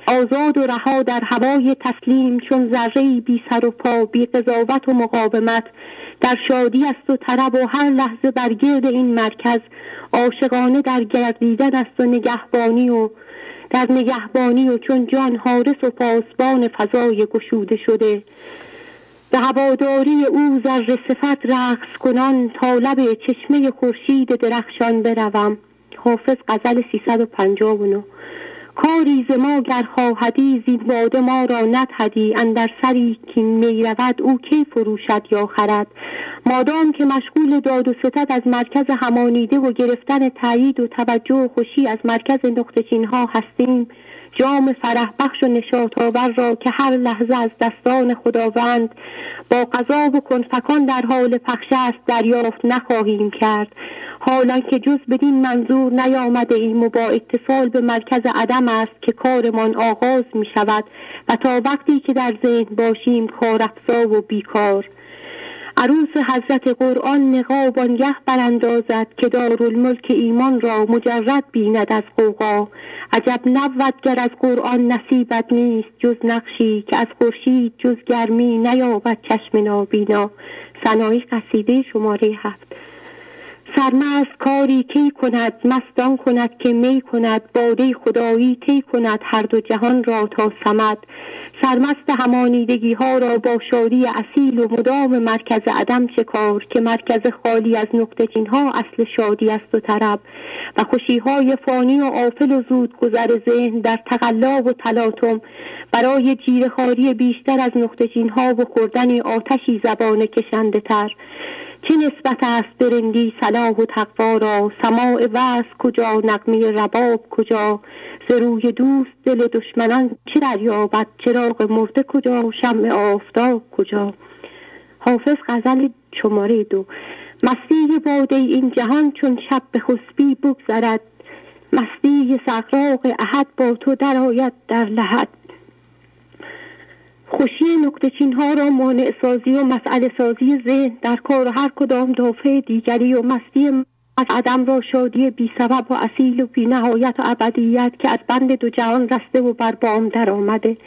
آزاد و رها در هوای تسلیم چون ذره بی سر و پا بی قضاوت و مقاومت. در شادی است و طرب و هر لحظه بر گرد این مرکز. عاشقانه در گردیدن است و نگهبانی و در نگهبانی و چون جان حارس و پاسبان فضای گشوده شده. به هواداری او ذره صفت رقص کنان تا لب چشمه خورشید درخشان بروم. حافظ غزل 359 کاری ز ما گر خواهدی زین باده ما را ندهدی. اندر سری که می رود او کی فروشد یا خرد؟ مادام که مشغول داد و ستد از مرکز همانیده و گرفتن تایید و توجه و خوشی از مرکز نقطه چین ها هستیم. جام فرح بخش و نشاط آور را که هر لحظه از دستان خداوند با قضا و کنفکان در حال پخش است دریافت نخواهیم کرد. حالا که جز بدین منظور نیامده ایم و با اتصال به مرکز عدم است که کارمان آغاز می شود و تا وقتی که در ذهن باشیم کار افزا و بیکار. عروس حضرت قرآن نقاب آنگه براندازد که دارالملک ایمان را مجرد بیند از قوقا عجب نبود گر از قرآن نصیبت نیست جز نقشی که از خورشید جز گرمی نیابد چشم نابینا. سنایی قصیده شماره هفت. سرمست کاری کی کند مستان کند که می کند باده خدایی کی کند هر دو جهان را تا سمد سرمست همانیدگی ها را با شادی اصیل و مدام مرکز عدم شکار که مرکز خالی از نقطه ها اصل شادی است و طرب. و خوشی های فانی و آفل و زود گذر ذهن در تقلا و تلاطم. برای جیرخاری بیشتر از نقطه ها و خوردن آتشی زبان کشنده تر. چه نسبت است برندی صلاح و تقوا را؟ سماع وز کجا؟ نقمه رباب کجا؟ ز روی دوست دل دشمنان چه دریابد؟ چراغ مرده کجا؟ شمع آفتاب کجا؟ حافظ غزل شماره دو. مستی باده این جهان چون شب به خسبی بگذرد. مستی سقراق احد با تو درآید در لحد. خوشی نقطه چین ها را مانع سازی و مسئله سازی ذهن در کار هر کدام دافع دیگری و مستی از عدم را شادی بی سبب و اصیل و بی نهایت و ابدیت که از بند دو جهان رسته و بر بام در آمده.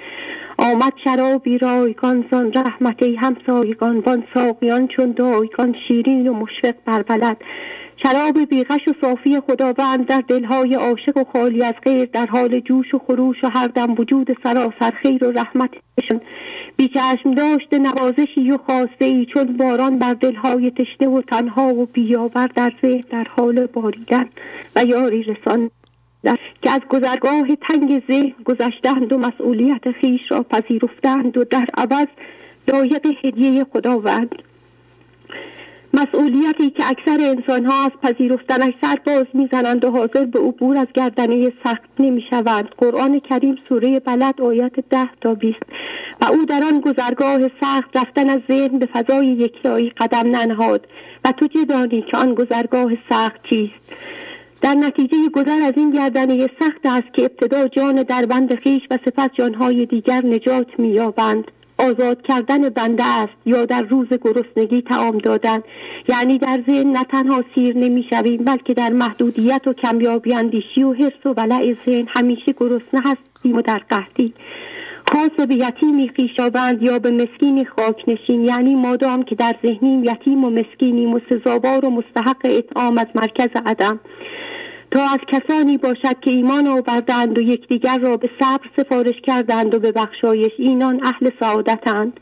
آمد شرابی رایگان زان رحمت ای همسایگان وان ساقیان چون دایگان شیرین و مشفق بر بلد. شراب بیغش و صافی خداوند در دلهای عاشق و خالی از غیر در حال جوش و خروش و هر دم وجود سراسر خیر و رحمتشون بیچشم داشته نوازشی و خواسته ای چون باران بر دلهای تشنه و تنها و بیاور در ذهن در حال باریدن و یاری رسان. که از گذرگاه تنگ ذهن گذشتند و مسئولیت خیش را پذیرفتند و در عوض لایق هدیه خداوند. مسئولیتی که اکثر انسان ها از پذیرفتنش سر باز می‌زنند و حاضر به عبور از گردنه سخت نمی‌شوند. قرآن کریم سوره بلد آیت ده تا بیست. و او در آن گذرگاه سخت رفتن از ذهن به فضای یکتایی قدم ننهاد و تو چه دانی که آن گذرگاه سخت چیست؟ در نتیجه گذر از این گردنه سخت است که ابتدا جان در بند خیش و سپس جانهای دیگر نجات مییابند. آزاد کردن بنده است یا در روز گرسنگی تعام دادن. یعنی در ذهن نه تنها سیر نمی‌شویم بلکه در محدودیت و کمیابی اندیشی و حرس و ولع ذهن همیشه گرسنه هستیم و در قحطی. خاص به یتیمی خویشاوند یا به مسکینی خاک نشین یعنی مادام که در ذهنیم یتیم و مسکینیم و سزاوار و مستحق اطعام از مرکز عدم. تا از کسانی باشد که ایمان آوردند و یکدیگر را به صبر سفارش کردند و به بخشایش اینان اهل سعادتند.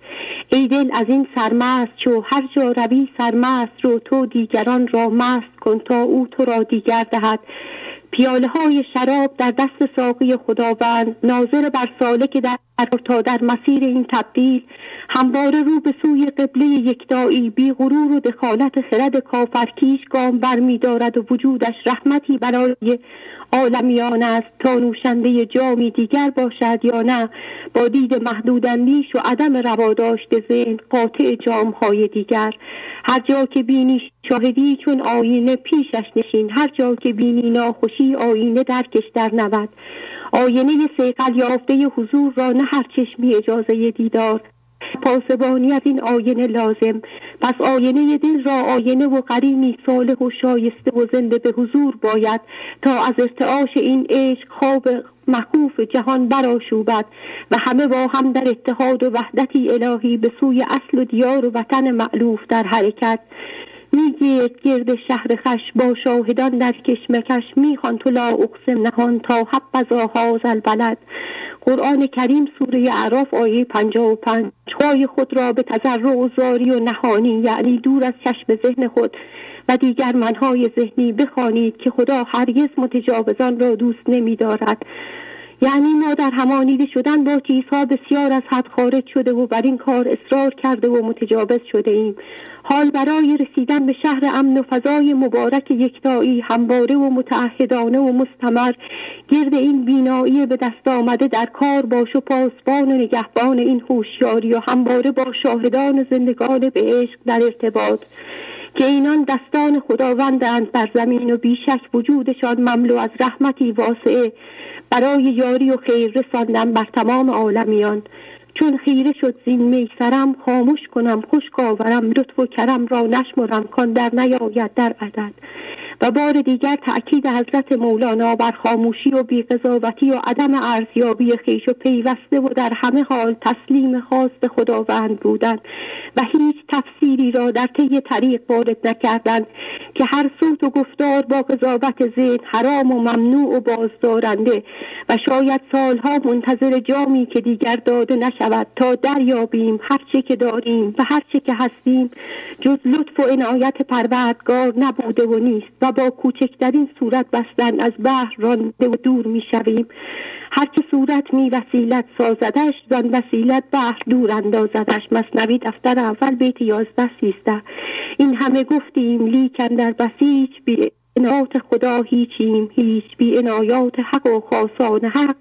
ای دل از این سرمست چو هر جا روی سرمست رو تو دیگران را مست کن تا او تو را دیگر دهد. پیاله های شراب در دست ساقی خداوند ناظر بر که در تا در مسیر این تبدیل همواره رو به سوی قبله یکدایی بی غرور و دخالت خرد کافرکیش گام بر می دارد و وجودش رحمتی برای عالمیان است. تا نوشنده جامی دیگر باشد یا نه؟ با دید محدودندیش و عدم رواداشت ذهن قاطع جامهای دیگر. هر جا که بینی شاهدی چون آینه پیشش نشین. هر جا که بینی ناخوشی آینه درکش در نود. آینه سیقل یافته حضور را نه هر چشمی اجازه دیدار. پاسبانی از این آینه لازم. پس آینه دل را آینه و قرینی صالح و شایسته و زنده به حضور باید تا از ارتعاش این عشق خواب مخوف جهان براشوبد و همه با هم در اتحاد و وحدتی الهی به سوی اصل و دیار و وطن معلوف در حرکت. میگرد گرد شهر خش با شاهدان در کشمکش می‌خوان تو لا اقسم نهان تا حب از البلد. قرآن کریم سوره اعراف آیه 55 پای خود را به تضرع و زاری و نهانی یعنی دور از چشم ذهن خود و دیگر منهای ذهنی بخوانید که خدا هرگز متجاوزان را دوست نمی دارد یعنی ما در همانیده شدن با چیزها بسیار از حد خارج شده و بر این کار اصرار کرده و متجاوز شده ایم. حال برای رسیدن به شهر امن و فضای مبارک یکتایی همواره و متعهدانه و مستمر گرد این بینایی به دست آمده در کار باش و پاسبان و نگهبان این هوشیاری و همواره با شاهدان زندگان به عشق در ارتباط که اینان دستان خداوندند بر زمین و بیشک وجودشان مملو از رحمتی واسعه برای یاری و خیر رساندن بر تمام عالمیان. چون خیره شد زین میسرم خاموش کنم خشک آورم لطف و کرم را نشمرم کان در نیاید در عدد. و بار دیگر تأکید حضرت مولانا بر خاموشی و بیقضاوتی و عدم ارزیابی خیش و پیوسته و در همه حال تسلیم به خداوند بودند و هیچ تفسیری را در طی طریق وارد نکردند که هر صوت و گفتار با قضاوت ذهن حرام و ممنوع و بازدارنده و شاید سالها منتظر جامی که دیگر داده نشود تا دریابیم هرچه که داریم و هرچه که هستیم جز لطف و عنایت پروردگار نبوده و نیست. و با کوچکترین صورت بستن از بحر رانده و دور می‌شویم هرچه صورت می وسیلت سازدش زن وسیلت بحر دور اندازدش. مصنوی دفتر اول بیت یازده سیزده. این همه گفتیم لیکن در بسیج بی انایات خدا هیچیم. هیچ بی انایات حق و خاصان حق.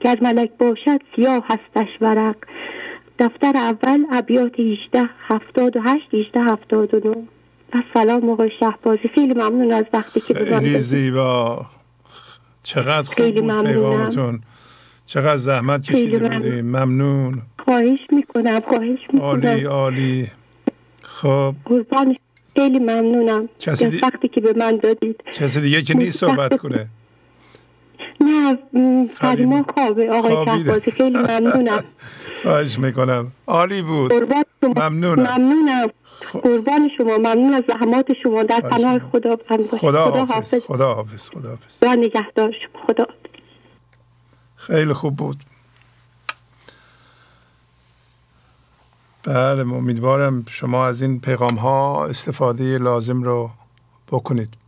گر ملک باشد سیاه هستش ورق. دفتر اول ابیات 18 78 18 79 و سلام آقای شهبازی. خیلی ممنون از وقتی که خیلی زیبا. چقدر خوب بود پیغامتون. چقدر زحمت کشیده بودیم. ممنون. خواهش می‌کنم خواهش می‌کنم. عالی عالی. خب. قربان. خیلی ممنونم. کسی دی... وقتی که به من دادید. کسی دیگه که نیست صحبت کنه. نه فریما خوابه. آقای شهبازی. خیلی ممنونم. خواهش می‌کنم. عالی بود. ممنونم. ممنونم. قربان شما ممنون از زحمات شما. در پناه خدا خدا حافظ. خدا حافظ خدا حافظ خدا نگهدار شما. خدا خیلی خوب بود. بله امیدوارم شما از این پیغام ها استفاده لازم رو بکنید.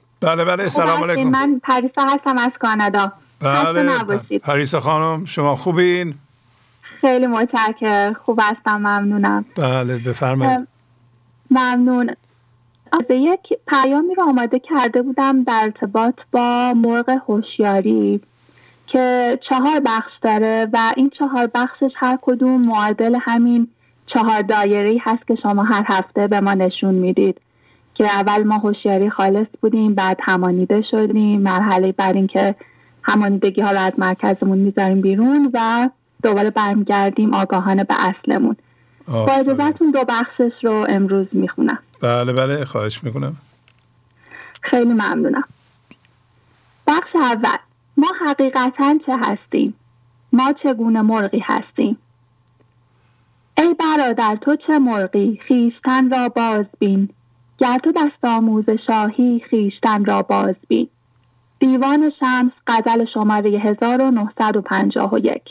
بله بله سلام علیکم. من پریسا هستم از کانادا. بله پریسا خانم شما خوبین؟ خیلی متشکر خوب هستم ممنونم. بله بفرمایید. ممنون. یک پیامی رو آماده کرده بودم در ارتباط با مرغ هوشیاری که چهار بخش داره و این چهار بخشش هر کدوم معادل همین چهار دایره هست که شما هر هفته به ما نشون می‌دید. که اول ما هوشیاری خالص بودیم بعد همانیده شدیم. مرحله بعد اینکه همانیدگی ها رو از مرکزمون می‌ذاریم بیرون و دوباره برمیگردیم آگاهانه به اصلمون. با اجازتون دو بخشش رو امروز می‌خونم. بله بله خواهش می‌کنم. خیلی ممنونم. بخش اول. ما حقیقتا چه هستیم؟ ما چگونه مرغی هستیم؟ ای برادر تو چه مرغی؟ خیشتن را باز بین گر تو دست آموز شاهی خیشتن را باز بین. دیوان شمس غزل شماره 1951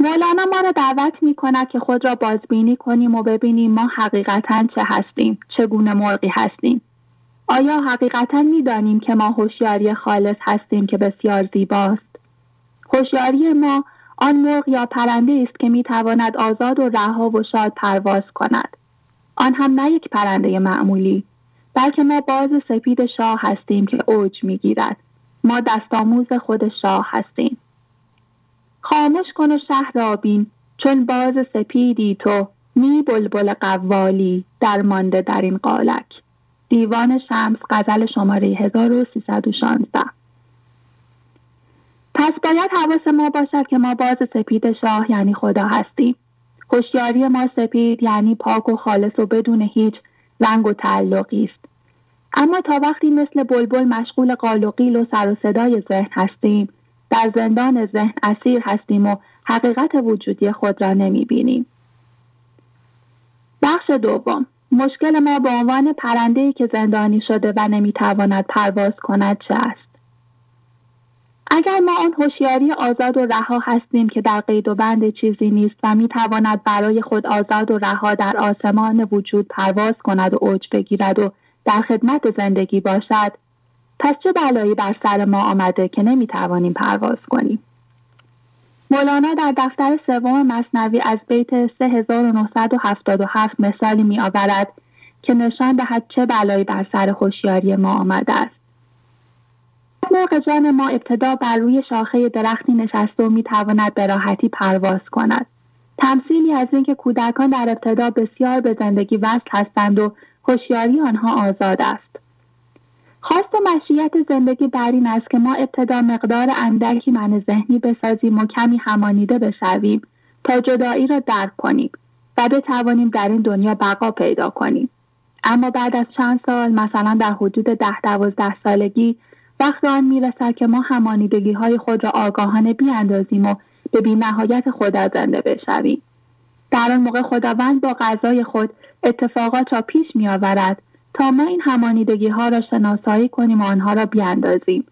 مولانا ما را دعوت می کند که خود را بازبینی کنیم و ببینیم ما حقیقتا چه هستیم چگونه مرغی هستیم. آیا حقیقتا می دانیم که ما هوشیاری خالص هستیم که بسیار زیباست؟ هوشیاری ما آن مرغ یا پرنده است که می تواند آزاد و رها و شاد پرواز کند. آن هم نه یک پرنده معمولی بلکه ما باز سپید شاه هستیم که اوج می‌گیرد. ما دستآموز خود شاه هستیم. خاموش کن و شهر چون باز سپیدی تو می بلبل قوالی در مانده در این قالک. دیوان شمس غزل شماره 1316 پس باید حواس ما باشد که ما باز سپید شاه یعنی خدا هستیم. هوشیاری ما سپید یعنی پاک و خالص و بدون هیچ رنگ و تعلقی است اما تا وقتی مثل بلبل مشغول قال و قیل و سر و صدای ذهن هستیم در زندان ذهن اسیر هستیم و حقیقت وجودی خود را نمی بینیم. بخش دوم مشکل ما به عنوان پرنده که زندانی شده و نمی‌تواند پرواز کند چه است؟ اگر ما آن هوشیاری آزاد و رها هستیم که در قید و بند چیزی نیست و می‌تواند برای خود آزاد و رها در آسمان وجود پرواز کند و اوج بگیرد و در خدمت زندگی باشد پس چه بلایی بر سر ما آمده که نمی‌توانیم پرواز کنیم؟ مولانا در دفتر سوم مصنوی از بیت 3977 مثالی می آورد که نشان دهد چه بلایی بر سر هوشیاری ما آمده است. مرغ جان ما ابتدا بر روی شاخه درختی نشسته و می‌تواند به راحتی پرواز کند. تمثیلی از اینکه کودکان در ابتدا بسیار به زندگی وصل هستند و هوشیاری آنها آزاد است. خواست و مشیت زندگی بر این است که ما ابتدا مقدار اندکی من ذهنی بسازیم و کمی همانیده بشویم تا جدایی را درک کنیم و بتوانیم در این دنیا بقا پیدا کنیم. اما بعد از چند سال مثلا در حدود ده دوازده سالگی وقت آن می‌رسد که ما همانیدگی های خود را آگاهانه بیاندازیم و به بی نهایت خدا زنده بشویم. در آن موقع خداوند با غذای خود اتفاقات را پیش می آورد تا ما این همانیدگی ها را شناسایی کنیم و آنها را بیاندازیم.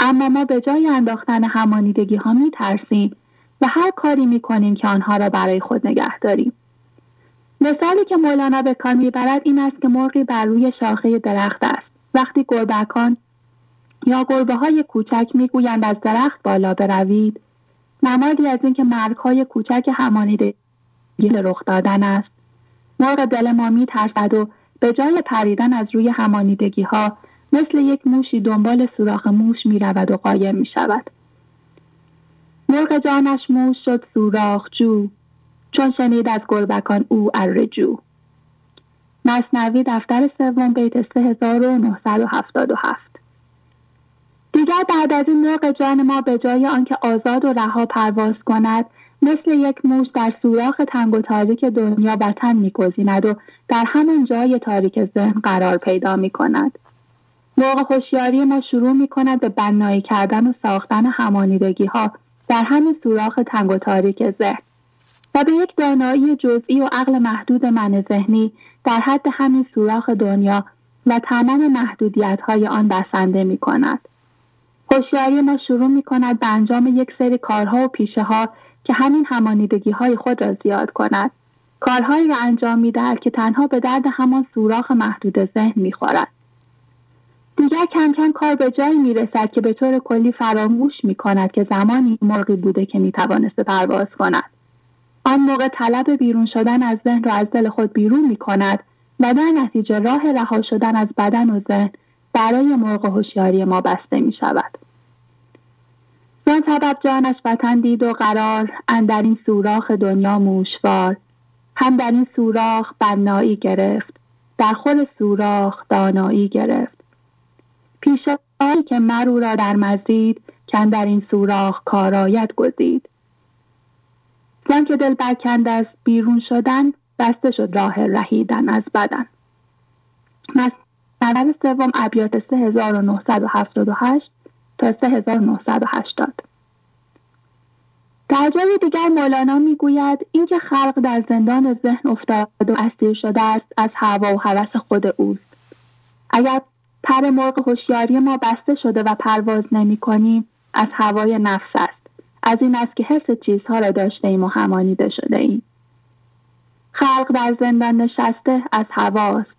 اما ما به جای انداختن همانیدگی ها می ترسیم و هر کاری می کنیم که آنها را برای خود نگه داریم. مثالی که مولانا به کار می‌برد این است که مرغی بر روی شاخه درخت است. وقتی گربکان یا گربه های کوچک می‌گویند از درخت بالا بروید. نمادی از اینکه مرگ های کوچک همانیده رخ دادن است. مرغ دل ما میترسد و به جای پریدن از روی همانیدگی ها مثل یک موشی دنبال سوراخ موش می رود و قایم می شود. مرغ جانش موش شد سوراخ جو. چون شنید از گربکان او ارجو. مصنوی دفتر سوم بیت 3977 دیگر بعد از این مرغ جان ما به جای آنکه آزاد و رها پرواز کند مثل یک موش در سوراخ تنگ و تاریک دنیا وطن میگزیند و در همان جای تاریک ذهن قرار پیدا می کند. مرغ هوشیاری ما شروع می کند به بنایی کردن و ساختن همانیدگی ها در همین سوراخ تنگ و تاریک ذهن و به یک دانایی جزئی و عقل محدود من ذهنی در حد همین سوراخ دنیا و تمام محدودیت های آن بسنده می کند. هوشیاری ما شروع می کند به انجام یک سری کارها و پیشه ها که همین همانیدگی های خود را زیاد کند. کارهایی را انجام می دهد که تنها به درد همان سوراخ محدود ذهن می خورد. دیگر کم کم کار به جایی می رسد که به طور کلی فراموش می کند که زمانی مرغی بوده که می توانسته پرواز کند. آن موقع طلب بیرون شدن از ذهن را از دل خود بیرون می کند و در نتیجه راه رها شدن از بدن و ذهن برای مرغ هوشیاری ما بسته می شود. زن سبب جانش وطن دید و قرار اندر این سوراخ دنیا موشوار. هم در این سوراخ بنایی گرفت. در خود سوراخ دانایی گرفت. پیش که مرو را در مزید که در این سوراخ کارایت گزید. زن که دل برکند از بیرون شدن بسته شد راه رهیدن از بدن. نظر سوم ابیات 3978 تا 3980 در جای دیگر مولانا می‌گوید اینکه خلق در زندان ذهن افتاد و اسیر شده است از هوا و هوس خود اوست. اگر پر مرغ هوشیاری ما بسته شده و پرواز نمی کنیم از هوای نفس است. از این است که حس چیزها را داشته ایم و همانیده شده ایم. خلق در زندان نشسته از هواست.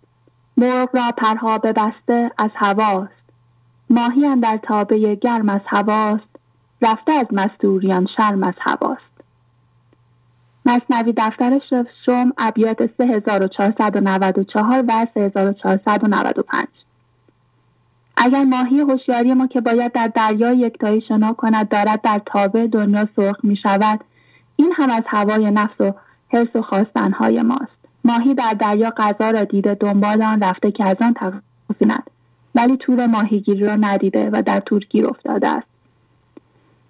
مرغ را پرها بسته از هواست. ماهی در تابه گرم از هواست رفته از مستوریان شرم از هواست. مصنوی دفتر شم ابیات 3494 و 3495 اگر ماهی هوشیاری ما که باید در دریا یکتایی شنا کند دارد در تابه دنیا سرخ می شود این هم از هوای نفس و حرس و خواستنهای ماست. ماهی در دریا غذا را دیده دنبال آن رفته که از آن تقصیند ولی تور ماهیگیری را ندیده و در تورگیر افتاده است.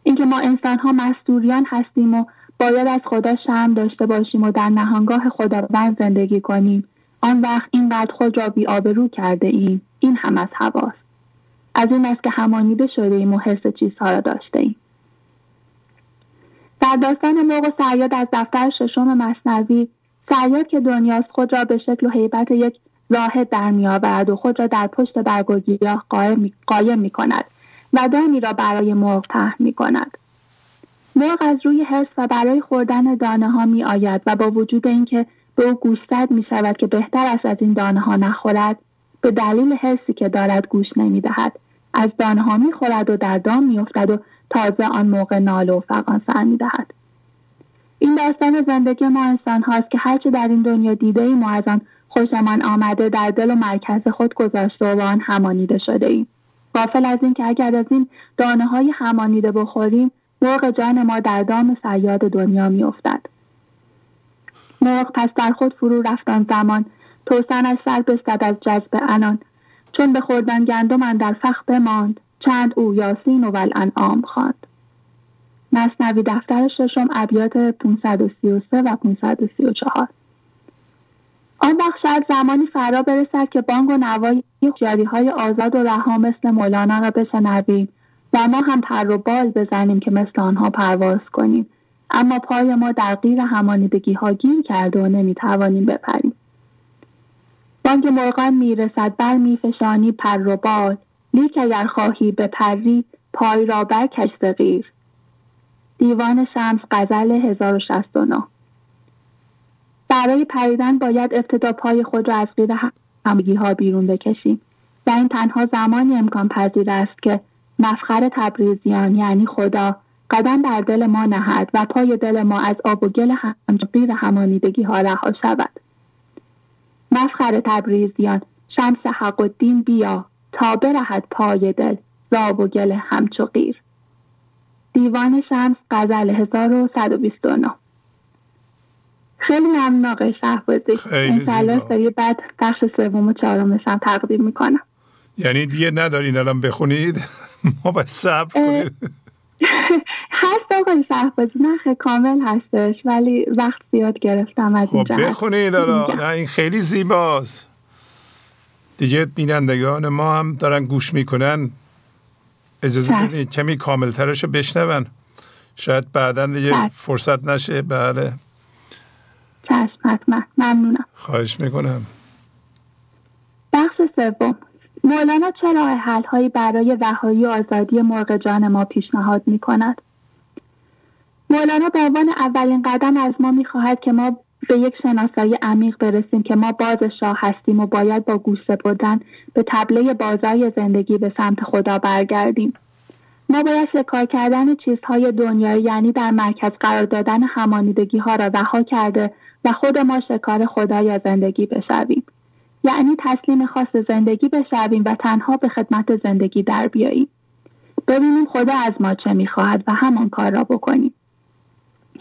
اینکه ما انسان ها مستوریان هستیم و باید از خدا شرم داشته باشیم و در نهانگاه خداوند زندگی کنیم آن وقت اینقدر خود را آبرو کرده ایم. این هم از هواست. از این است که همانیده شده ایم و حس چیزها را داشته ایم. در داستان موقع سریاد از دفتر ششم مصنوی سریاد که دنیاست خود را به شکل و حیبت یک راهد در میآورد و خود را در پشت برگ و گیاه قایم می کند و دانی را برای مرغ پهن می کند. مرغ از روی حرس و برای خوردن دانه ها می آید و با وجود اینکه به او گوشزد می شود که بهتر است از این دانه ها نخورد به دلیل حسی که دارد گوش نمی دهد از دانه ها می خورد و در دام می افتد و تازه آن موقع ناله و فقان سر می دهد. این داستان زندگی ما انسان هاست که هرچه در این دنیا دیده ایم و از آن خوشمان آمده در دل و مرکز خود گذاشته و آن همانیده شده ایم. غافل از این که اگر از این دانه های همانیده بخوریم مرغ جان ما در دام سیاد دنیا میافتد. مرغ پس در خود فرو رفتن زمان. توسنش سر بستد از جذب انان چون به خوردن گندم در فخ بماند چند او یاسین و انعام خواند. مصنوی دفتر ششم ابیات 533 و 534 آن وقت شاید زمانی فرا برسد که بانگ و نوای جاری های آزاد و رها مثل مولانا را بشنویم و ما هم پر و بال بزنیم که مثل آنها پرواز کنیم. اما پای ما در غیر همانیدگی ها گیر کرده و نمی‌توانیم بپریم. بانگ مرغان می‌رسد بر میفشانی پر و بال. لیک اگر خواهی بپری پای را برکش غیر دیوان شمس غزل 1069 برای پریدن باید ابتدا پای خود را از قید همگی ها بیرون بکشیم. و این تنها زمانی امکان پذیر است که مفخر تبریزیان یعنی خدا قدم بر دل ما نهد و پای دل ما از آب و گل همجقیر همانیدگی ها رها شود. مفخر تبریزیان شمس حق الدین بیا تا برهد پای دل راب و گل همچو قیر. دیوان شمس غزل 1129 خیلی ممنون آقای شهبازی. خیلی سری بعد بخش سوم و چهارمش هم تقدیم می‌کنم. یعنی دیگه ندارین الان بخونید. ما باید صبر کنید هست آقای شهبازی نه کامل هستش ولی وقت زیاد گرفتم از خب بخونید الان. نه این خیلی زیباست. دیگه بینندگان ما هم دارن گوش می‌کنن. اجازه بدید کمی کاملترش رو بشنون. شاید بعدا دیگه فرصت نشه. بله. چشم. حتما ممنونم. خواهش می‌کنم. بخش سوم. مولانا چه راه حل هایی برای رهایی آزادی مرغ جان ما پیشنهاد می کند؟ مولانا به عنوان اولین قدم از ما می‌خواهد که ما به یک شناسایی عمیق برسیم که ما باز شاه هستیم و باید با گوش سپردن به تبله بازای زندگی به سمت خدا برگردیم. ما باید شکار کردن چیزهای دنیایی یعنی در مرکز قرار دادن همانیدگی ها را رها کرده و خود ما شکار خدا یا زندگی بشویم. یعنی تسلیم خاص زندگی بشویم و تنها به خدمت زندگی در بیاییم. ببینیم خدا از ما چه می‌خواهد و همان کار را بکنیم.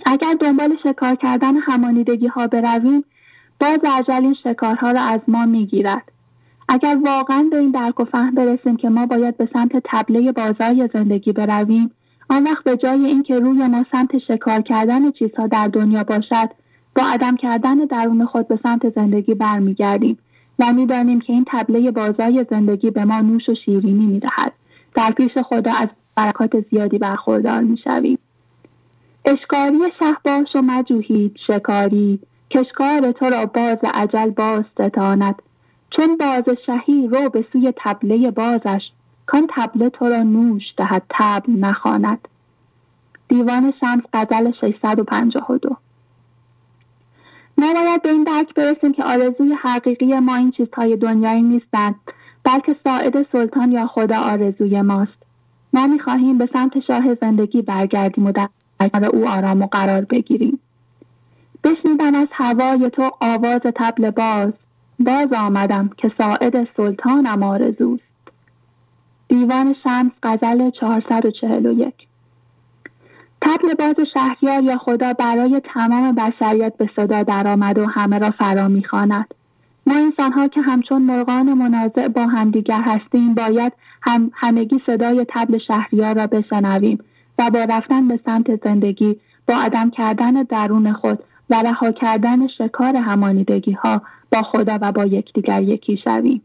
اگر دنبال شکار کردن همانیدگی ها برویم باز عجل این شکارها را از ما می‌گیرد. اگر واقعا به این درک و فهم برسیم که ما باید به سمت تبله بازای زندگی برویم آن وقت به جای اینکه روی ما سمت شکار کردن چیزها در دنیا باشد با عدم کردن درون خود به سمت زندگی برمیگردیم و می‌دانیم که این تبله بازای زندگی به ما نوش و شیرینی می‌دهد. در پیش خدا از برکات زیادی برخوردار می‌شویم. اشکاری شهباش و مجوهید شکاری کشکار تو را باز عجل باز ستاند. چون باز شهی رو به سوی تبله بازش کان تبله تو را نوش دهد تبل نخواند. دیوان شمس غزل 652 ما باید به این درک برسیم که آرزوی حقیقی ما این چیزهای دنیایی نیستند بلکه ساعد سلطان یا خدا آرزوی ماست. ما می‌خواهیم به سمت شاه زندگی برگردیم و در او آرام و قرار بگیریم. بشنیدم از هوای تو آواز تبل باز. باز آمدم که ساعد سلطانم آرزوست. دیوان شمس غزل 441 تبل باز شهریار یا خدا برای تمام بشریت به صدا درآمد و همه را فرا می‌خواند. ما انسانها که همچون مرغان منازع با همدیگر هستیم باید هم همگی صدای تبل شهریار را بشنویم و با رفتن به سمت زندگی با عدم کردن درون خود و رها کردن شکار همانیدگی ها با خدا و با یکدیگر یکی شویم.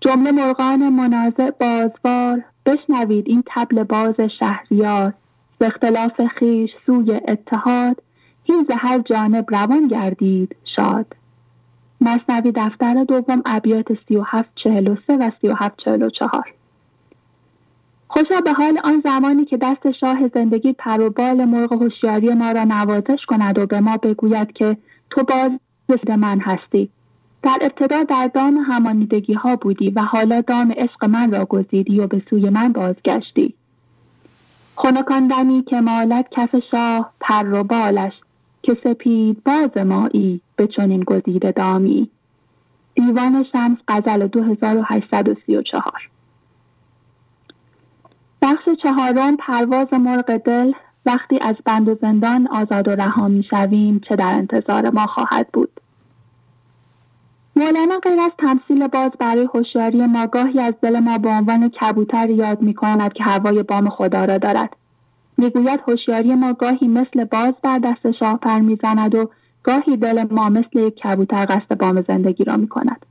جمله مرغان منازع بازوار بشنوید این تبل باز شهریار. به اختلاف خیش سوی اتحاد هیز هر جانب روان گردید شاد. مصنوی دفتر دوم ابیات سی و هفت چهل و سه و سی و هفت چهل و چهار. خوشا به حال آن زمانی که دست شاه زندگی پر و بال مرغ هوشیاری ما را نوازش کند و به ما بگوید که تو باز رسید من هستی. در ابتدا در دام همانیدگی ها بودی و حالا دام عشق من را گزیدی و به سوی من بازگشتی. خنکان که مالت کف شاه پر و بالش که سپید باز مایی به چنین گزیده دامی. دیوان شمس غزل 2834 بخش چهارم پرواز مرغ دل. وقتی از بند زندان آزاد و رها می شویم چه در انتظار ما خواهد بود؟ مولانا غیر از تمثیل باز برای هوشیاری ما گاهی از دل ما به عنوان کبوتر یاد می کند که هوای بام خدا را دارد می‌گوید هوشیاری ما گاهی مثل باز در دست شاه پر می‌زند و گاهی دل ما مثل یک کبوتر قصد بام زندگی را می کند.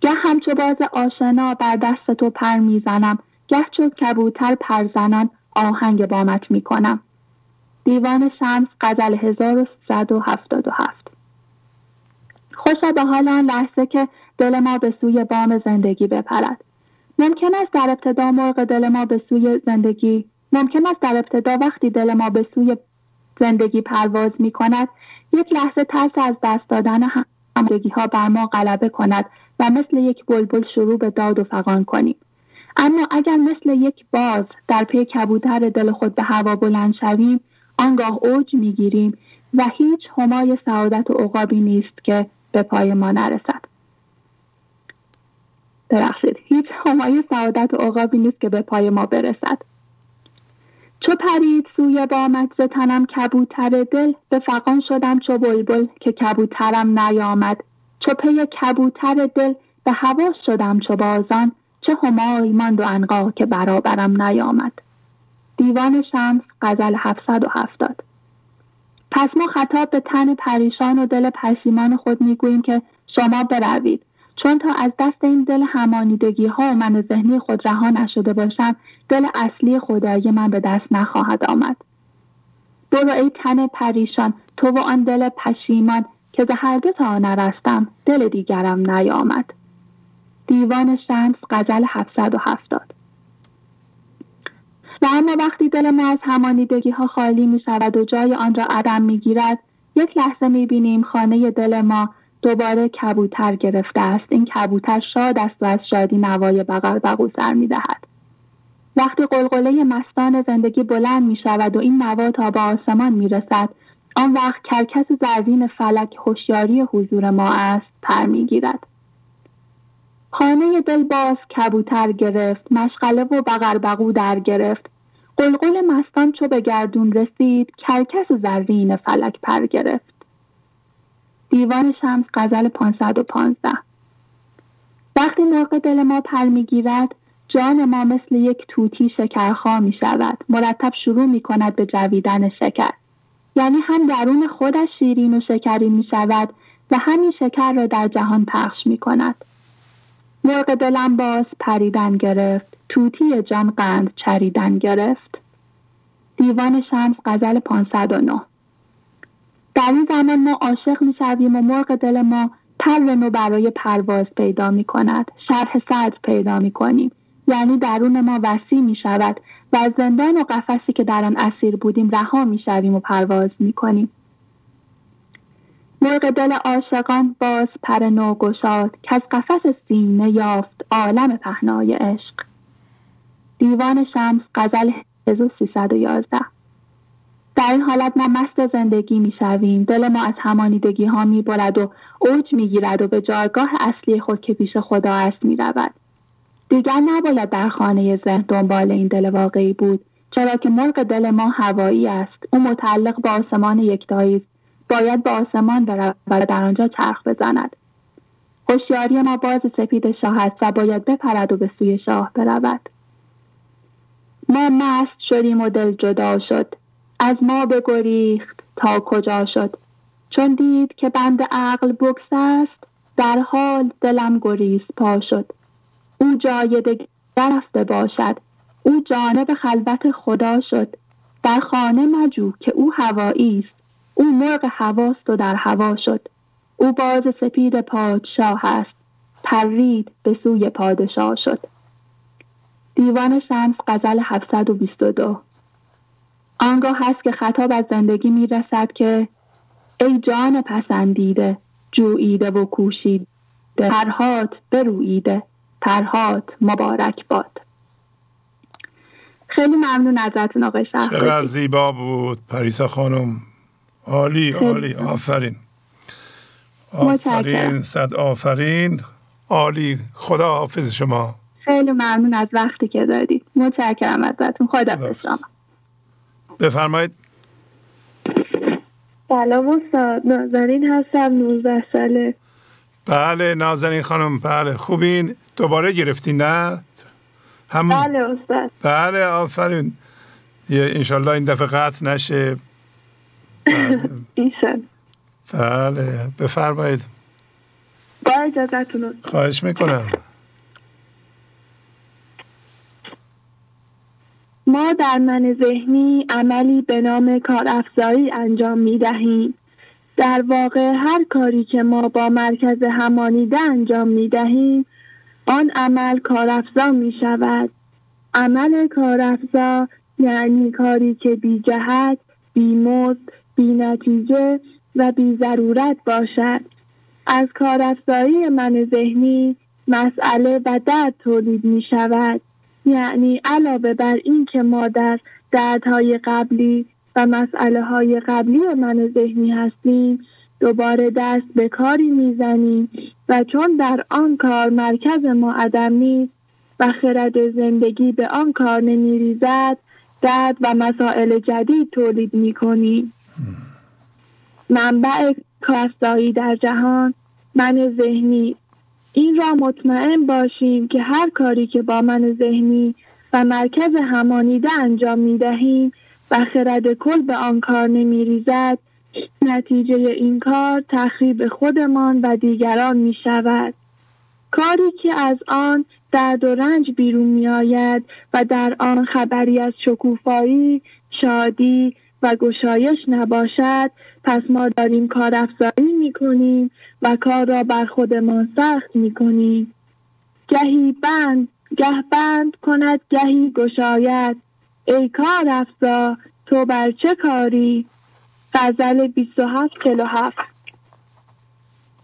گه همچو باز آشنا بر دست تو پر می‌زنم گه چو کبوتر پرزنان آهنگ بامت می کنم. دیوان شمس غزل 1177 خوشا به حال آن لحظه که دل ما به سوی بام زندگی بپرد. ممکن است در ابتدا مرغ دل ما به سوی زندگی ممکن است در ابتدا وقتی دل ما به سوی زندگی پرواز می کند یک لحظه ترس از دست دادن همدگی ها بر ما غلبه کند و مثل یک بلبل شروع به داد و فقان کنیم. اما اگر مثل یک باز در پی کبوتر دل خود به هوا بلند شویم آنگاه اوج می‌گیریم و هیچ همای سعادت و عقابی نیست که به پای ما نرسد. ببخشید هیچ همای سعادت و عقابی نیست که به پای ما برسد. چو پرید سوی بامت ز تنم کبوتر دل به فقان شدم چو بلبل که کبوترم نیامد. چو پی کبوتر دل به هوا شدم چو بازان. چه همای ماند و انقا که برابرم نیامد. دیوان شمس غزل 770 پس ما خطاب به تن پریشان و دل پشیمان خود می‌گوییم که شما بروید. چون تا از دست این دل همانیدگی ها و من ذهنی خود رها نشده باشم دل اصلی خدایی من به دست نخواهد آمد. برو ای تن پریشان تو و آن دل پشیمان که به هر دو تا نرستم دل دیگرم نیامد. دیوان شمس غزل 770 و وقتی دل ما از همانیدگی ها خالی می شود و جای آن را عدم می گیرد یک لحظه می بینیم خانه دل ما دوباره کبوتر گرفته است این کبوتر شاد است و از شادی نوای بغل بغو سر می دهد. وقتی قلقله مستان زندگی بلند می شود و این نوا تا به آسمان می رسد آن وقت کرکس زرین فلک هوشیاری حضور ما است پر می گیرد. خانه دل باز کبوتر گرفت مشغله و بغل در گرفت قلقل مستان چو به گردون رسید کرکس زرین فلک پر گرفت. دیوان شمس غزل 515 وقتی مرغ دل ما پر می‌گیرد جان ما مثل یک توتی شکرخا می شود مرتب شروع می کند به جویدن شکر. یعنی هم درون خودش شیرین و شکری می شود و همین شکر را در جهان پخش می کند مرغ دلم باز پریدن گرفت. توتی جان قند چریدن گرفت. دیوان شمس غزل 509 در این زمان ما عاشق می و مرغ دل ما پر نو برای پرواز پیدا می کند شرح صدر پیدا می کنیم یعنی درون ما وسیع می شود و از زندان و قفسی که در آن اسیر بودیم رها می شویم و پرواز می کنیم مرغ دل عاشقان باز پر نو گشاد که از قفس سینه یافت عالم پهنای عشق. دیوان شمس غزل 1311 در این حالت ما مست زندگی می شویم دل ما از همانیدگی ها می برد و اوج می گیرد و به جایگاه اصلی خود که پیش خدا است می رود. دیگر نباید در خانه ذهن دنبال این دل واقعی بود چرا که مرغ دل ما هوایی است. او متعلق به آسمان یکتایی است. باید به آسمان برود و در آنجا چرخ بزند. هوشیاری ما باز سپید شاه است و باید بپرد و به سوی شاه برود. ما مست شدیم و دل جدا شد. از ما بگریخت تا کجا شد. چون دید که بند عقل بکس است در حال دلم گریز پا شد. او جای دگر رفته باشد. او جانب خلوت خدا شد. در خانه مجو که او هوایی است. او مرغ هواست و در هوا شد. او باز سپید پادشاه است. پرید به سوی پادشاه شد. دیوان شمس غزل 722 آنگاه هست که خطاب از زندگی می رسد که ای جان پسندیده جوییده و کوشیده ترهات بروییده ترهات مبارک باد. خیلی ممنون ازتون آقای شهر چقدر زیبا بود پریسا خانم. عالی عالی. آفرین. آفرین صد آفرین. عالی. خدا حافظ شما. خیلی ممنون از وقتی که دادید. متشکرم ازتون. خدا بفرمایید. سلام استاد. نازنین هستم 19 ساله. بله نازنین خانم. بله خوبین؟ دوباره گرفتین نه؟ همون. بله استاد. بله آفرین. انشالله این دفعه قطع نشه. بله. بله بفرمایید. با اجازتون خواهش می‌کنم. ما در من ذهنی عملی به نام کارافزایی انجام می دهیم. در واقع هر کاری که ما با مرکز همانیده انجام می دهیم آن عمل کارافزا می شود. عمل کارافزا یعنی کاری که بی جهت بیمزد بینتیجه و بی ضرورت باشد از کارافزایی من ذهنی مسئله و درد تولید می شود یعنی علاوه بر این که ما در دردهای قبلی و مسئله های قبلی من ذهنی هستیم دوباره دست به کاری می‌زنیم و چون در آن کار مرکز ما عدم نیست و خرد زندگی به آن کار نمیریزد درد و مسائل جدید تولید می‌کنیم. منبع کارستایی در جهان من ذهنی این را مطمئن باشیم که هر کاری که با من ذهنی و مرکز همانیده انجام می دهیم و خرد کل به آن کار نمی ریزد نتیجه این کار تخریب خودمان و دیگران می شود کاری که از آن درد و رنج بیرون می آید و در آن خبری از شکوفایی، شادی و گشایش نباشد پس ما داریم کار افزایی می کنیم و کار را بر خودمان سخت می کنیم. گهی بند گه بند کند گهی گشاید. ای کار افزا تو بر چه کاری؟ غزل 27 47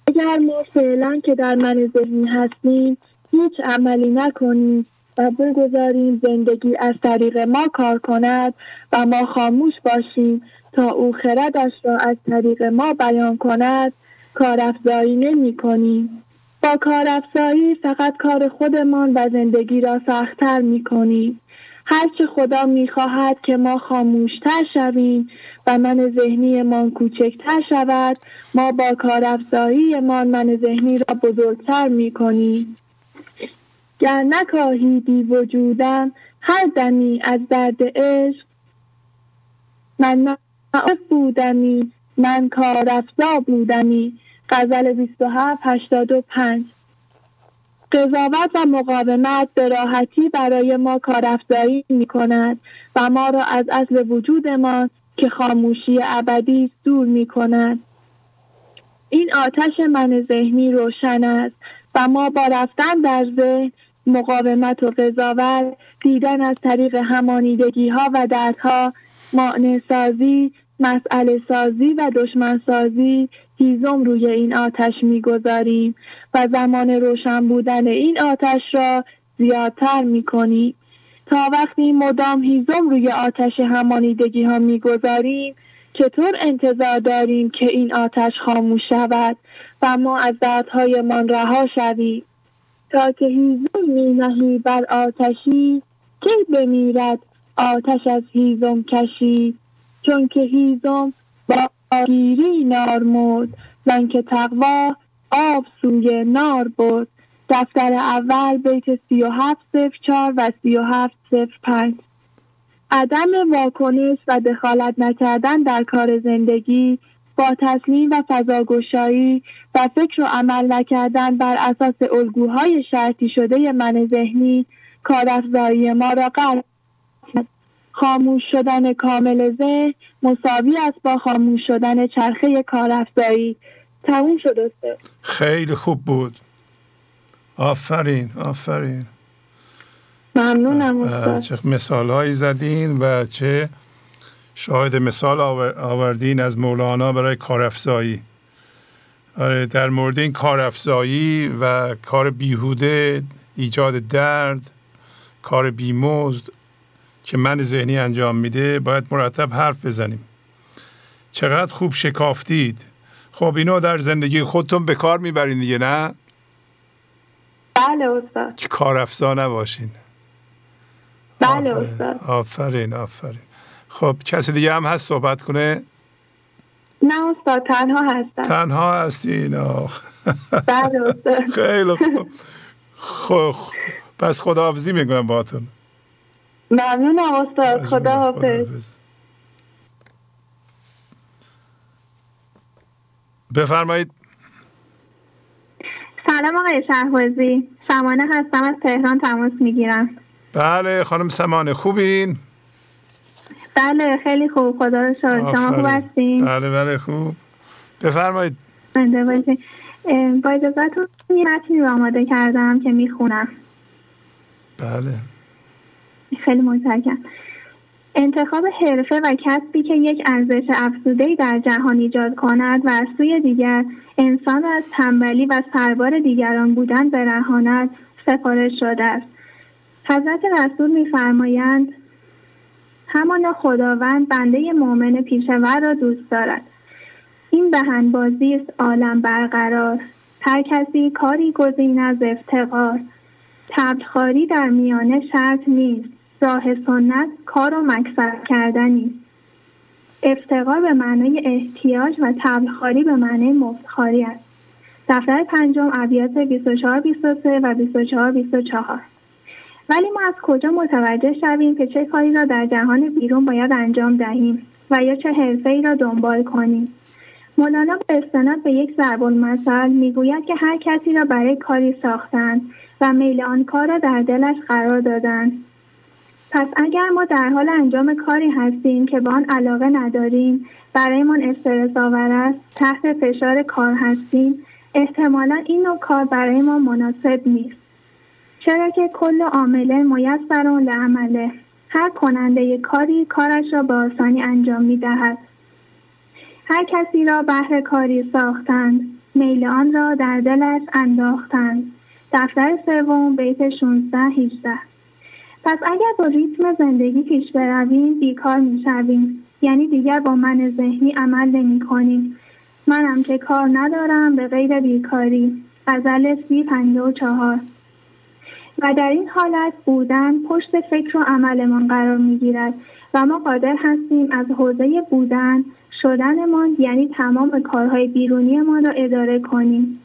اگر ما فعلا که در من ذهنی هستیم هیچ عملی نکنیم و بگذاریم زندگی از طریق ما کار کند و ما خاموش باشیم تا او خردش را از طریق ما بیان کند کارافزایی نمی کنیم. با کارافزایی فقط کار خودمان و زندگی را سختتر می کنیم. هرچه خدا می خواهد که ما خاموشتر شویم و من ذهنیمان کوچکتر شود ما با کارافزاییمان من ذهنی را بزرگتر می کنیم. گر نکاهیدی وجودم هر دمی از درد عشق من بودمی. من کارافزا بودمی. غزل 27 85 قضاوت و مقاومت به راحتی برای ما کارافزایی می کند و ما را از اصل وجودمان که خاموشی ابدی دور می کند. این آتش من ذهنی روشن است و ما با رفتن در ذهن مقاومت و قضاوت دیدن از طریق همانیدگی ها و دردها معنی سازی مسئله سازی و دشمن سازی هیزم روی این آتش می‌گذاریم و زمان روشن بودن این آتش را زیادتر می‌کنیم تا وقتی مدام هیزم روی آتش همانیدگی ها می‌گذاریم چطور انتظار داریم که این آتش خاموش شود و ما از دردهایمان رها شویم؟ تا که هیزم می نهی بر آتشی کی بمیرد آتش از هیزم کشی؟ چون که هیزم با گیری نار مرد زن که تقوا آب سوی نار برد. دفتر اول بیت سی و هفت صفر چار و سی و هفت صفر پنج. عدم واکنش و دخالت نکردن در کار زندگی با تسلیم و فضاگشایی و فکر و عمل نکردن بر اساس الگوهای شرطی شده من ذهنی کارافزایی ما را قرار خاموش شدن کامل ذهن مساوی است با خاموش شدن چرخه کارافزایی. تموم شد خیلی خوب بود. آفرین آفرین. ممنونم چه مثال هایی زدین و چه شاهد مثال آوردین از مولانا برای کارافزایی. آره در مورد این کارافزایی و کار بیهوده ایجاد درد کار بیمزد که من ذهنی انجام میده باید مرتب حرف بزنیم. چقدر خوب شکافتید. خب اینو در زندگی خودتون به کار می‌برین دیگه نه؟ بله استاد. که کار افزا نباشین. بله استاد. آفرین آفرین. خب کسی دیگه هم هست صحبت کنه؟ نه استاد تنها هستم. تنها هستین آخ بله استاد. خیلی خوب. خب پس خداحافظی می‌کنم باتون ممنونم استاد. خدا حافظ. بفرمایید. سلام آقای شهبازی. سمانه هستم از تهران تماس می‌گیرم. بله خانم سمانه خوبین؟ بله خیلی خوب. خدا رو شد شما خوب هستین؟ بله بله خوب. بفرمایید. با اجازتون یه متنی رو آماده کردم که می‌خونم. بله. خیلی متشکرم. انتخاب حرفه و کسبی که یک ارزش افزوده در جهان ایجاد کند و از سوی دیگر انسان از تنبلی و سربار دیگران بودن برهاند سفارش شده است. حضرت رسول میفرمایند همانا خداوند بنده مؤمن پیشور را دوست دارد. این بهنبازی است عالم برقرار. هر کسی کاری گزین از افتقار. تبلخاری در میانه شرط نیست. راه سنت کار و مکسب کردنی. افتقار به معنای احتیاج و تبلخاری به معنای مفتخاری است. دفتر پنجم ابیات 24 23 و 24 24 ولی ما از کجا متوجه شویم که چه کاری را در جهان بیرون باید انجام دهیم و یا چه حرفه ای را دنبال کنیم؟ مولانا به استناد به یک ضرب المثل می‌گوید که هر کسی را برای کاری ساختند و میل آن کار را در دلش قرار دادند. پس اگر ما در حال انجام کاری هستیم که به آن علاقه نداریم برایمان استرس آور است تحت فشار کار هستیم احتمالا این نوع کار برای ما مناسب نیست. چرا که کل عامله میسر لعمله. هر کننده کاری کارش را به آسانی انجام می دهد. هر کسی را بهر کاری ساختند میل آن را در دلش انداختند. دفتر سوم بیت 16 18 پس اگر با ریتم زندگی پیش برویم بیکار می‌شویم. یعنی دیگر با من ذهنی عمل نمی کنیم منم که کار ندارم به غیر بیکاری. غزل سی و چهار. و در این حالت بودن پشت فکر و عملمان قرار می گیرد و ما قادر هستیم از حوزه بودن شدنمان یعنی تمام کارهای بیرونی ما را اداره کنیم.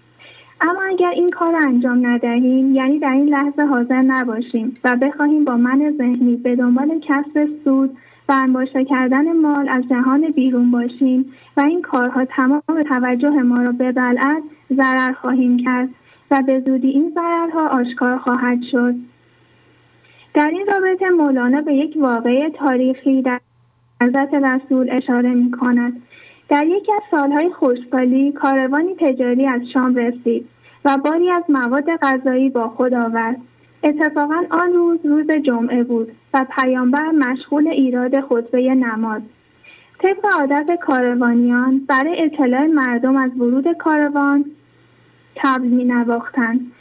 اما اگر این کار را انجام ندهیم یعنی در این لحظه حاضر نباشیم و بخواهیم با من ذهنی به دنبال کسب سود و انباشته کردن مال از جهان بیرون باشیم و این کارها تمام توجه ما را ببلعد ضرر خواهیم کرد و به زودی این ضررها آشکار خواهد شد. در این رابطه مولانا به یک واقعه تاریخی در حضرت رسول اشاره می کند در یکی از سالهای خوشسالی کاروانی تجاری از شام رسید و باری از مواد غذایی با خود آورد. اتفاقا آن روز روز جمعه بود و پیامبر مشغول ایراد خطبه نماز. طبق عادت کاروانیان برای اطلاع مردم از ورود کاروان تبل می نواختند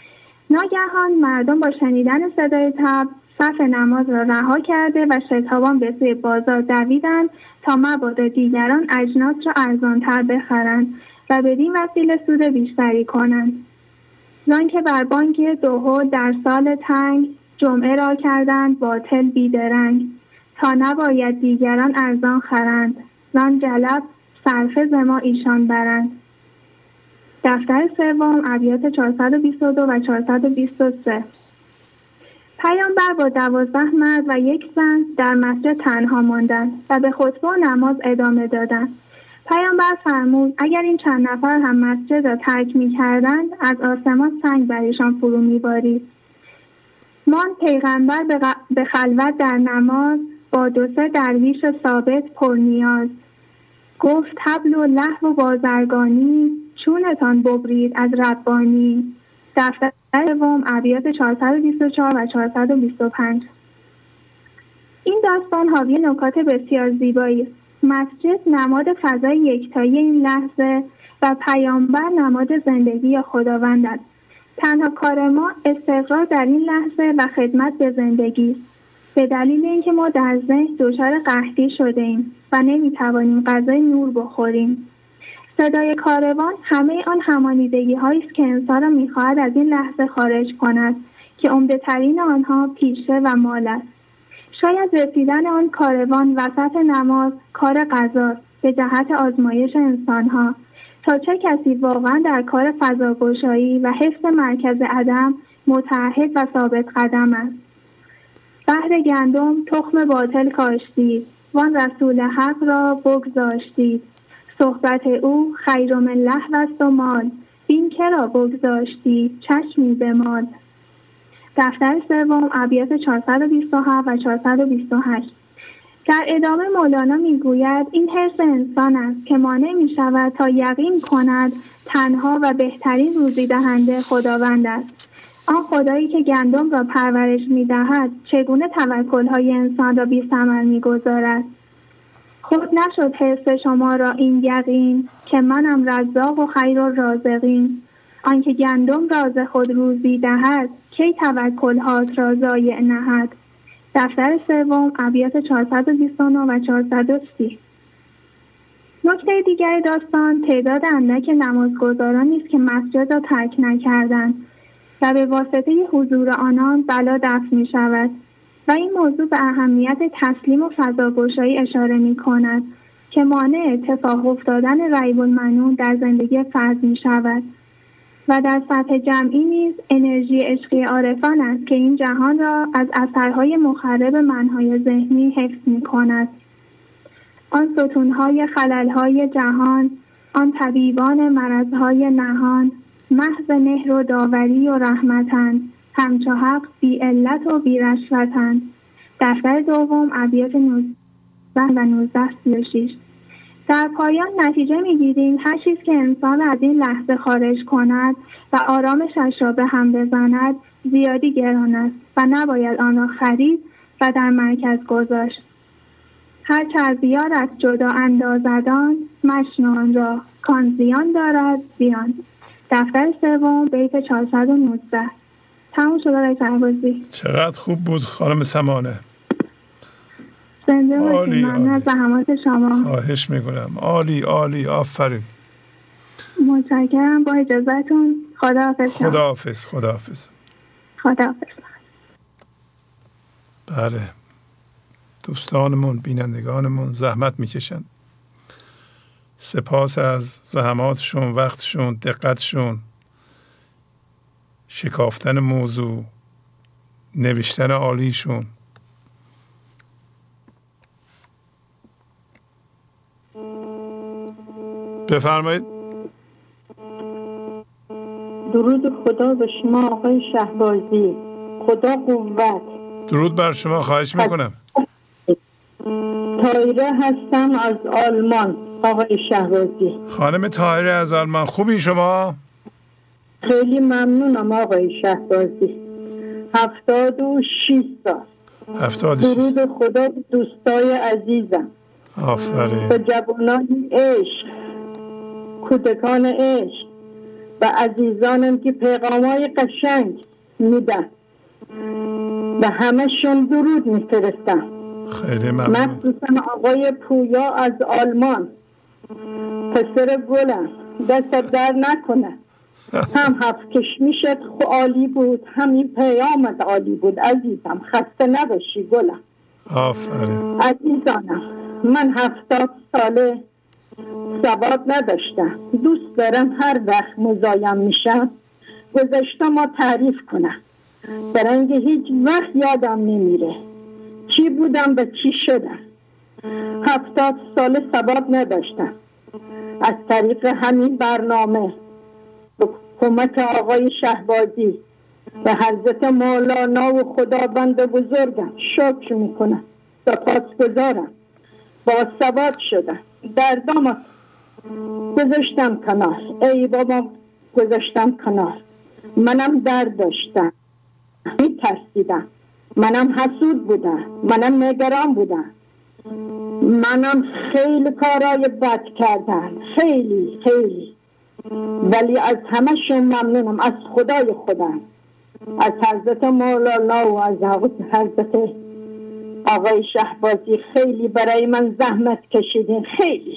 ناگهان مردم با شنیدن صدای تبل صف نماز را رها کرده و شتابان به سوی بازار دویدند تا مبادا دیگران اجناس را ارزانتر بخرند و بدین وسیله سود بیشتری کنند. زان که بر بانک دوهو در سال تنگ جمعه را کردند باطل بیدرنگ. تا نباید دیگران ارزان خرند. زان جلب صرفه زما ایشان برند. دفتر سوم ابیات 422 و 423 پیامبر با دوازده مرد و یک زن در مسجد تنها ماندند و به خطبه و نماز ادامه دادند. پیامبر فرمود اگر این چند نفر هم مسجد را ترک می کردند از آسمان سنگ برایشان فرو می بارید. مان پیغمبر به خلوت در نماز با دو سه درویش ثابت پرنیاز گفت تبل و لحو و بازرگانی چونتان ببرید از ربانی. دفتر سوم ابیات 424 و 425 این داستان حاوی نکات بسیار زیبایی است. مسجد نماد فضای یکتایی این لحظه و پیامبر نماد زندگی خداوند است. تنها کار ما استقرار در این لحظه و خدمت به زندگی است. به دلیل اینکه ما در ذهن دچار قحطی شده ایم و نمی‌توانیم غذای نور بخوریم. صدای کاروان همه آن همانیدگی است که انسان را می‌خواهد از این لحظه خارج کند که عمده ترین آنها پیشه و مال است. شاید رسیدن آن کاروان وسط نماز کار قضا به جهت آزمایش انسانها. تا چه کسی واقعا در کار فضاگشایی و حفظ مرکز عدم متعهد و ثابت قدم است. بهر گندم تخم باطل کاشتید وان رسول حق را بگذاشتید. صحبت او خیر من است و مال این کرا بگذاشتی چشمی به مال دفتر سوم ابیات 427 و 428 در ادامه مولانا می‌گوید این حرس انسان است که مانع می شود تا یقین کند تنها و بهترین روزی دهنده خداوند است. آن خدایی که گندم را پرورش می دهد چگونه توکل های انسان را بی ثمر می گذارد؟ خود نشد حرس شما را این یقین که منم رزاق و خیر و رازقین. آنکه گندم راز خود روزی دهد کی توکل هات را ضایع نهد؟ دفتر سوم ابیات 429 و 430 نکته دیگر داستان تعداد اندک نمازگزاران است که مسجد را ترک نکردند و به واسطه حضور آنان بلا دفع می شود و این موضوع به اهمیت تسلیم و فضاگشایی اشاره می کند که مانع اتفاق افتادن ریب المنون در زندگی فرد می شود و در سطح جمعی نیز انرژی عشقی عارفان است که این جهان را از اثرهای مخرب منهای ذهنی حفظ می کند. آن ستونهای خللهای جهان، آن طبیبان مرضهای نهان، محض مهر و داوری و رحمتند، همچو حق بی علت و بی رشوتند. دفتر دوم ابیات 19 و 19 36 در پایان نتیجه می‌گیریم. هر چیز که انسان از این لحظه خارج کند و آرامشش را به هم بزند زیادی گران است و نباید آن را خرید و در مرکز گذاشت. هر چه از بیارت جدا اندازدان مشنو آن را کان زیان دارد زیان دفتر سوم بیت 419 تموم شده رای چقدر خوب بود خانم سمانه. زنده عالی ممنون زحمات شما. خواهش می‌کنم. عالی عالی. آفرین. متشکرم. با اجازهتون. خداحافظ خداحافظ خداحافظ. خداحافظ. بله. دوستانمون بینندگانمون زحمت می‌کشن سپاس از زحماتشون وقتشون دقتشون. شکافتن موضوع نوشتن عالیشون. بفرمایید. درود خدا به شما آقای شهبازی. خدا قوت. درود بر شما خواهش می‌کنم. تایره هستم از آلمان آقای شهبازی. خانم تایره از آلمان. خوبی شما؟ خیلی ممنونم آقای شهبازی. هفتاد و شیست سال هفتاد درود خدا دوستای عزیزم. آفرین. به جوانان عشق کودکان عشق و عزیزانم که پیغامای قشنگ میدن. و همشون درود میفرستم. خیلی ممنون. مخصوصا آقای پویا از آلمان. پسر گلم. دست در نکنه. هم هفت کشمیشت عالی بود. همین پیامت عالی بود. عزیزم خسته نباشی گلم. آفرین. عزیزانم من هفتاد ساله سواد نداشتم. دوست دارم هر وقت مزایم میشم گذشته ما تعریف کنم. برنگ هیچ وقت یادم نمیره. چی بودم به چی شدم. هفتاد سال سواد نداشتم. از طریق همین برنامه. کمک آقای شهبازی به حضرت مولانا و خداوند بزرگم شکر می‌کنم. سپاس گذارم. با سواد شدم. دردام گذاشتم کنار. ای بابا گذاشتم کنار. منم درد داشتم میترسیدم. منم حسود بودم. منم نگران بودم. منم خیلی کارای بد کردم. خیلی خیلی. ولی از همشون ممنونم. از خدای خودم. از حضرت مولانا و از حضرت آقای شهبازی خیلی برای من زحمت کشیدین. خیلی.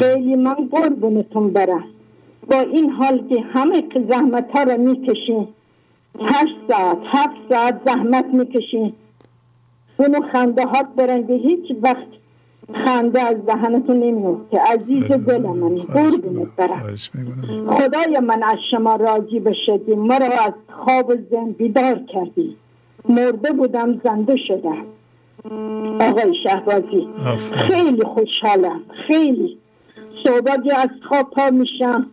خیلی من قربونتون برم. با این حال که همه زحمت ها رو می‌کشین. هشت ساعت هفت ساعت زحمت می‌کشین. اونو خنده هات برنگه هیچ وقت خنده از دهنتون نمیفته عزیز دل من قربونت برم. خدای من از شما راضی بشدیم مرا از خواب زن بیدار کردی. مرده بودم زنده شدم. آقای شهبازی خیلی خوشحالم. خیلی. صحبتی از خواب پا میشم.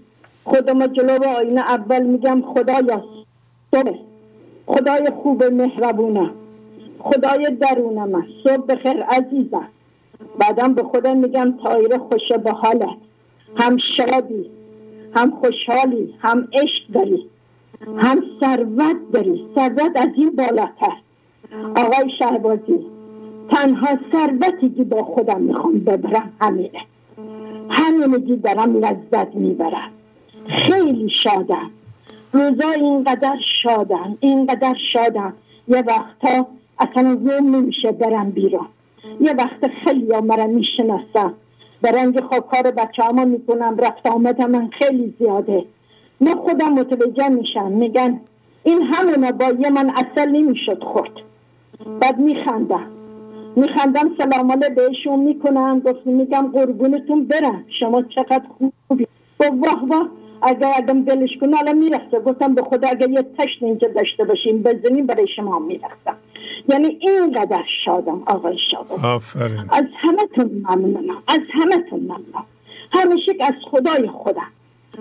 خودم جلو آینه اول میگم خدایا صبح. خدای خوب مهربونم. خدای درونم صبح بخیر عزیزم. بعدم به خودم میگم تایره خوشه به حالت هم شادی هم خوشحالی هم عشق داری هم ثروت داری. ثروت از این بالاتر. آقای شهبازی تنها ثروتی که با خودم می‌خوام ببرم همینه. همینه دارم لذت می‌برم. خیلی شادم. روزا اینقدر شادم اینقدر شادم. یه وقتا اصلا روم نمیشه برم بیرون. یه وقت خیلی ها مرا می‌شناسم. برنگ کار بچه همه می‌کنم رفت آمد من خیلی زیاده. من خودم متوجه میشم. میگن این همونه با یه من اصل نمی‌شد خورد. بعد میخندم. میخندم سلام بهشون می‌کنم. گفت میگم قربونتون برم. شما چقدر خوبی. گفت واه واه. اگر آدم دلش کنه الان می‌رسه گفتم به خدا اگر یه تشت اینجا داشته باشیم بزنیم برای شما می‌رسم یعنی اینقدر شادم آقای شادم. آفرین. از همتون ممنونم. از همتون ممنونم. همیشه از خدای خودم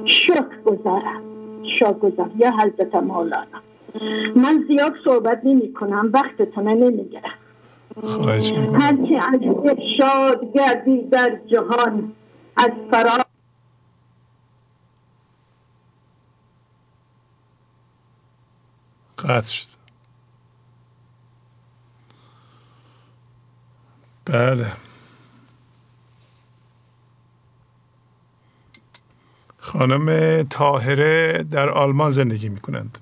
شکر گذارم شکر گذارم یا حضرت مولانا. من زیاد صحبت نمی کنم وقتتون نمی‌گیرم. خواهش می‌کنم. هرچی از شاد گردی در جهان از فرا قطع شد. بله. خانم تاهره در آلمان زندگی می کنند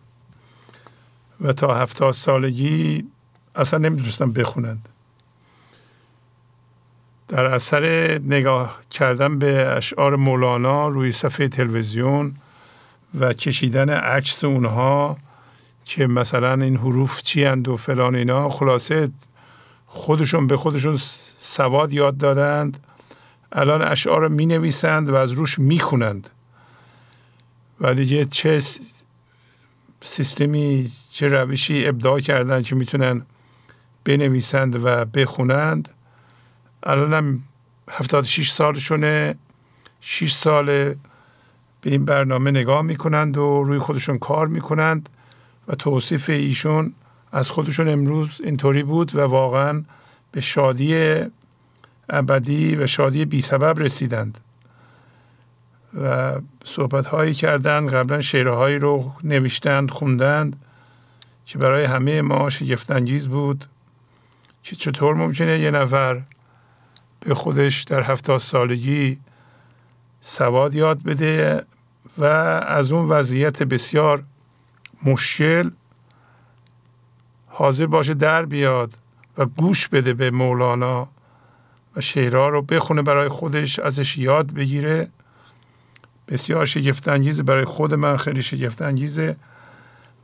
و تا هفتاد سالگی اصلا نمی‌دونستم بخونند. در اثر نگاه کردن به اشعار مولانا روی صفحه تلویزیون و کشیدن عکس اونها که مثلا این حروف چی و فلان اینا خلاصه خودشون به خودشون سواد یاد دادند. الان اشعار می نویسند و از روش می خونند و دیگه چه سیستمی چه روشی ابداع کردن که می‌تونن بنویسند و بخونند. الان هم 76 سالشونه. 6 سال به این برنامه نگاه می‌کنند و روی خودشون کار می‌کنند. و توصیف ایشون از خودشون امروز اینطوری بود و واقعا به شادی ابدی و شادی بی سبب رسیدند. و صحبت هایی کردند قبلا شعرهایی رو نوشتند خوندند که برای همه ما شگفتانگیز بود که چطور ممکنه یه نفر به خودش در هفتاد سالگی سواد یاد بده و از اون وضعیت بسیار مشکل حاضر باشه در بیاد و گوش بده به مولانا و شعرها رو بخونه برای خودش ازش یاد بگیره. بسیار شگفت برای خود من خیلی شگفت انگیزه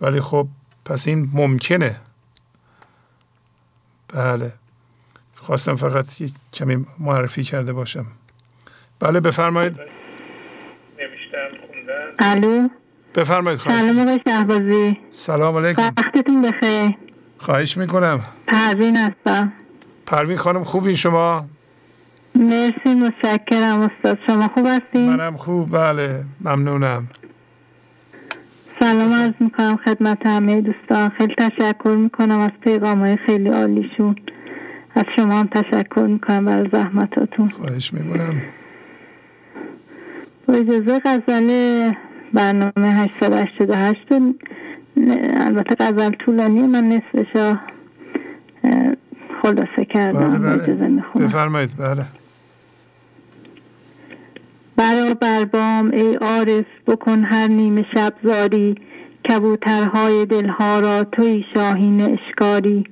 ولی خب پس این ممکنه. بله. خواستم فقط یک کمی معرفی کرده باشم. بله بفرمایید. الو؟ بفرمایید سلام آقای شهبازی. سلام علیکم. وقتتون بخیر. خواهش می‌کنم. پروین هستم. پروین خانم خوبی شما؟ مرسی متشکرم استاد. شما خوب هستین؟ منم خوب بله ممنونم. سلام عرض می‌کنم خدمت همه دوستان. خیلی تشکر می‌کنم از پیغام های خیلی عالیشون. از شما هم تشکر می‌کنم برای زحمتاتون. خواهش می‌کنم. با اجازه غزل برنامه 888 البته غزل طولانی من نصفش خلاصه کردم بله بله. بفرمایید بله. برا بربام ای عارف بکن هر نیمه شب زاری کبوترهای دلها را توی شاهین اشکاری.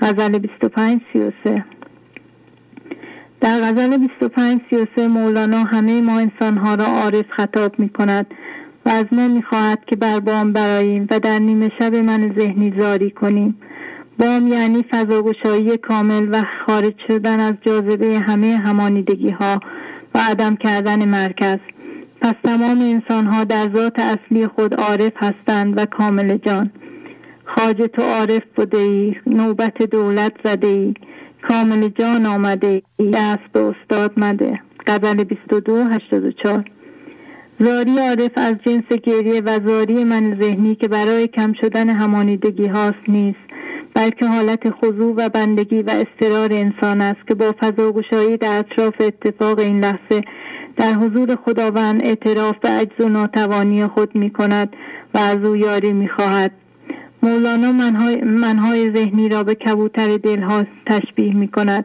غزل 25 33 در غزل 25 33 مولانا همه ما انسانها را عارف خطاب می کند و از ما می خواهد که بر بام براییم و در نیمه شب من ذهنی زاری کنیم. بام یعنی فضاگشایی کامل و خارج شدن از جاذبه همه همانیدگی ها و عدم کردن مرکز. پس تمام انسان ها در ذات اصلی خود عارف هستند و کامل جان. خاج تو عارف بوده ای نوبت دولت زده ای کامل جان آمده. دست به استاد مده. قبل 22 84 زاری عارف از جنس گریه و زاری من ذهنی که برای کم شدن همانیدگی هاست نیست بلکه حالت خضوع و بندگی و استرار انسان است که با فضاگشایی در اطراف اتفاق این لحظه در حضور خداوند اعتراف به عجز و ناتوانی خود می کند و از او یاری می خواهد. مولانا منهای, منهای ذهنی را به کبوتر دلها تشبیه می کند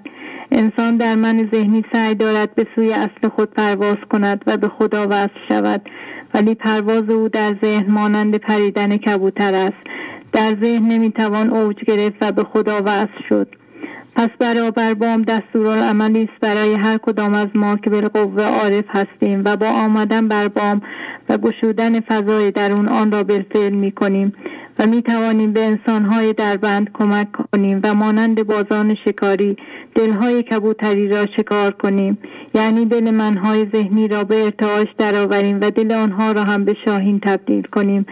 انسان در من ذهنی سعی دارد به سوی اصل خود پرواز کند و به خدا وصل شود. ولی پرواز او در ذهن مانند پریدن کبوتر است. در ذهن نمی‌توان اوج گرفت و به خدا وصل شد. پس برابر بام دستورالعملی است برای هر کدام از ما که بالقوه عارف هستیم و با آمدن بر بام و گشودن فضای درون آن را بالفعل می کنیم و می توانیم به انسانهای در بند کمک کنیم و مانند بازان شکاری دلهای کبوتری را شکار کنیم. یعنی دل منهای ذهنی را به ارتعاش درآوریم و دل آنها را هم به شاهین تبدیل کنیم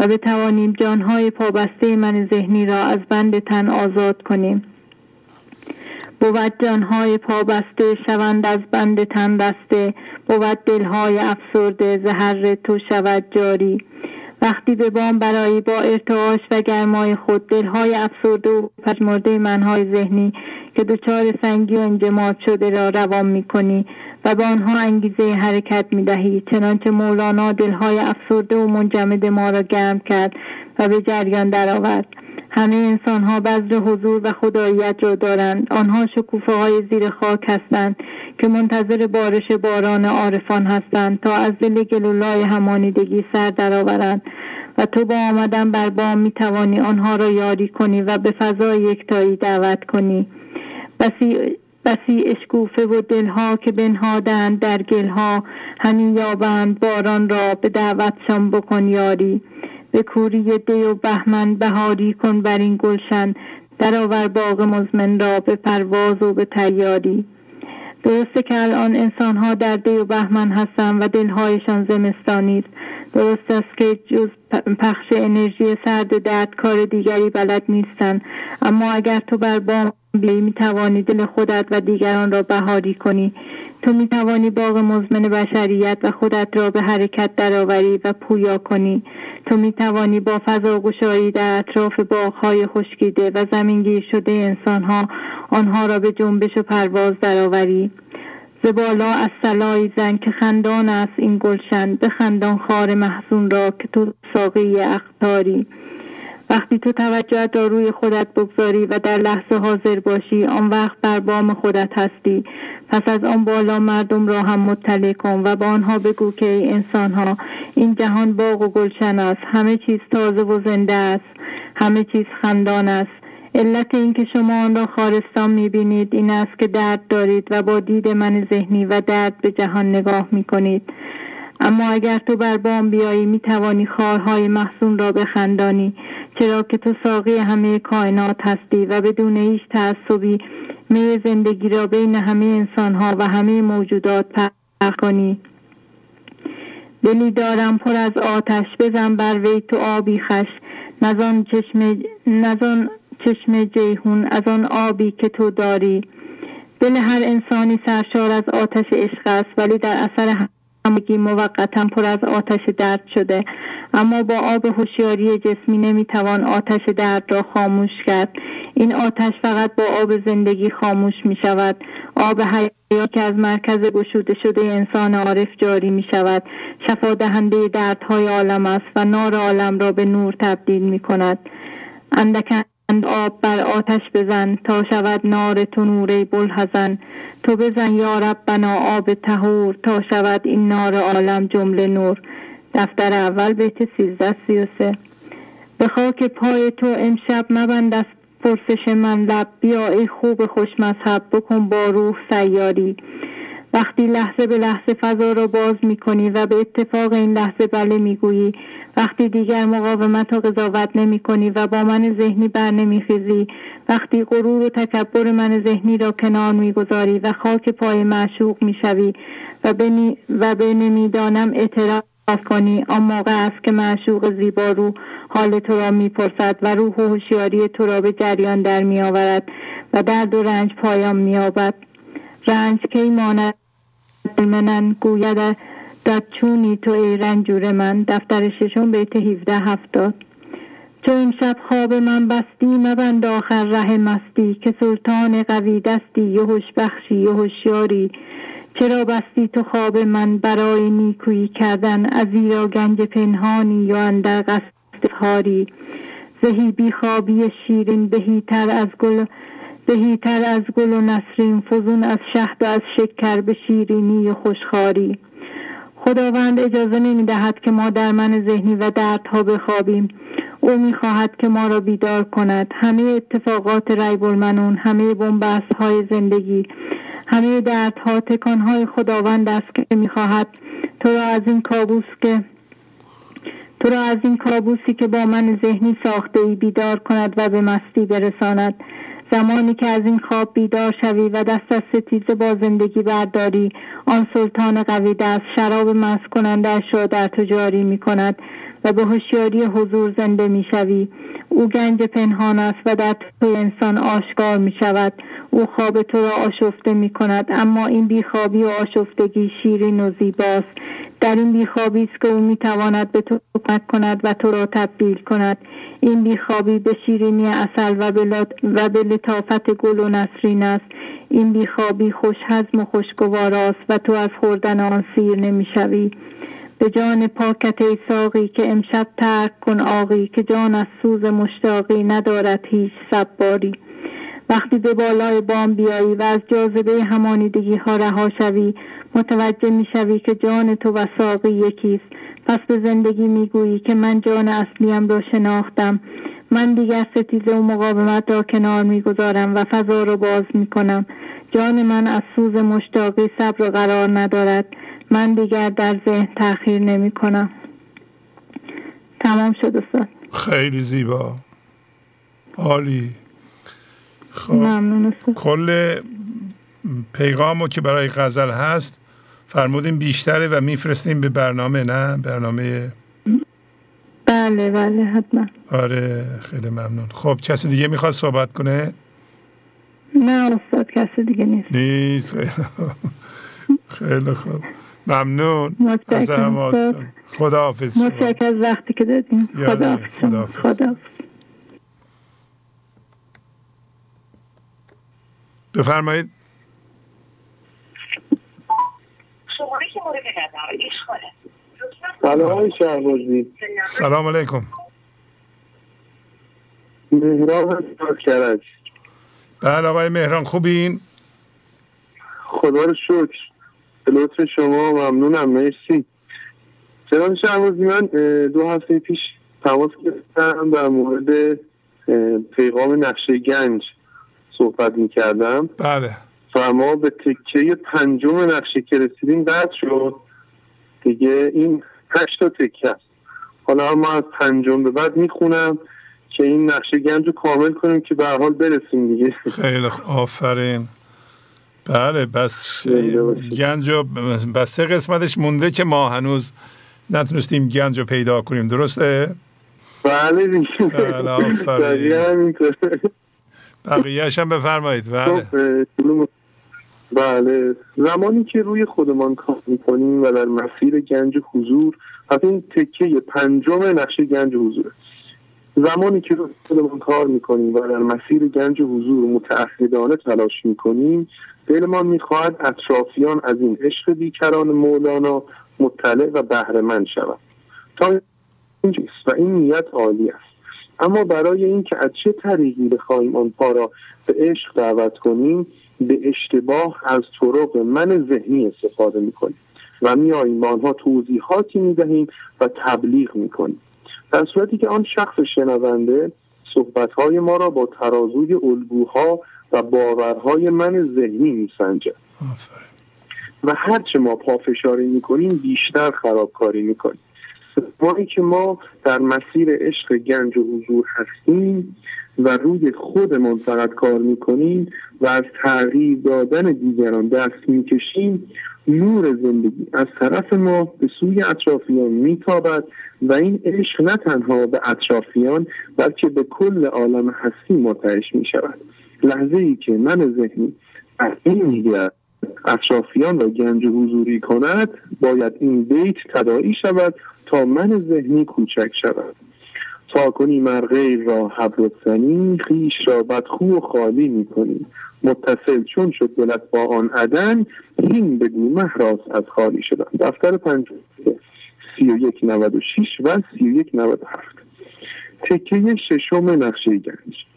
و بتوانیم جانهای پابسته من ذهنی را از بند تن آزاد کنیم. بود جانهای پابسته شوند از بند تن بسته. بود دلهای افسرده زهر تو شود جاری. وقتی به بام برای با ارتعاش و گرمای خود دلهای افسرده و پشمرده منهای ذهنی که دچار سنگی و انجماد شده را روان می کنی و به آنها انگیزه حرکت می دهی چنانچه مولانا دلهای افسرده و منجمد ما را گرم کرد و به جریان درآورد. همه انسان ها بذر حضور و خداییت را دارند. آنها شکوفه های زیر خاک هستند که منتظر بارش باران عارفان هستند تا از دل گلولای همانیدگی سر درآورند و تو با آمدن بر بام می توانی آنها را یاری کنی و به فضای یکتایی دعوت کنی. بسی, بسی اشکوفه و دلها که بنهادند در گلها همین یابند باران را به دعوتشان بکن یاری. به کوری دی و بهمن بهاری کن بر این گلشن. درآور باغ مزمن را به پرواز و به تیاری درسته که الان انسان ها در دی و بهمن هستند و دلهایشان زمستانی است درست است که جز پخش انرژی سرد درد کار دیگری بلد نیستند اما اگر تو بر بام بیایی می توانی دل خودت و دیگران را بهاری کنی. تو می توانی باغ مزمن بشریت و خودت را به حرکت درآوری و پویا کنی. تو می توانی با فضا گشایی در اطراف باغهای خشکیده و زمینگیر شده انسان ها آنها را به جنبش و پرواز درآوری. زبالا از سلای زن که خندان است این گلشن به خندان خار محزون را که تو ساقی اختاری. وقتی تو توجهت را روی خودت بگذاری و در لحظه حاضر باشی آن وقت بر بام خودت هستی. پس از آن بالا مردم را هم مطلع کن و با آنها بگو که ای انسان ها این جهان باغ و گلشن است. همه چیز تازه و زنده است. همه چیز خندان است. علت اینکه شما آن را خارستان می‌بینید این است که درد دارید و با دید من ذهنی و درد به جهان نگاه می‌کنید. اما اگر تو بر بام بیایی می توانی خارهای محسون را بخندانی چرا که تو ساقی همه کائنات هستی و بدون هیچ تعصبی می زندگی را بین همه انسان ها و همه موجودات پخش کنی. دلی دارم پر از آتش بزن بر وی تو آبی خش نزان چشم, نزان چشم جیهون از آن آبی که تو داری. دل هر انسانی سرشار از آتش عشق است ولی در اثر همگی موقتا پر از آتش درد شده. اما با آب هوشیاری جسمی نمی‌توان آتش درد را خاموش کرد. این آتش فقط با آب زندگی خاموش می شود آب حیات که از مرکز گشوده شده انسان عارف جاری می شود شفا دهنده دردهای عالم است و نار عالم را به نور تبدیل می کند اندک آب بر آتش بزن تا شود نار تو نوره بلحزن تو بزن یا رب بنا آب تهور تا شود این نار عالم جمله نور. دفتر اول بیت سیزده سی سه. به خاک پای تو امشب مبند از پرسش من لب. بیا ای خوب خوش مذهب بکن با روح سیاری. وقتی لحظه به لحظه فضا را باز می کنی و به اتفاق این لحظه بله می گویی وقتی دیگر مقاومت و قضاوت نمی کنی و با من ذهنی بر نمی خیزی وقتی غرور و تکبر من ذهنی را کنار می گذاری و خاک پای معشوق می شوی و به, و به نمی‌دانم اعتراف کنی آن موقع است که معشوق زیبا رو حال تو را می‌پرسد و روح و هوشیاری تو را به جریان در میآورد و درد و رنج پایان مییابد. رنج کی ماند؟ منن گوید چونی تو ای رنجور من؟ دفتر ششم بیت 17 هفتاد. چو امشب خواب من بستی مبند آخر ره مستی. که سلطان قوی دستی و هوش بخشی و هوشیاری چرا بستی تو خواب من؟ برای نیکویی کردن. از ایرا گنج پنهانی یا اندر قصد هاری زهی بی خوابی شیرین بهیتر از گل بهیتر از گل و نسرین فزون از شهد و از شکر به شیرینی و خوشخاری. خداوند اجازه نمی دهد که ما در من ذهنی و دردها بخوابیم. او می خواهد که ما را بیدار کند. همه اتفاقات ریب المنون همه بنبست های زندگی همه دردها تکانهای خداوند است که می خواهد تو را از این کابوس که تو را از این کابوسی که با من ذهنی ساخته ای بیدار کند و به مستی برساند. زمانی که از این خواب بیدار شوی و دست از ستیزه با زندگی برداری آن سلطان قوی دست شراب مست کنندش را در تو جاری می کند و به هوشیاری حضور زنده می شوی او گنج پنهان است و در تو انسان آشکار می شود او خواب تو را آشفته می کند اما این بیخوابی و آشفتگی شیرین و زیباست. در این بیخوابی است که او می تواند به تو کمک کند و تو را تبدیل کند. این بیخوابی به شیرینی اصل و به, و به لطافت گل و نسرین است. این بیخوابی خوش هضم و خوشگوار است و تو از خوردن آن سیر نمی‌شوی. به جان پاکت ای ساقی که امشب ترک کن آقی که جان از سوز مشتاقی ندارد هیچ سباری وقتی به بالای بام بیایی و از جاذبه همانیدگی ها رها شوی متوجه می شوی که جان تو و ساقی یکیست. پس به زندگی می گویی که من جان اصلیم را شناختم. من دیگر ستیزه و مقاومت را کنار می‌گذارم و فضا را باز می کنم جان من از سوز مشتاقی صبر قرار ندارد. من دیگر در ذهن تاخیر نمی کنم. تمام شد استاد. خیلی زیبا. عالی. خب ممنون کل پیغامو که برای غزل هست فرمودیم بیشتره و میفرستیم به برنامه نه؟ برنامه بله بله حتما. آره خیلی ممنون. خب کسی دیگه می‌خواد صحبت کنه؟ نه استاد کسی دیگه نیست. نیست. خیلی خیلی خوب. ممنون از زحماتتون خداحافظ متشکر از وقتی که دادیم خداحافظ. خداحافظ. بفرمایید. سلام شهبازی. سلام علیکم. مهران کرج. بله آقای مهران خوبین؟ خدا رو شکر. لطف شما ممنونم مرسی. جناب شهبازی من دو هفته پیش تماس گرفتم در مورد پیغام نقشه گنج صحبت می‌کردم. بله. و ما به تکه پنجم نقشه که رسیدیم بعد شد. دیگه این هشت تا تکه است. حالا ما از پنجم به بعد می‌خونم که این نقشه گنج رو کامل کنیم که به حال برسیم دیگه. خیلی آفرین. بله بس گنج بس سه قسمتش مونده که ما هنوز نتونستیم گنج رو پیدا کنیم. درسته؟ بله دیگه. بله بقیهش هم بفرمایید. بله. خب، بله. زمانی که روی خودمان کار می‌کنیم و در مسیر گنج حضور حتی این تکه پنجم نقشه گنج حضور زمانی که روی خودمان کار می‌کنیم و در مسیر گنج حضور متعهدانه تلاش می‌کنیم دلمان می‌خواهد اطرافیان از این عشق بیکران مولانا مطلع و بهرهمند شود. تا و این نیت عالی است. اما برای اینکه از چه طریقی بخواهیم آن پا را به عشق دعوت کنیم به اشتباه از طرق من ذهنی استفاده می‌کنیم و میاییم با آنها توضیحاتی می‌دهیم و تبلیغ می‌کنیم. در صورتی که آن شخص شنونده صحبتهای ما را با ترازوی الگوها و باورهای من ذهنی میسنجد. و هرچه ما پافشاری می‌کنیم بیشتر خرابکاری می‌کنیم. زمانی که ما در مسیر عشق گنج و حضور هستیم و روی خودمان فقط کار می‌کنیم و از تغییر دادن دیگران دست می‌کشیم نور زندگی از طرف ما به سوی اطرافیان میتابد و این عشق نه تنها به اطرافیان بلکه به کل عالم هستی مرتعش می شود لحظه ای که من ذهنی از این میگه اطرافیان را گنج حضوری کند باید این بیت تداعی شود تا من ذهنی کوچک شود. تا کنی مرغیر را حبر سنی خیش را بدخو و خالی می‌کنی. متصل چون شد دلت با آن عدن این بگو مهراس از خالی شدن. دفتر پنج سی و یک نود و شیش و سی و یک نود و هفت. تکه ششم نقشه گنج.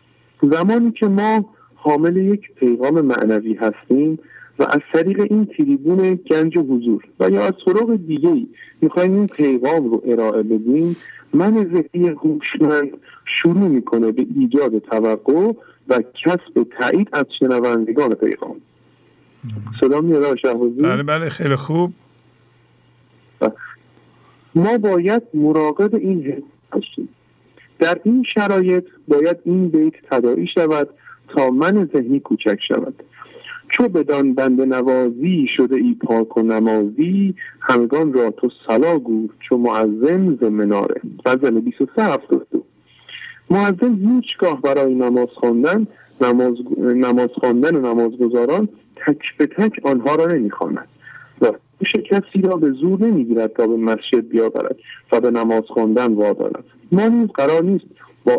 زمانی که ما حامل یک پیغام معنوی هستیم و از طریق این تریبون گنج حضور و یا از طرق دیگه ای می‌خوایم این پیغام رو ارائه بدیم من ذهنی هوشمند شروع می‌کنه به ایجاد توقع و کسب تایید از شنوندگان پیغام. صدا میاد بله بله خیلی خوب. ما باید مراقب این هستیم در این شرایط باید این بیت تداعی شود تا من ذهنی کوچک شود. چو بدان بند نوازی شده ای پاک و نمازی همگان را تو سلا گو چو معظم ز مناره. غزل 23 72 معظم هیچگاه برای نماز خواندن نماز, نماز خواندن و نمازگزاران تک به تک آنها را نمی‌خواند. و کسی را به زور نمی‌گیرد تا به مسجد بیاورد و به نماز خواندن وادارد. ما نیز قرار نیست با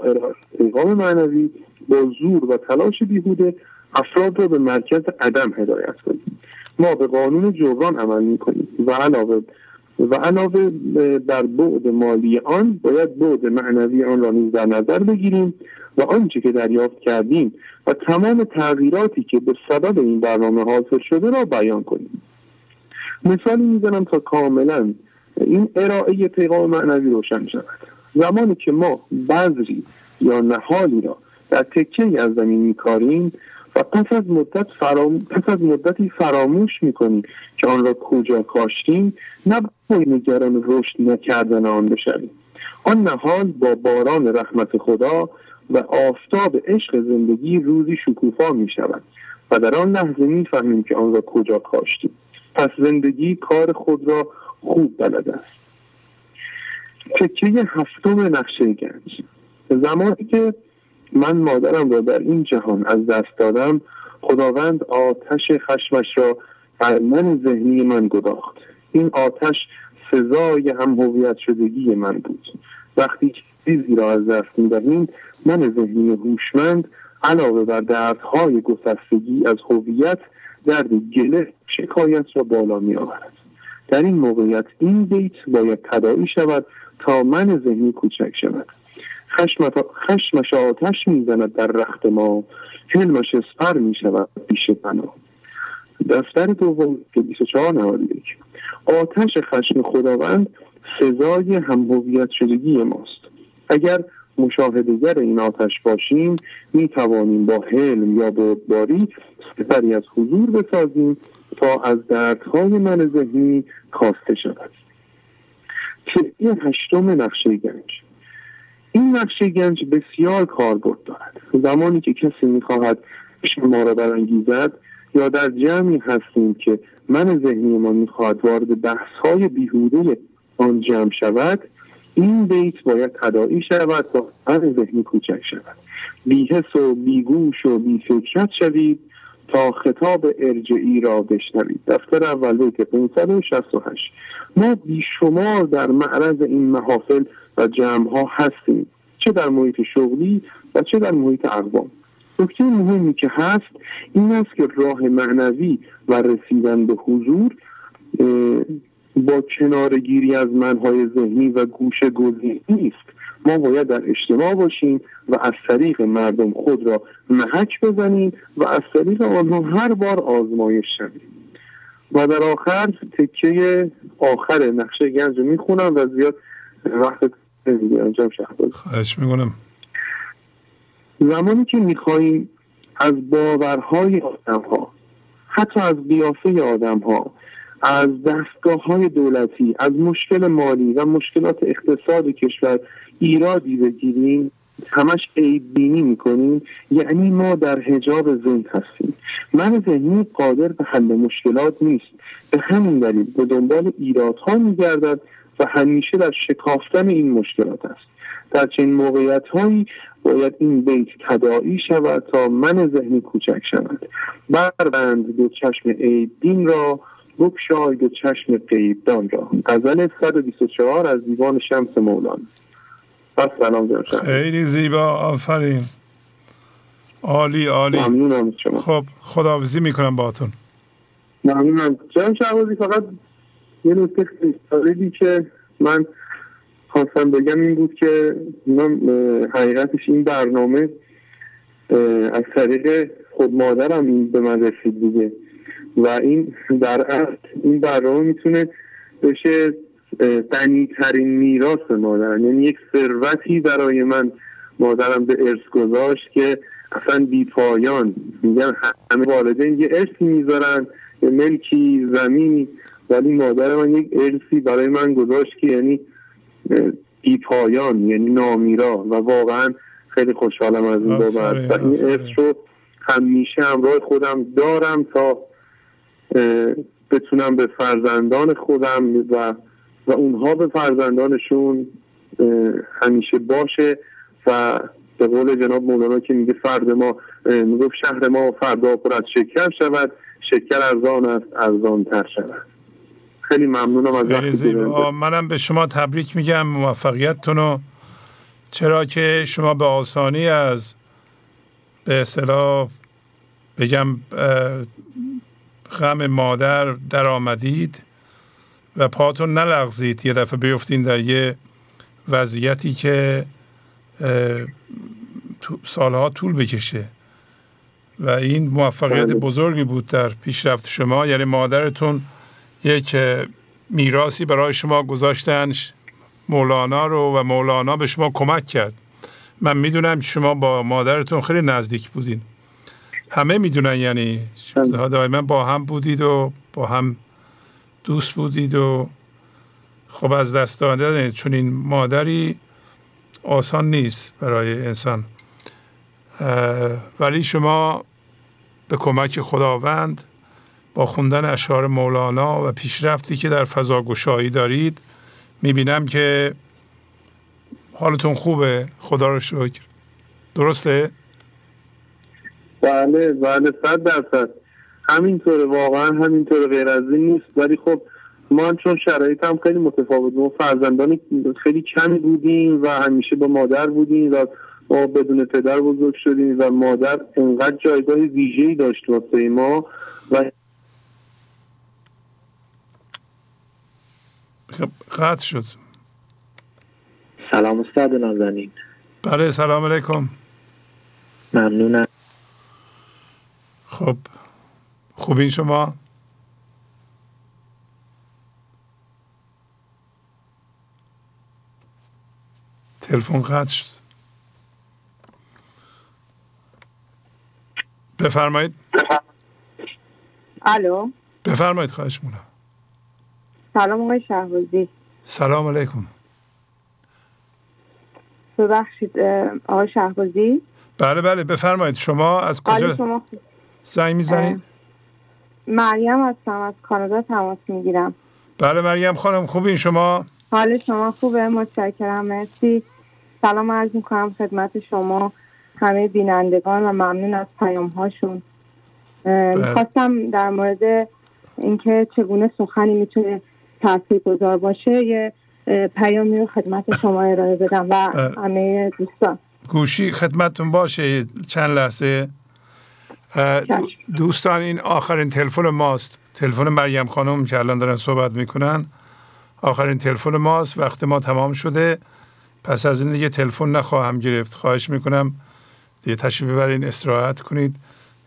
پیغام معنوی با زور و تلاش بیهوده افراد را به مرکز عدم هدایت کنیم. ما به قانون جبران عمل می‌کنیم و علاوه و علاوه در بعد مالی آن باید بعد معنوی آن را نیز در نظر بگیریم و آنچه که دریافت کردیم و تمام تغییراتی که به سبب این برنامه حاصل شده را بیان کنیم. مثالی می‌زنم تا کاملا این ارائه پیغام معنوی روشن شود. زمانی که ما بذری یا نهالی را در تکه از زمین میکاریم و پس از مدت فرام... پس از مدتی فراموش می‌کنیم که آن را کجا کاشتیم نباید نگران رشد نکردن آن بشویم. آن نهال با باران رحمت خدا و آفتاب عشق زندگی روزی شکوفا می شود و در آن لحظه می‌فهمیم که آن را کجا کاشتیم. پس زندگی کار خود را خوب بلد است. تکه هفتم نقشه گنج. زمانی که من مادرم را در این جهان از دست دادم خداوند آتش خشمش را بر من ذهنی من گداخت. این آتش سزای هم هویت شدگی من بود. وقتی چیزی را از دست می‌دهیم من ذهنی هوشمند علاوه بر دردهای گسستگی از هویت درد گله شکایت را بالا می آورد در این موقعیت این بیت باید تداعی شود تا من ذهنی کوچک شود. خشمش آتش می‌زند در رخت ما. حلمش اسپر می شود پیش بنا. دفتر دوم که 24 نوادیک آتش خشم خداوند سزای هم شدگی ماست. اگر مشاهدگر این آتش باشیم می توانیم با حلم یا بودباری سفری از حضور بسازیم تا از دردهای من ذهنی کاسته شود. طبقی هشتم نقشه گنج. این نقشه گنج بسیار کاربرد دارد. زمانی که کسی می‌خواهد ما را برانگیزد یا در جمعی هستیم که من ذهنی ما می‌خواهد وارد بحث های بیهوده آن جمع شود این بیت باید تداعی شود تا من ذهنی کوچک شود. بیهس و بیگوش و بیفکرت شوید تا خطاب ارجعی را بشنوید. دفتر اول بیت 568 ما بیشمار در معرض این محافل و جمع ها هستیم چه در محیط شغلی و چه در محیط اقوام. نکته مهمی که هست این است که راه معنوی و رسیدن به حضور با کنارگیری از منهای ذهنی و گوش گزینی نیست. ما باید در اجتماع باشیم و از طریق مردم خود را محک بزنیم و از طریق آنها هر بار آزمایش شویم. و در آخر تکه آخر نقشه گنج می‌خونم و زیاد وقت انجام خواهش می‌کنم. زمانی که می‌خواهیم از باورهای آدم ها حتی از قیافه آدم ها از دستگاه های دولتی از مشکل مالی و مشکلات اقتصاد کشور ایرادی بگیریم همش عیب بینی می‌کنیم یعنی ما در حجاب ذهن هستیم. من ذهنی قادر به حل مشکلات نیست. به همین دلیل به دنبال ایرادها میگردد و همیشه در شکافتن این مشکلات است. در چنین موقعیت هایی باید این بیت تداعی شود تا من ذهنی کوچک شود. بربند دو چشم عیب را بکشای دو چشم قیبدان را. غزل 124 از دیوان شمس مولانا. سلام خیلی زیبا آفرین. عالی عالی. ممنونم شما. خب خداحافظی می‌کنم باتون ممنونم. جناب شهبازی فقط یه نکته خیلی که من خواستم بگم این بود که من حقیقتش این برنامه از طریق خود مادرم این به من رسید دیگه. و این در اصل این برنامه می‌تونه بشه غنی ترین میراث مادرم. یعنی یک ثروتی برای من مادرم به ارث گذاشت که اصلا بی پایان. میگن همه والدین یه ارثی می‌ذارن یه ملکی زمینی ولی مادر من یک ارثی برای من گذاشت که یعنی بی پایان یعنی نامیرا. و واقعا خیلی خوشحالم از این بابت. و این ارث رو همیشه همراه خودم دارم تا بتونم به فرزندان خودم و و اونها به فرزندانشون همیشه باشه و به قول جناب مولانا که میگه فرد ما می‌گفت شهر ما فردا پر از شکر شود شکر ارزان است ارزان تر شود. خیلی ممنونم از خیلی منم به شما تبریک میگم موفقیتتون چرا که شما به آسانی از به اصطلاح بگم غم مادر در آمدید و پاتون نلغزید. یه دفعه بیفتین در یه وضعیتی که سالها طول بکشه. و این موفقیت بله. بزرگی بود در پیشرفت شما. یعنی مادرتون یک میراسی برای شما گذاشتن مولانا رو و مولانا به شما کمک کرد. من می‌دونم شما با مادرتون خیلی نزدیک بودین. همه می‌دونن یعنی. بله. دائما با هم بودید و با هم دوست بودید و خب از دست دادن چون این مادری آسان نیست برای انسان. ولی شما به کمک خداوند با خوندن اشعار مولانا و پیشرفتی که در فضا گشایی دارید می‌بینم که حالتون خوبه. خدا رو شکر. درسته؟ بله بله صد درصد. همینطوره واقعا همینطوره غیر از این نیست. ولی خب ما چون شرایط هم خیلی متفاوت ما فرزندان خیلی کمی بودیم و همیشه با مادر بودیم و ما بدون پدر بزرگ شدیم و مادر انقدر جایگاه ویژه‌ای داشت واسه ما و خب، قطع شد. سلام استاد نازنین. بله سلام علیکم. ممنونم. خب خوبین شما؟ تلفن قطع شد. بفرمایید. الو. بفرمایید خواهش مونم سلام آقای شهبازی. سلام علیکم. ببخشید آقای شهبازی؟ بله بله بفرمایید. شما از کجا شما زنگ می‌زنید؟ مریم هستم از کانادا تماس می‌گیرم. بله مریم خانم خوبین شما؟ حال شما خوبه؟ متشکرم مرسی. سلام عرض می‌کنم خدمت شما همه بینندگان و ممنون از پیام هاشون بله. خواستم در مورد اینکه چگونه سخنی می‌تونه تاثیر گذار باشه یه پیامی رو خدمت شما ارائه بدم و بله. همه دوستان. گوشی خدمتتون باشه چند لحظه. دوستان این آخرین تلفن ماست. تلفن مریم خانم که الان دارن صحبت می‌کنن. آخرین تلفن ماست. وقت ما تمام شده. پس از این دیگه تلفن نخواهم گرفت. خواهش می‌کنم دیگه تشریف ببرین استراحت کنید.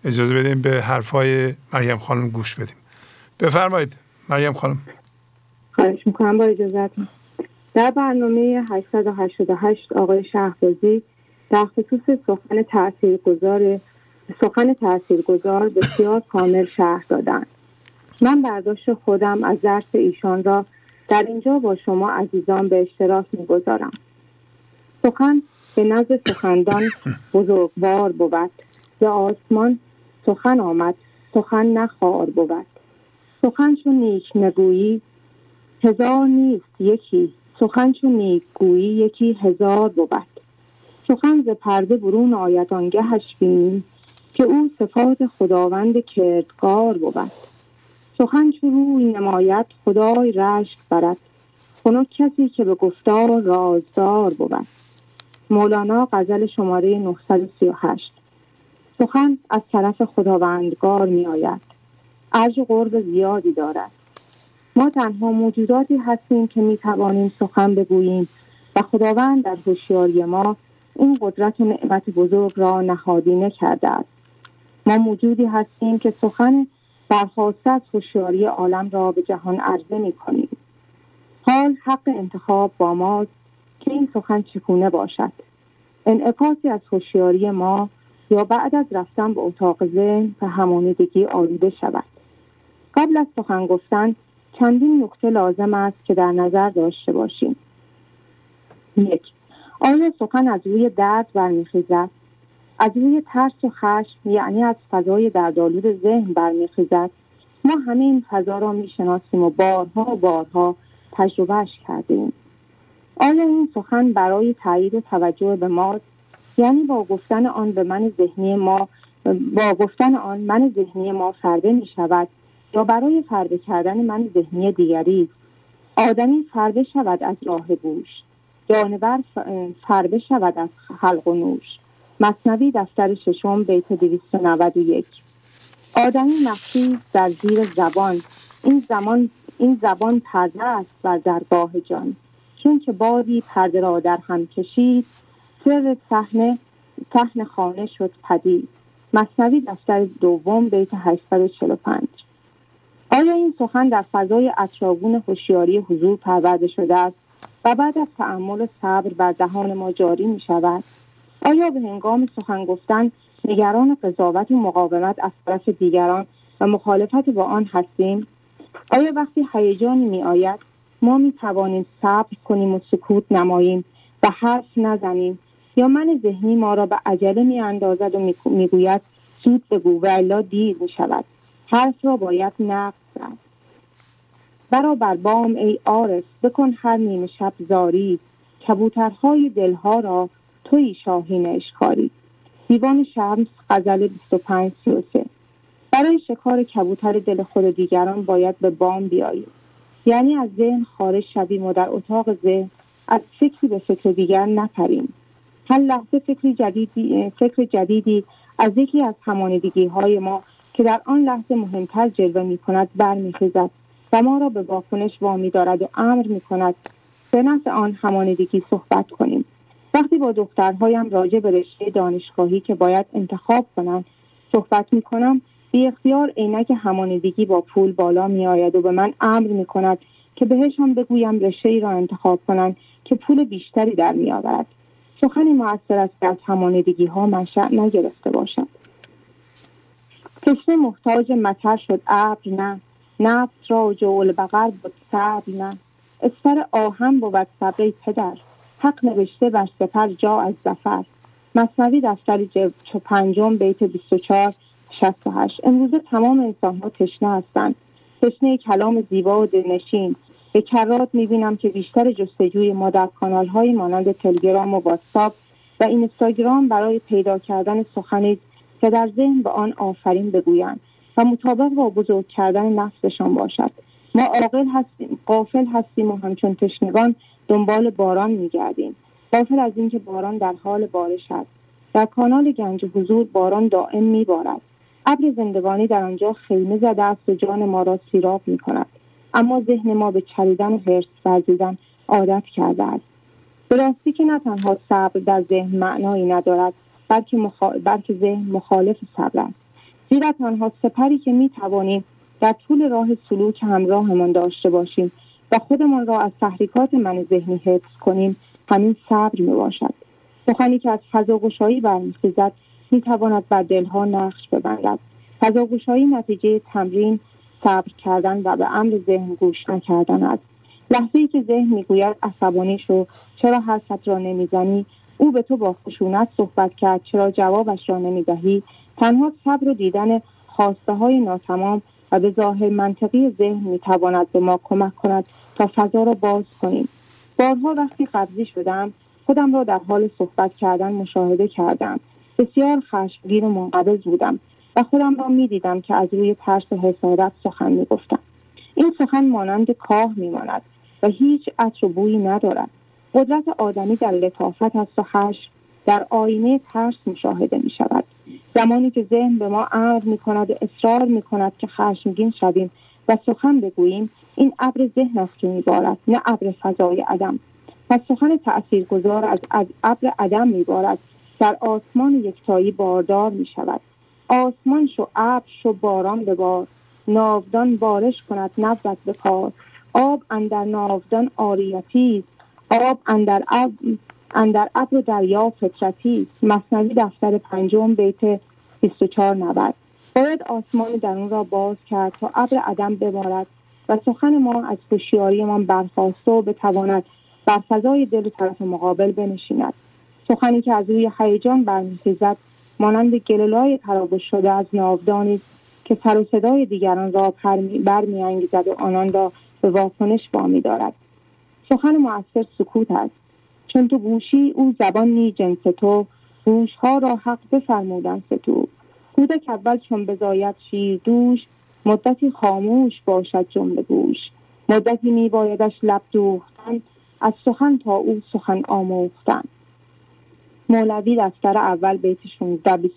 اجازه بدیم به حرفای مریم خانم گوش بدیم. بفرمایید مریم خانم. خواهش می‌کنم با اجازتون در برنامه 888 آقای شهبازی در خصوص سخن تاثیرگذار سخن تاثیرگذار بسیار کامل شهر دادند. من برداشت خودم از درس ایشان را در اینجا با شما عزیزان به اشتراک می‌گذارم. سخن به نزد سخندان بزرگوار بود. به آسمان سخن آمد سخن نخوار بود. سخن چون نیک نگویی هزار نیست یکی. سخن چون نیک گویی یکی هزار بود. سخن ز پرده برون آید آنگهش بینی. که او صفات خداوند کردگار بود. سخن چو روی نماید خدای رشک برد. خنک کسی که به گفتار رازدار بود. مولانا غزل شماره 938 سخن از طرف خداوندگار می آید عرض قرب زیادی دارد. ما تنها موجوداتی هستیم که می توانیم سخن بگوییم و خداوند در هوشیاری ما این قدرت و نعمت بزرگ را نهادینه کرده است. ما موجودی هستیم که سخن برخواسته از هوشیاری عالم را به جهان عرضه می کنیم حال حق انتخاب با ماست که این سخن چگونه باشد؟ انعکاسی از هوشیاری ما یا بعد از رفتن به اتاق ذهن و همانیدگی آلوده شود. قبل از سخن گفتن چندین نکته لازم است که در نظر داشته باشیم. یک آیا سخن از روی درد برمیخیزد؟ از روی ترس و خشم یعنی از فضای دردآلود ذهن برمیخیزد. ما همه این فضا را می‌شناسیم و بارها و بارها تجربهش کردیم آیا این سخن برای تایید توجه به ما یعنی با گفتن آن به من ذهنی ما با گفتن آن من ذهنی ما فرده می شود یا برای فرده کردن من ذهنی دیگری؟ آدمی فرده شود از راه بوش جانور فرده شود از خلق و نوش. مصنوی دفتر ششم بیت 291 آدمی مخصوص در زیر زبان. این زمان این زبان پرده است بر درگاه جان. چون که بادی پرده را در هم کشید سر صحنه صحن خانه شد پدید. مصنوی دفتر دوم بیت 845 آیا این سخن در فضای اطراگون هوشیاری حضور پرورده شده است و بعد از تعمل صبر بر دهان ما جاری می شود آیا به هنگام سخن گفتن نگران قضاوت و مقاومت از طرف دیگران و مخالفت با آن هستیم آیا وقتی هیجانی می آید ما می توانیم صبر کنیم و سکوت نماییم و حرف نزنیم؟ یا من ذهنی ما را به عجله می اندازد و می گوید سود بگو و الا دیر می شود حرف را باید نقد زد. برا بر بام ای عارف بکن هر نیمه شب زاری. کبوترهای دلها را توی شاهین اشکاری. دیوان شمس غزل 25 33 برای شکار کبوتر دل خود دیگران باید به بام بیاییم. یعنی از ذهن خارج شویم و در اتاق ذهن از فکری به فکر دیگر نپریم. هر لحظه فکری جدیدی, فکر جدیدی از یکی از همانیدگی های ما که در آن لحظه مهمتر جلوه می کند برمیخیزد و ما را به واکنش وامی دارد و امر می کند به نفع آن همانیدگی صحبت کنیم. وقتی با دخترهایم راجع به رشته دانشگاهی که باید انتخاب کنند صحبت می کنم بی اختیار عینک همانیدگی با پول بالا می آید و به من امر می کند که بهشان بگویم رشته ای را انتخاب کنند که پول بیشتری در می آورد. سخنی موثر است که از همانیدگی ها منشأ نگرفته باشد. تشنه محتاج مطر شد. ابر نه. نفس را جول بغر بود. صبر نه. استر آهم بود. صبر پدر. حق نوشته بر سپر جا از زفر مصنوی دفتر چو پنجم بیت 24 68 امروزه تمام انسان ها تشنه هستند. تشنه کلام زیبا و دلنشین. به کرات می‌بینم که بیشتر جستجوی ما در کانال های مانند تلگرام و واتساپ و اینستاگرام برای پیدا کردن سخنی که در ذهن به آن آفرین بگویند و مطابق با بزرگ کردن نفسشان باشد. ما عاقل هستیم قافل هستیم و همچون تشنگان دنبال باران میگردیم. قافل از اینکه باران در حال بارش است. در کانال گنج حضور باران دائم میبارد. ابر زندگانی در آنجا خیمه زده است و جان ما را سیراب می کند اما ذهن ما به چریدن و حرس ورزیدن عادت کرده است. به راستی که نه تنها صبر در ذهن معنایی ندارد بلکه, بلکه ذهن مخالف صبر است. زیرا تنها سپری که می توانیم در طول راه سلوک همراهمان داشته باشیم و خودمان را از تحریکات من ذهنی حفظ کنیم همین صبر می باشد سخنی که از فضا گشایی برمیخیزد می تواند بر دلها نقش ببندد. فضاگوشایی نتیجه تمرین صبر کردن و به امر ذهن گوش نکردن است. لحظه ای که ذهن می‌گوید عصبانی شو چرا حرفت را نمی‌زنی؟ او به تو با خشونت صحبت کرد چرا جوابش را نمی‌دهی؟ تنها صبر و دیدن خواسته های ناتمام و به ظاهر منطقی ذهن می‌تواند به ما کمک کند تا فضا را باز کنیم. بارها وقتی قبضی شدم خودم را در حال صحبت کردن مشاهده کردم. بسیار خشمگین و منقبض بودم و خودم را می‌دیدم که از روی ترس و حسادت سخن می‌گفتم. این سخن مانند کاه میماند و هیچ عطر بویی ندارد. قدرت آدمی در لطافت است و خشم در آینه ترس مشاهده می شود زمانی که ذهن به ما امر می کند و اصرار می کند که خشمگین شویم و سخن بگوییم این ابر ذهن است که میبارد نه ابر فضای عدم. و سخن تأثیرگذار از از ابر عدم میبارد. در آسمان یکتایی باردار می شود آسمان شو ابر شو باران ببار ناودان بارش کند نبود به کار. آب اندر ناودان آریتی آب اندر اب اندر ابر و دریا فطرتی. مصنوی دفتر پنجم بیت 24 نود. باید آسمان درون را باز کرد تا ابر عدم ببارد و سخن ما از هوشیاریمان برخواسته و بتواند بر فضای دل طرف مقابل بنشیند. سخنی که از روی هیجان برمیخیزد مانند گلولای تراوش شده از ناودانی که سر و صدای دیگران را برمیانگیزد و آنان را به واکنش وامی دارد. سخن مؤثر سکوت است. چون تو گوشی او نی جنس تو گوشها را حق بفرمودن ستو کودک اول چون بزاید شیر دوش مدتی خاموش باشد جمله گوش. مدتی می بایدش لب دوختن از سخن تا او سخن آموختن. مولوی دفتر اول بیت 16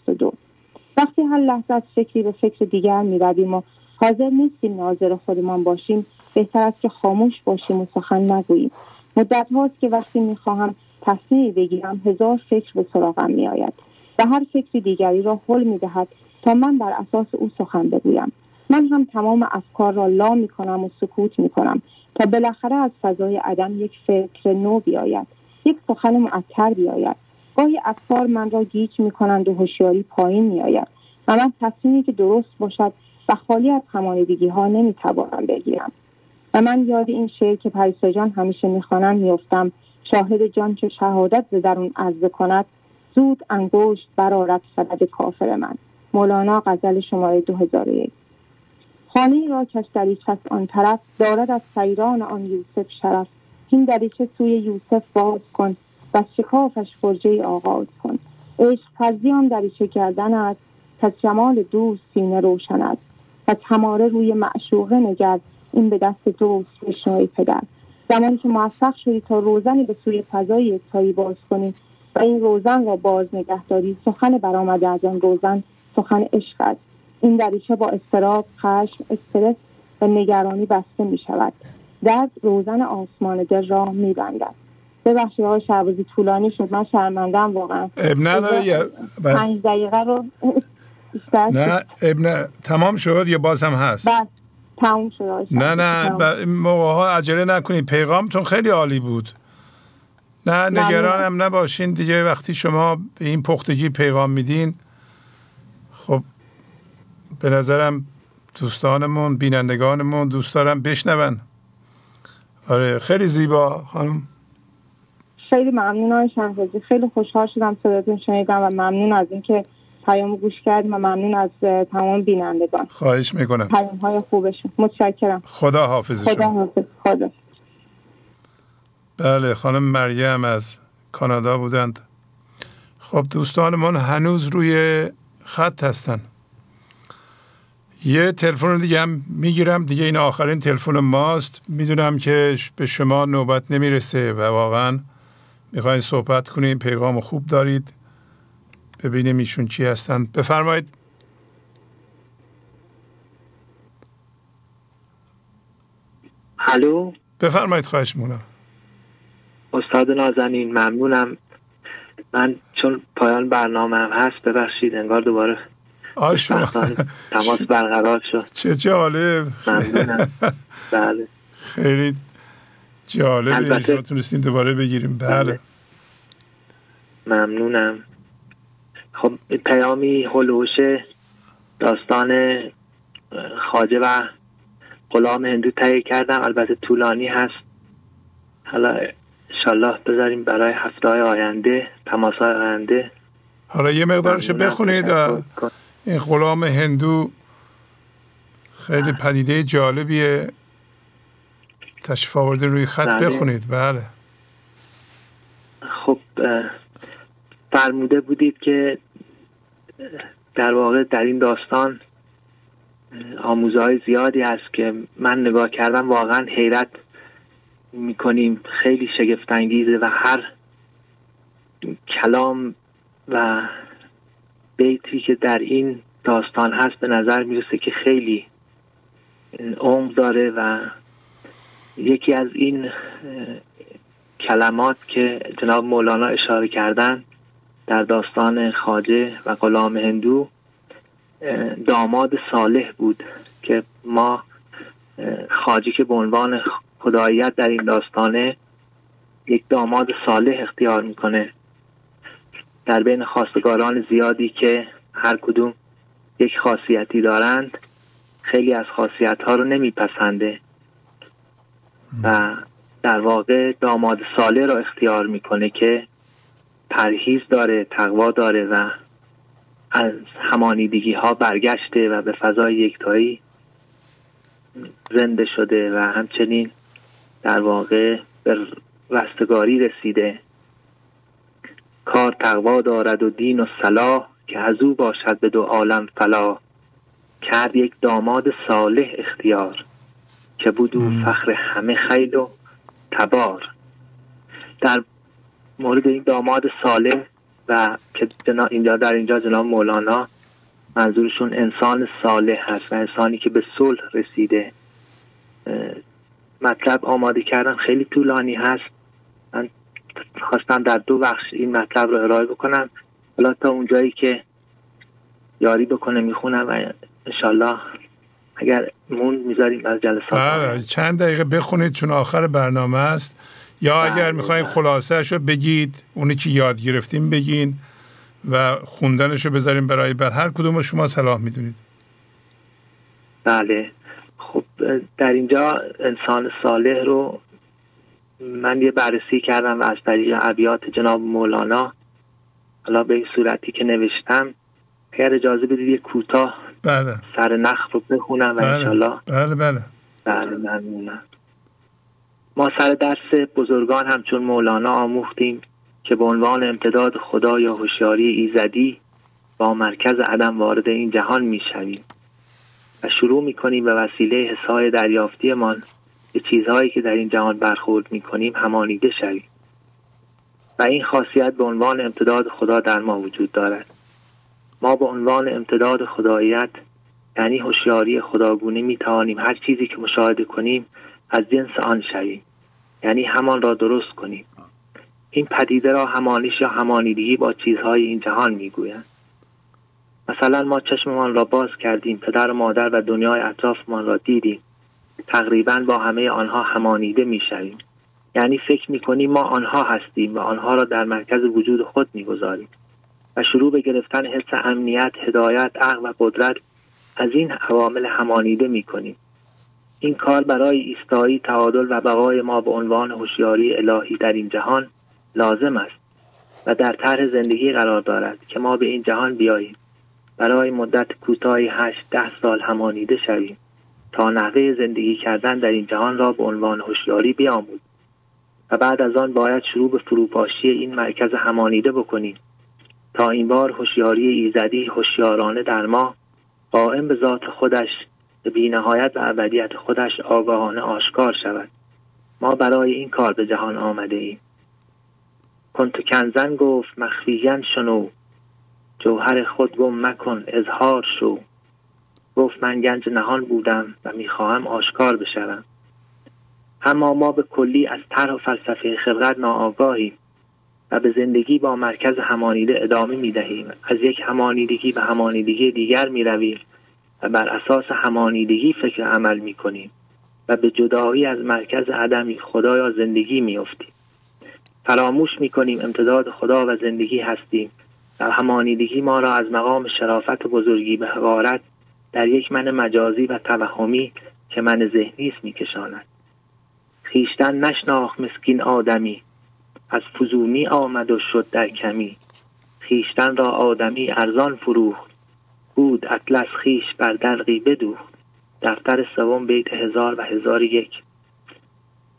وقتی هر لحظه از فکری به فکر دیگر می رویم و حاضر نیستیم ناظر خودمان باشیم بهتر است که خاموش باشیم و سخن نگوییم. مدت هاست که وقتی می‌خواهم تصمیمی بگیرم هزار فکر به سراغم میآید و هر فکر دیگری را حل می‌دهد تا من بر اساس او سخن بگویم. من هم تمام افکار را لا می کنم و سکوت می کنم تا بالاخره از فضای عدم یک فکر نو بیاید یک سخن معطر بیاید. گاهی افکار من را گیج می کنند و هوشیاری پایین می آید و من تصمیمی که درست باشد و خالی از همانیدگی ها نمی توانم بگیرم. و من یاد این شعر که پریسا جان همیشه می‌خوانم میافتم. شاهد جان چه شهادت به درون عرضه کند زود انگشت برارد سبد کافر من. مولانا غزل شماره 2001 خانه را کش دریچه آن طرف دارد از سیران آن یوسف شرف. این دریچه سوی یوسف باز کن و شکافش فرجه آغاز کن. عشق پرزی آن دریچه کردن است که جمال دوست سینه روشن است. و تماره روی معشوقه نگرد این به دست دوست بشنوی پدر. زمانی که موفق شدی تا روزنی به سوی فضای یکتایی باز کنی و این روزن را باز نگهداری سخن برآمده از آن روزن سخن عشق است. این دریچه با استراب خشم استرس و نگرانی بسته می شود. درد روزن آسمان دل را می بندد. ببخشید آقای شعبازی طولانی شد. من شرمندم واقعا. اب نداره پنج دقیقه رو نه ابن تمام شد یا باز هم هست؟ بس تمام شد نه نه موقع ها عجله نکنید. پیغامتون خیلی عالی بود. نه نگران هم نباشین. دیگه وقتی شما به این پختگی پیغام میدین خب به نظرم دوستانمون بینندگانمون دوست دارم بشنون. آره خیلی زیبا خانم. خیلی ممنون آقای خیلی خوشحال شدم صداتون شنیدم و ممنون از اینکه پیام گوش کردیم و ممنون از تمام بینندگان. خواهش می‌کنم. پیام های خوبشون. متشکرم. خدا حافظ خدا حافظ خدا. بله خانم مریم از کانادا بودند. خب دوستانمون هنوز روی خط هستن. یه تلفن دیگه هم می‌گیرم. دیگه این آخرین تلفن ماست. می‌دونم که به شما نوبت نمی‌رسه و واقعا می‌خواین صحبت کنیم پیغام خوب دارید. ببینیم ایشون چی هستند بفرمایید. الو؟ بفرمایید خواهش مونم استاد نازنین ممنونم. من چون پایان برنامه هم هست ببخشید انگار دوباره آه شما تماس برقرار شد. چه جالب. بله. خیلی جالب. تونستیم دوباره بگیریم. بله. ممنونم. خب پیامی هلوش داستان خاجه و غلام هندو تهیه کردم البته طولانی هست. حالا انشالله بذاریم برای هفته های آینده تماس های آینده. حالا یه ممنونم. بخونید. و این غلام هندو خیلی پدیده جالبیه. تشریف آورده روی خط. بله. بخونید. بله. خب فرموده بودید که در واقع در این داستان آموزه های زیادی هست که من نگاه کردم واقعا حیرت می‌کنیم. خیلی شگفتانگیزه و هر کلام و بیتی که در این داستان هست به نظر می‌رسه که خیلی عمق داره و یکی از این کلمات که جناب مولانا اشاره کردن در داستان خاجه و غلام هندو داماد صالح بود که ما خاجه که به عنوان خداییت در این داستانه یک داماد صالح اختیار می‌کنه. در بین خواستگاران زیادی که هر کدوم یک خاصیتی دارند خیلی از خاصیت ها رو نمیپسنده و در واقع داماد صالح را اختیار می‌کنه که پرهیز داره تقوا داره و از همانیدگی ها برگشته و به فضای یکتایی زنده شده و همچنین در واقع به رستگاری رسیده. کار تقوا دارد و دین و صلاح که از او باشد به دو عالم فلا کرد یک داماد صالح اختیار که بود او فخر همه خیل و تبار. در مورد این داماد صالح و که اینجا در اینجا جناب مولانا منظورشون انسان صالح هست و انسانی که به صلح رسیده. مطلب آماده کردن خیلی طولانی هست. من خواستم در دو بخش این مطلب رو ارائه بکنم. حالا تا اونجایی که یاری بکنه می‌خونم و انشالله اگر مون می‌ذاریم از جلسات. بله چند دقیقه بخونید چون آخر برنامه است. یا بله، اگر می‌خواین بله. خلاصه رو بگید اونی که یاد گرفتیم بگین و خوندنش رو بذاریم برای بعد. هر کدوم شما صلاح می‌دونید. بله. خب در اینجا انسان صالح رو من یه بررسی کردم و از طریق ابیات جناب مولانا حالا به این صورتی که نوشتم. اگر اجازه بدید یه کوتاه بله. سر نخ رو بخونم و بله. انشالله بله بله. بله ممنونم. ما سر درس بزرگان همچون مولانا آموختیم که به عنوان امتداد خدا یا هوشیاری ایزدی با مرکز عدم وارد این جهان می‌شویم و شروع می‌کنیم به وسیله حسای دریافتیمان به چیزهایی که در این جهان برخورد می‌کنیم همانیده شویم. و این خاصیت به عنوان امتداد خدا در ما وجود دارد. ما به عنوان امتداد خداییت یعنی هوشیاری خداگونه می توانیم هر چیزی که مشاهده کنیم از جنس آن شویم. یعنی همان را درست کنیم. این پدیده را همانش یا همانیدگی با چیزهای این جهان می‌گویند. مثلا ما چشممان را باز کردیم پدر و مادر و دنیای اطرافمان را دیدیم. تقریبا با همه آنها همانیده می‌شویم. یعنی فکر می‌کنیم ما آنها هستیم و آنها را در مرکز وجود خود می‌گذاریم. و شروع به گرفتن حس امنیت هدایت عقل و قدرت از این عوامل همانیده می‌کنیم. این کار برای ایستایی تعادل و بقای ما به عنوان هوشیاری الهی در این جهان لازم است و در طرح زندگی قرار دارد که ما به این جهان بیاییم. برای مدت کوتاهی هشت ده سال همانیده شویم تا نحوه زندگی کردن در این جهان را به عنوان هوشیاری بیاموزیم و بعد از آن باید شروع به فروپاشی این مرکز همانیده بکنیم تا این بار هوشیاری ایزدی هوشیارانه در ما قائم به ذات خودش به بینهایت و ابدیت خودش آگاهانه آشکار شود. ما برای این کار به جهان آمده ایم. کنت کنزن گفت مخفیین شنو. جوهر خود گم مکن اظهار شو. گفت من گنج نهان بودم و می‌خواهم آشکار بشوم. اما ما به کلی از طرح و فلسفه خلقت ناآگاهیم و به زندگی با مرکز همانیده ادامه می دهیم از یک همانیدگی به همانیدگی دیگر می رویم و بر اساس همانیدگی فکر عمل می کنیم و به جدایی از مرکز عدمی خدا یا زندگی می افتیم. فراموش می کنیم امتداد خدا و زندگی هستیم و همانیدگی ما را از مقام شرافت و بزرگی به حقارت در یک من مجازی و توهمی که من ذهنی است میکشاند. خیشتن نشناخ مسکین آدمی از فزونی آمد و شد در کمی. خیشتن را آدمی ارزان فروخت. بود اطلس خیش بر دلقی بدوخت دفتر سوم بیت هزار و هزار یک.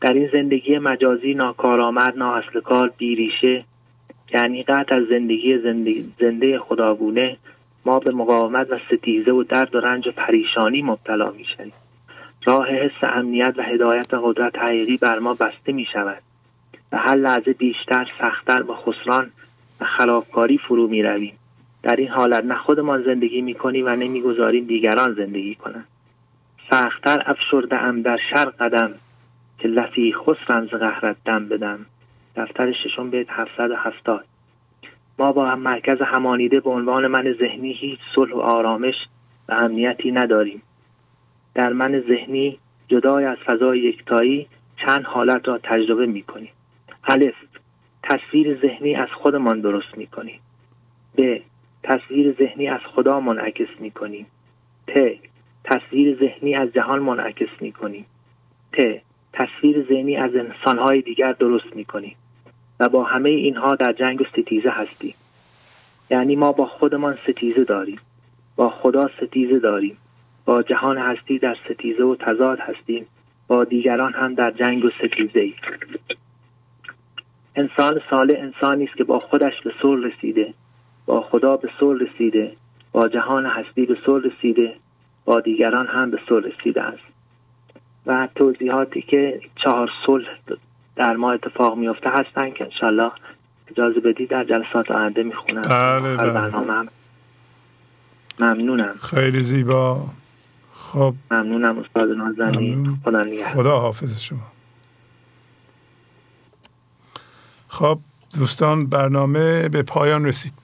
در این زندگی مجازی ناکارآمد اصل کار بیریشه. یعنی قطع از زندگی زنده, زنده خداگونه ما به مقاومت و ستیزه و درد و رنج و پریشانی مبتلا می‌شویم. راه حس امنیت و هدایت و قدرت حقیقی بر ما بسته می شود و هر لحظه بیشتر سختتر با خسران و خلافکاری فرو می رویم در این حالت نه خودمان زندگی می کنیم و نمی‌گذاریم دیگران زندگی کنند سختتر افشرده ام در شر قدم که لفی خسرن ز قهرت دم بدم. دفتر ششم بیت 770 ما با هم مرکز همانیده به عنوان من ذهنی هیچ صلح و آرامش و امنیتی نداریم. در من ذهنی جدای از فضای یکتایی چند حالت را تجربه می کنیم الف تصویر ذهنی از خودمان درست می کنیم ب تصویر ذهنی از خدا منعکس می کنیم ت تصویر ذهنی از جهان منعکس می کنیم ت تصویر ذهنی از انسانهای دیگر درست می کنیم و با همه اینها در جنگ ستیزه هستیم. یعنی ما با خودمان ستیزه داریم. با خدا ستیزه داریم. با جهان هستی در ستیزه و تضاد هستیم. با دیگران هم در جنگ و ستیزه ای انسان ساله انسانی است که با خودش به صلح رسیده. با خدا به صلح رسیده با جهان هستی به صلح رسیده با دیگران هم به صلح رسیده است. و توضیحاتی که چهار صلح در ما اتفاق میفته هستن که انشالله اجازه بدید در جلسات آینده می‌خونم. بله بله. برنامه ممنونم. خیلی زیبا. خب. ممنونم استاد نازنین. خدا نگهدار. خدا حافظ شما. خب دوستان برنامه به پایان رسید.